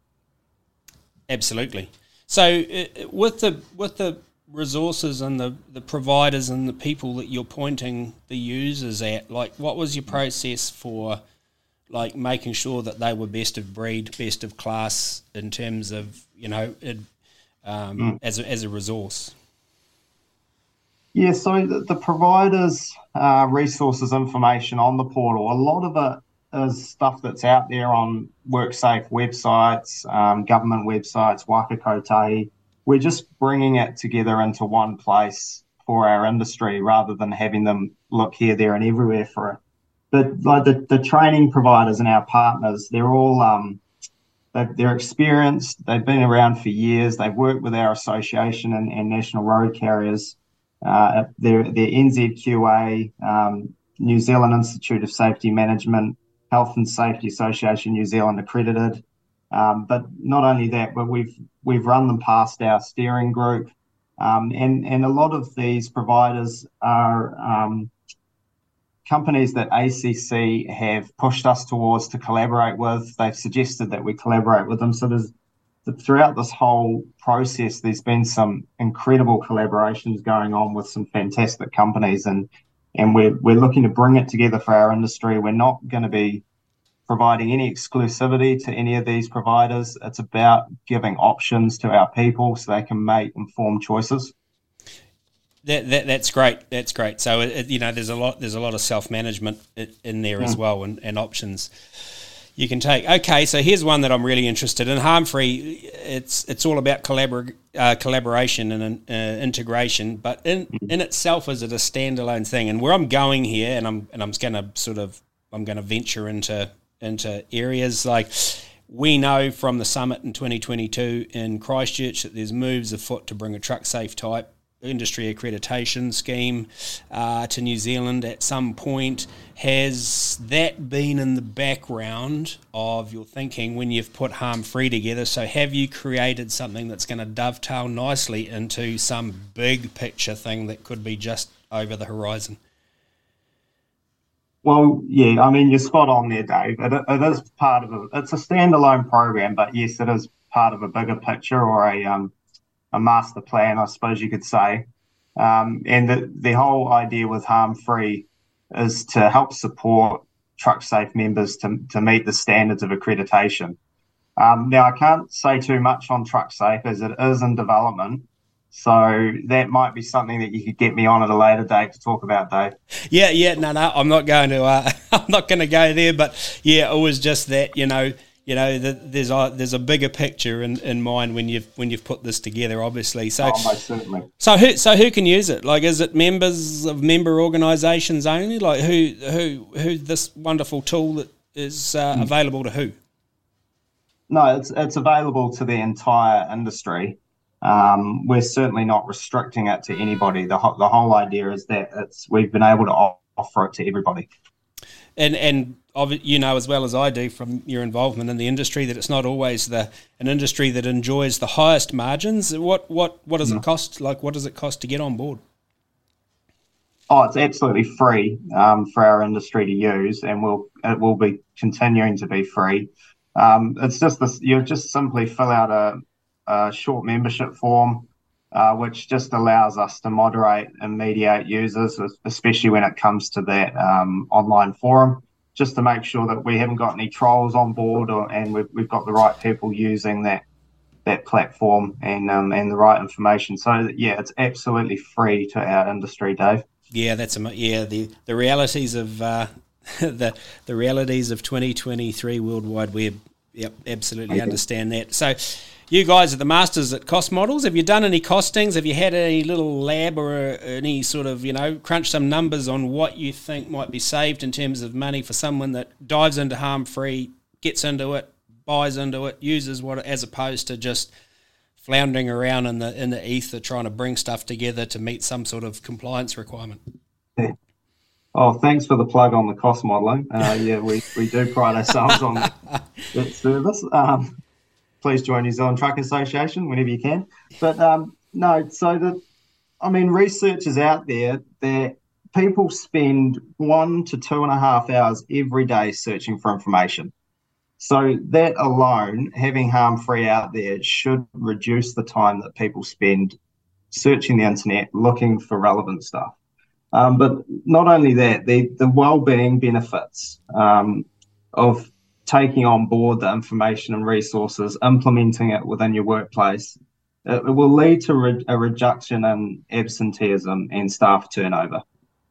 Absolutely. So uh, with the with the resources and the, the providers and the people that you're pointing the users at, like what was your process for like making sure that they were best of breed, best of class in terms of you know it, um, mm. as a, as a resource? Yeah, so the, the providers' uh, resources information on the portal, a lot of it is stuff that's out there on WorkSafe websites, um, government websites, Waka Kotahi. We're just bringing it together into one place for our industry rather than having them look here, there, and everywhere for it. But like the, the training providers and our partners, they're all um, they're, experienced. They've been around for years. They've worked with our association and, and national road carriers. Uh, they're NZQA, um, New Zealand Institute of Safety Management, Health and Safety Association New Zealand accredited. Um, but not only that, but we've we've run them past our steering group, um, and and a lot of these providers are um, companies that ACC have pushed us towards to collaborate with. They've suggested that we collaborate with them. So there's throughout this whole process, there's been some incredible collaborations going on with some fantastic companies, and and we're we're looking to bring it together for our industry. We're not going to be providing any exclusivity to any of these providers. It's about giving options to our people so they can make informed choices. That, that that's great. That's great. So it, you know, there's a lot there's a lot of self management in there mm. as well, and, and options you can take. Okay, so here's one that I'm really interested in. HARMfree. It's it's all about collabor- uh, collaboration and uh, integration, but in in itself is it a standalone thing? And where I'm going here, and I'm and I'm going to sort of I'm going to venture into into areas like we know from the summit in 2022 in Christchurch that there's moves afoot to bring a TruckSafe type industry accreditation scheme uh, to New Zealand at some point. Has that been in the background of your thinking when you've put HARMfree together? So, have you created something that's going to dovetail nicely into some big picture thing that could be just over the horizon? Well, yeah, I mean, you're spot on there, Dave. It, it is part of a, it's a standalone program, but yes, it is part of a bigger picture or a um, a master plan, I suppose you could say. Um, and the, the whole idea with HARMfree is to help support TruckSafe members to, to meet the standards of accreditation. Um, now, I can't say too much on TruckSafe as it is in development. So that might be something that you could get me on at a later date to talk about, Dave. Yeah, yeah, no, no, I'm not going to. Uh, I'm not going to go there. But yeah, it was just that you know you know, the, there's a there's a bigger picture in, in mind when you've when you've put this together, obviously. So, oh, certainly. So who so who can use it? Like, is it members of member organisations only? Like, who who who this wonderful tool that is uh, mm. available to who? No, it's it's available to the entire industry. um, we're certainly not restricting it to anybody. The, ho- the whole idea is that it's we've been able to offer it to everybody. And and you know as well as I do from your involvement in the industry that it's not always the an industry that enjoys the highest margins. What what what does no. it cost? Like what does it cost to get on board? Oh, it's absolutely free um, for our industry to use, and will it will be continuing to be free. Um, it's just this: you just simply fill out a, a short membership form, uh, which just allows us to moderate and mediate users, especially when it comes to that um, online forum, just to make sure that we haven't got any trolls on board, or, and we've, we've got the right people using that that platform and um, and the right information. So yeah, it's absolutely free to our industry, Dave. Yeah, that's a yeah the the realities of uh, the the realities of 2023 World Wide Web. Yep, absolutely okay. understand that. So, you guys are the masters at cost models. Have you done any costings? Have you had any little lab or any sort of you know crunch some numbers on what you think might be saved in terms of money for someone that dives into HARMfree, gets into it, buys into it, uses what as opposed to just floundering around in the in the ether trying to bring stuff together to meet some sort of compliance requirement. Oh, thanks for the plug on the cost modelling. Uh, yeah, we, we do pride ourselves on that service. Um, please join New Zealand Truck Association whenever you can. But um, no, so the, I mean, research is out there that people spend one to two and a half hours every day searching for information. So that alone, having HARMfree out there, should reduce the time that people spend searching the internet looking for relevant stuff. Um, but not only that, the the well-being benefits um, of taking on board the information and resources, implementing it within your workplace, it, it will lead to re- a reduction in absenteeism and staff turnover.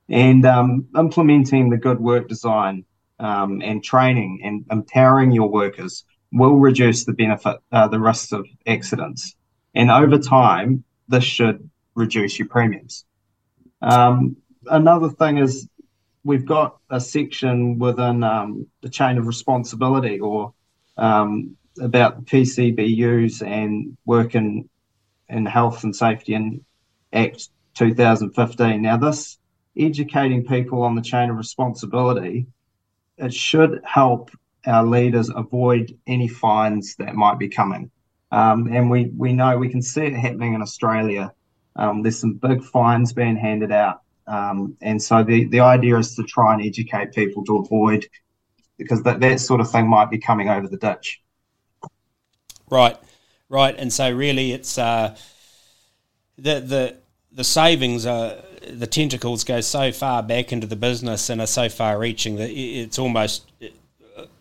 And um, implementing the good work design um, and training and empowering your workers will reduce the benefit, uh, the risks of accidents. And over time, this should reduce your premiums. Um, another thing is we've got a section within um, the chain of responsibility or um, about PCBUs and work in, in health and safety and Act 2015. Now, this educating people on the chain of responsibility it should help our leaders avoid any fines that might be coming. Um, and we, we know we can see it happening in Australia. Um, there's some big fines being handed out. Um, and so the, the idea is to try and educate people to avoid, because that, that sort of thing might be coming over the ditch. Right, right. And so really it's uh, the, the, the savings are the tentacles go so far back into the business and are so far reaching that it's almost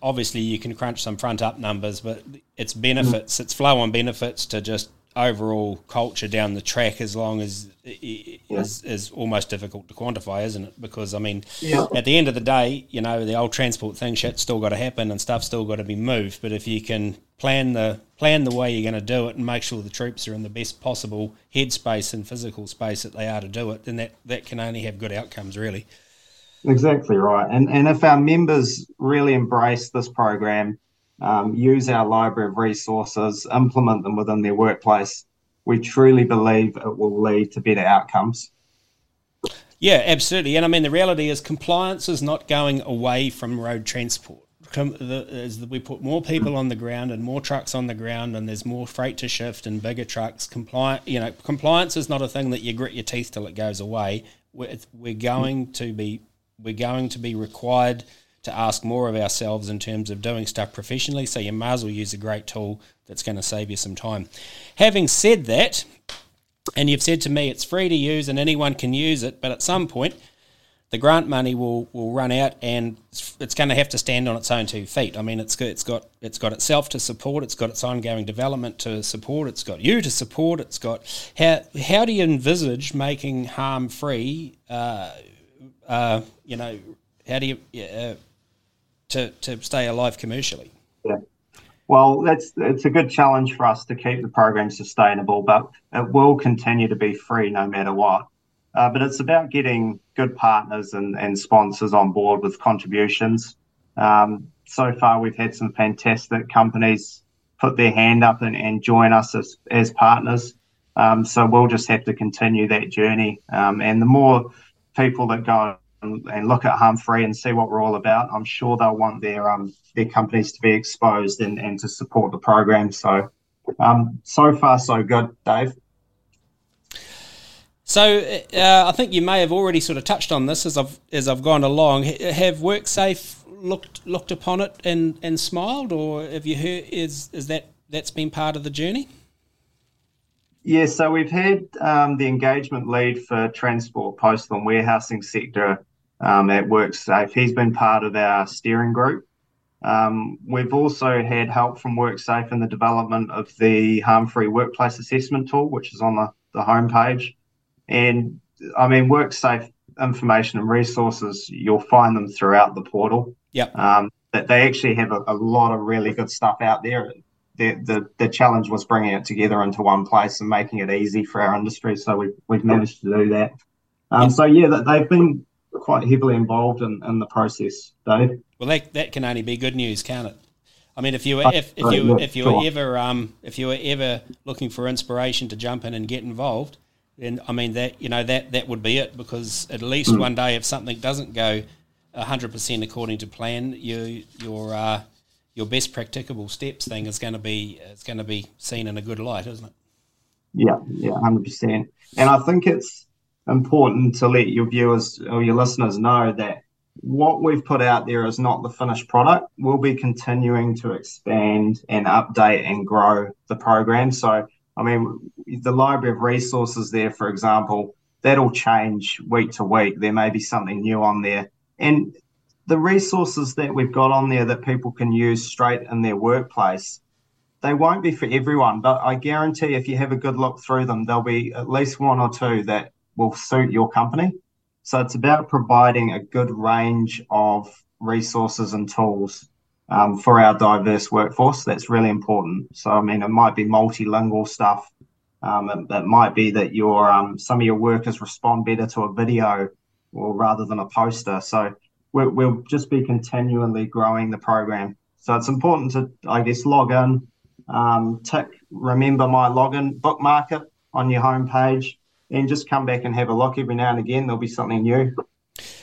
obviously you can crunch some front up numbers, but it's benefits, it's flow on benefits to just overall culture down the track as long as yeah. is, is almost difficult to quantify, isn't it? Because I mean, yeah. at the end of the day, you know, the old transport thing shit's still got to happen and stuff's still got to be moved. But if you can plan the plan the way you're going to do it and make sure the troops are in the best possible headspace and physical space that they are to do it, then that that can only have good outcomes, really. Exactly right. And and if our members really embrace this program um, use our library of resources, implement them within their workplace, we truly believe it will lead to better outcomes. Yeah, absolutely. And I mean, the reality is compliance is not going away from road transport. As we put more people on the ground and more trucks on the ground, and there's more freight to shift and bigger trucks. Compliant, you know, compliance is not a thing that you grit your teeth till it goes away. We're, we're going to be we're going to be required to ask more of ourselves in terms of doing stuff professionally. So you might as well use a great tool that's going to save you some time. Having said that, and you've said to me it's free to use and anyone can use it, but at some point the grant money will, will run out and it's going to have to stand on its own two feet. I mean, it's it's got it's got itself to support, it's got its ongoing development to support, it's got you to support, it's got how how do you envisage making HARMfree? Uh, uh, you know, how do you uh, to, to stay alive commercially? Yeah. Well, that's it's a good challenge for us to keep the program sustainable, but it will continue to be free no matter what. Uh, but it's about getting good partners and, and sponsors on board with contributions. Um, so far, we've had some fantastic companies put their hand up and, and join us as, as partners. Um, so we'll just have to continue that journey. Um, and the more people that go and, and look at HARMfree and see what we're all about, I'm sure they'll want their um, their companies to be exposed and, and to support the program. So um, so far so good, Dave. So uh, I think you may have already sort of touched on this as I've as I've gone along. Have WorkSafe looked looked upon it and, and smiled, or have you heard is is that that's been part of the journey? Yeah, so we've had um, the engagement lead for transport, postal, and warehousing sector um, at WorkSafe. He's been part of our steering group. Um, we've also had help from WorkSafe in the development of the HARMfree workplace assessment tool, which is on the, the homepage. And I mean, WorkSafe information and resources, you'll find them throughout the portal. Yeah. Um, that they actually have a, a, lot of really good stuff out there. The, the, the challenge was bringing it together into one place and making it easy for our industry. So we've, we've managed to do that. Um. So yeah, they've been quite heavily involved in, in the process, Dave. Well, that, that can only be good news, can't it? I mean, if you were if, if you if you were ever um if you were ever looking for inspiration to jump in and get involved, then I mean that you know that that would be it because at least mm. one day if something doesn't go hundred percent according to plan, you your uh, your best practicable steps thing is going to be it's going to be seen in a good light, isn't it? Yeah, yeah, hundred percent. And I think it's important to let your viewers or your listeners know that what we've put out there is not the finished product. We'll be continuing to expand and update and grow the program. So I mean, the library of resources there, for example, that'll change week to week. There may be something new on there. And the resources that we've got on there that people can use straight in their workplace, they won't be for everyone, but I guarantee if you have a good look through them, there'll be at least one or two that will suit your company. So it's about providing a good range of resources and tools um, for our diverse workforce. That's really important. So, I mean, it might be multilingual stuff. Um, it, it, might be that your um, some of your workers respond better to a video or rather than a poster. So we will just be continually growing the program. So it's important to, I guess, log in, um, tick, remember my login, bookmark it on your homepage, and just come back and have a look every now and again. There'll be something new.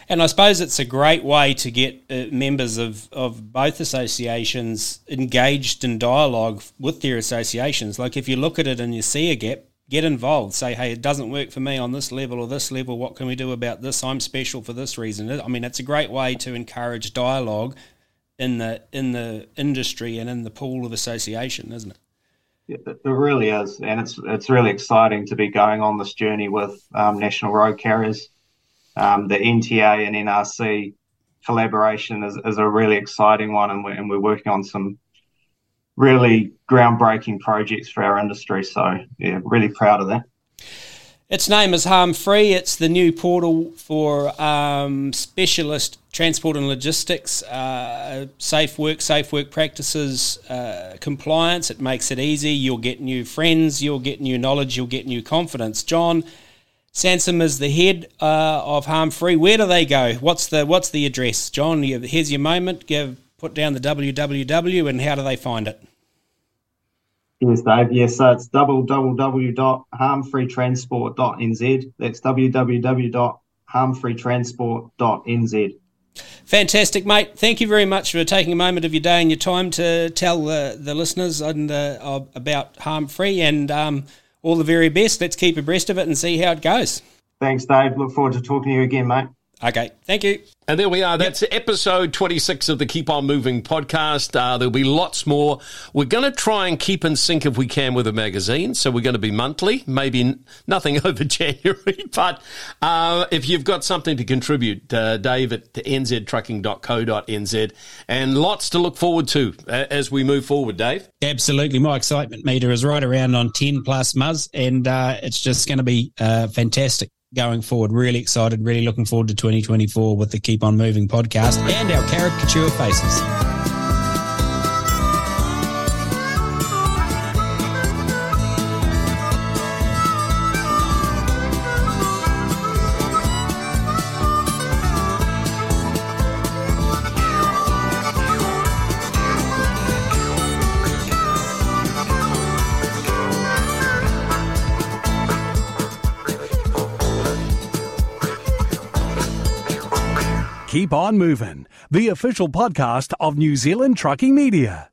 And I suppose it's a great way to get uh, members of, of both associations engaged in dialogue with their associations. Like if you look at it and you see a gap, get involved. Say, hey, it doesn't work for me on this level or this level. What can we do about this? I'm special for this reason. I mean, it's a great way to encourage dialogue in the in the industry and in the pool of association, isn't it? it really is, and it's it's really exciting to be going on this journey with um, national road carriers um, the NTA and NRC collaboration is, is a really exciting one, and we're, and we're working on some really groundbreaking projects for our industry. So, yeah, really proud of that. Its name is HARMfree. It's the new portal for um, specialist transport and logistics, uh, safe work, safe work practices, uh, compliance. It makes it easy. You'll get new friends, you'll get new knowledge, you'll get new confidence. John, Sansom is the head uh, of HARMfree. Where do they go? What's the what's the address, John? Here's your moment. Give put down the www and how do they find it? Yes, Dave. Yes, so it's www.harmfreetransport.nz. That's www.harmfreetransport.nz. Fantastic, mate. Thank you very much for taking a moment of your day and your time to tell the, the listeners and, uh, about HARMfree and um, all the very best. Let's keep abreast of it and see how it goes. Thanks, Dave. Look forward to talking to you again, mate. Okay, thank you. And there we are. That's yep. episode 26 of the Keep On Moving podcast. Uh, there'll be lots more. We're going to try and keep in sync if we can with the magazine. So we're going to be monthly, maybe n- nothing over January. But uh, if you've got something to contribute, uh, Dave at nztrucking.co.nz. And lots to look forward to uh, as we move forward, Dave. Absolutely. My excitement meter is right around on 10 plus Muzz, and uh, it's just going to be uh, fantastic going forward. Really excited, really looking forward to 2024 with the Keep On Moving podcast and our caricature faces. Keep on moving, the official podcast of New Zealand Trucking Media.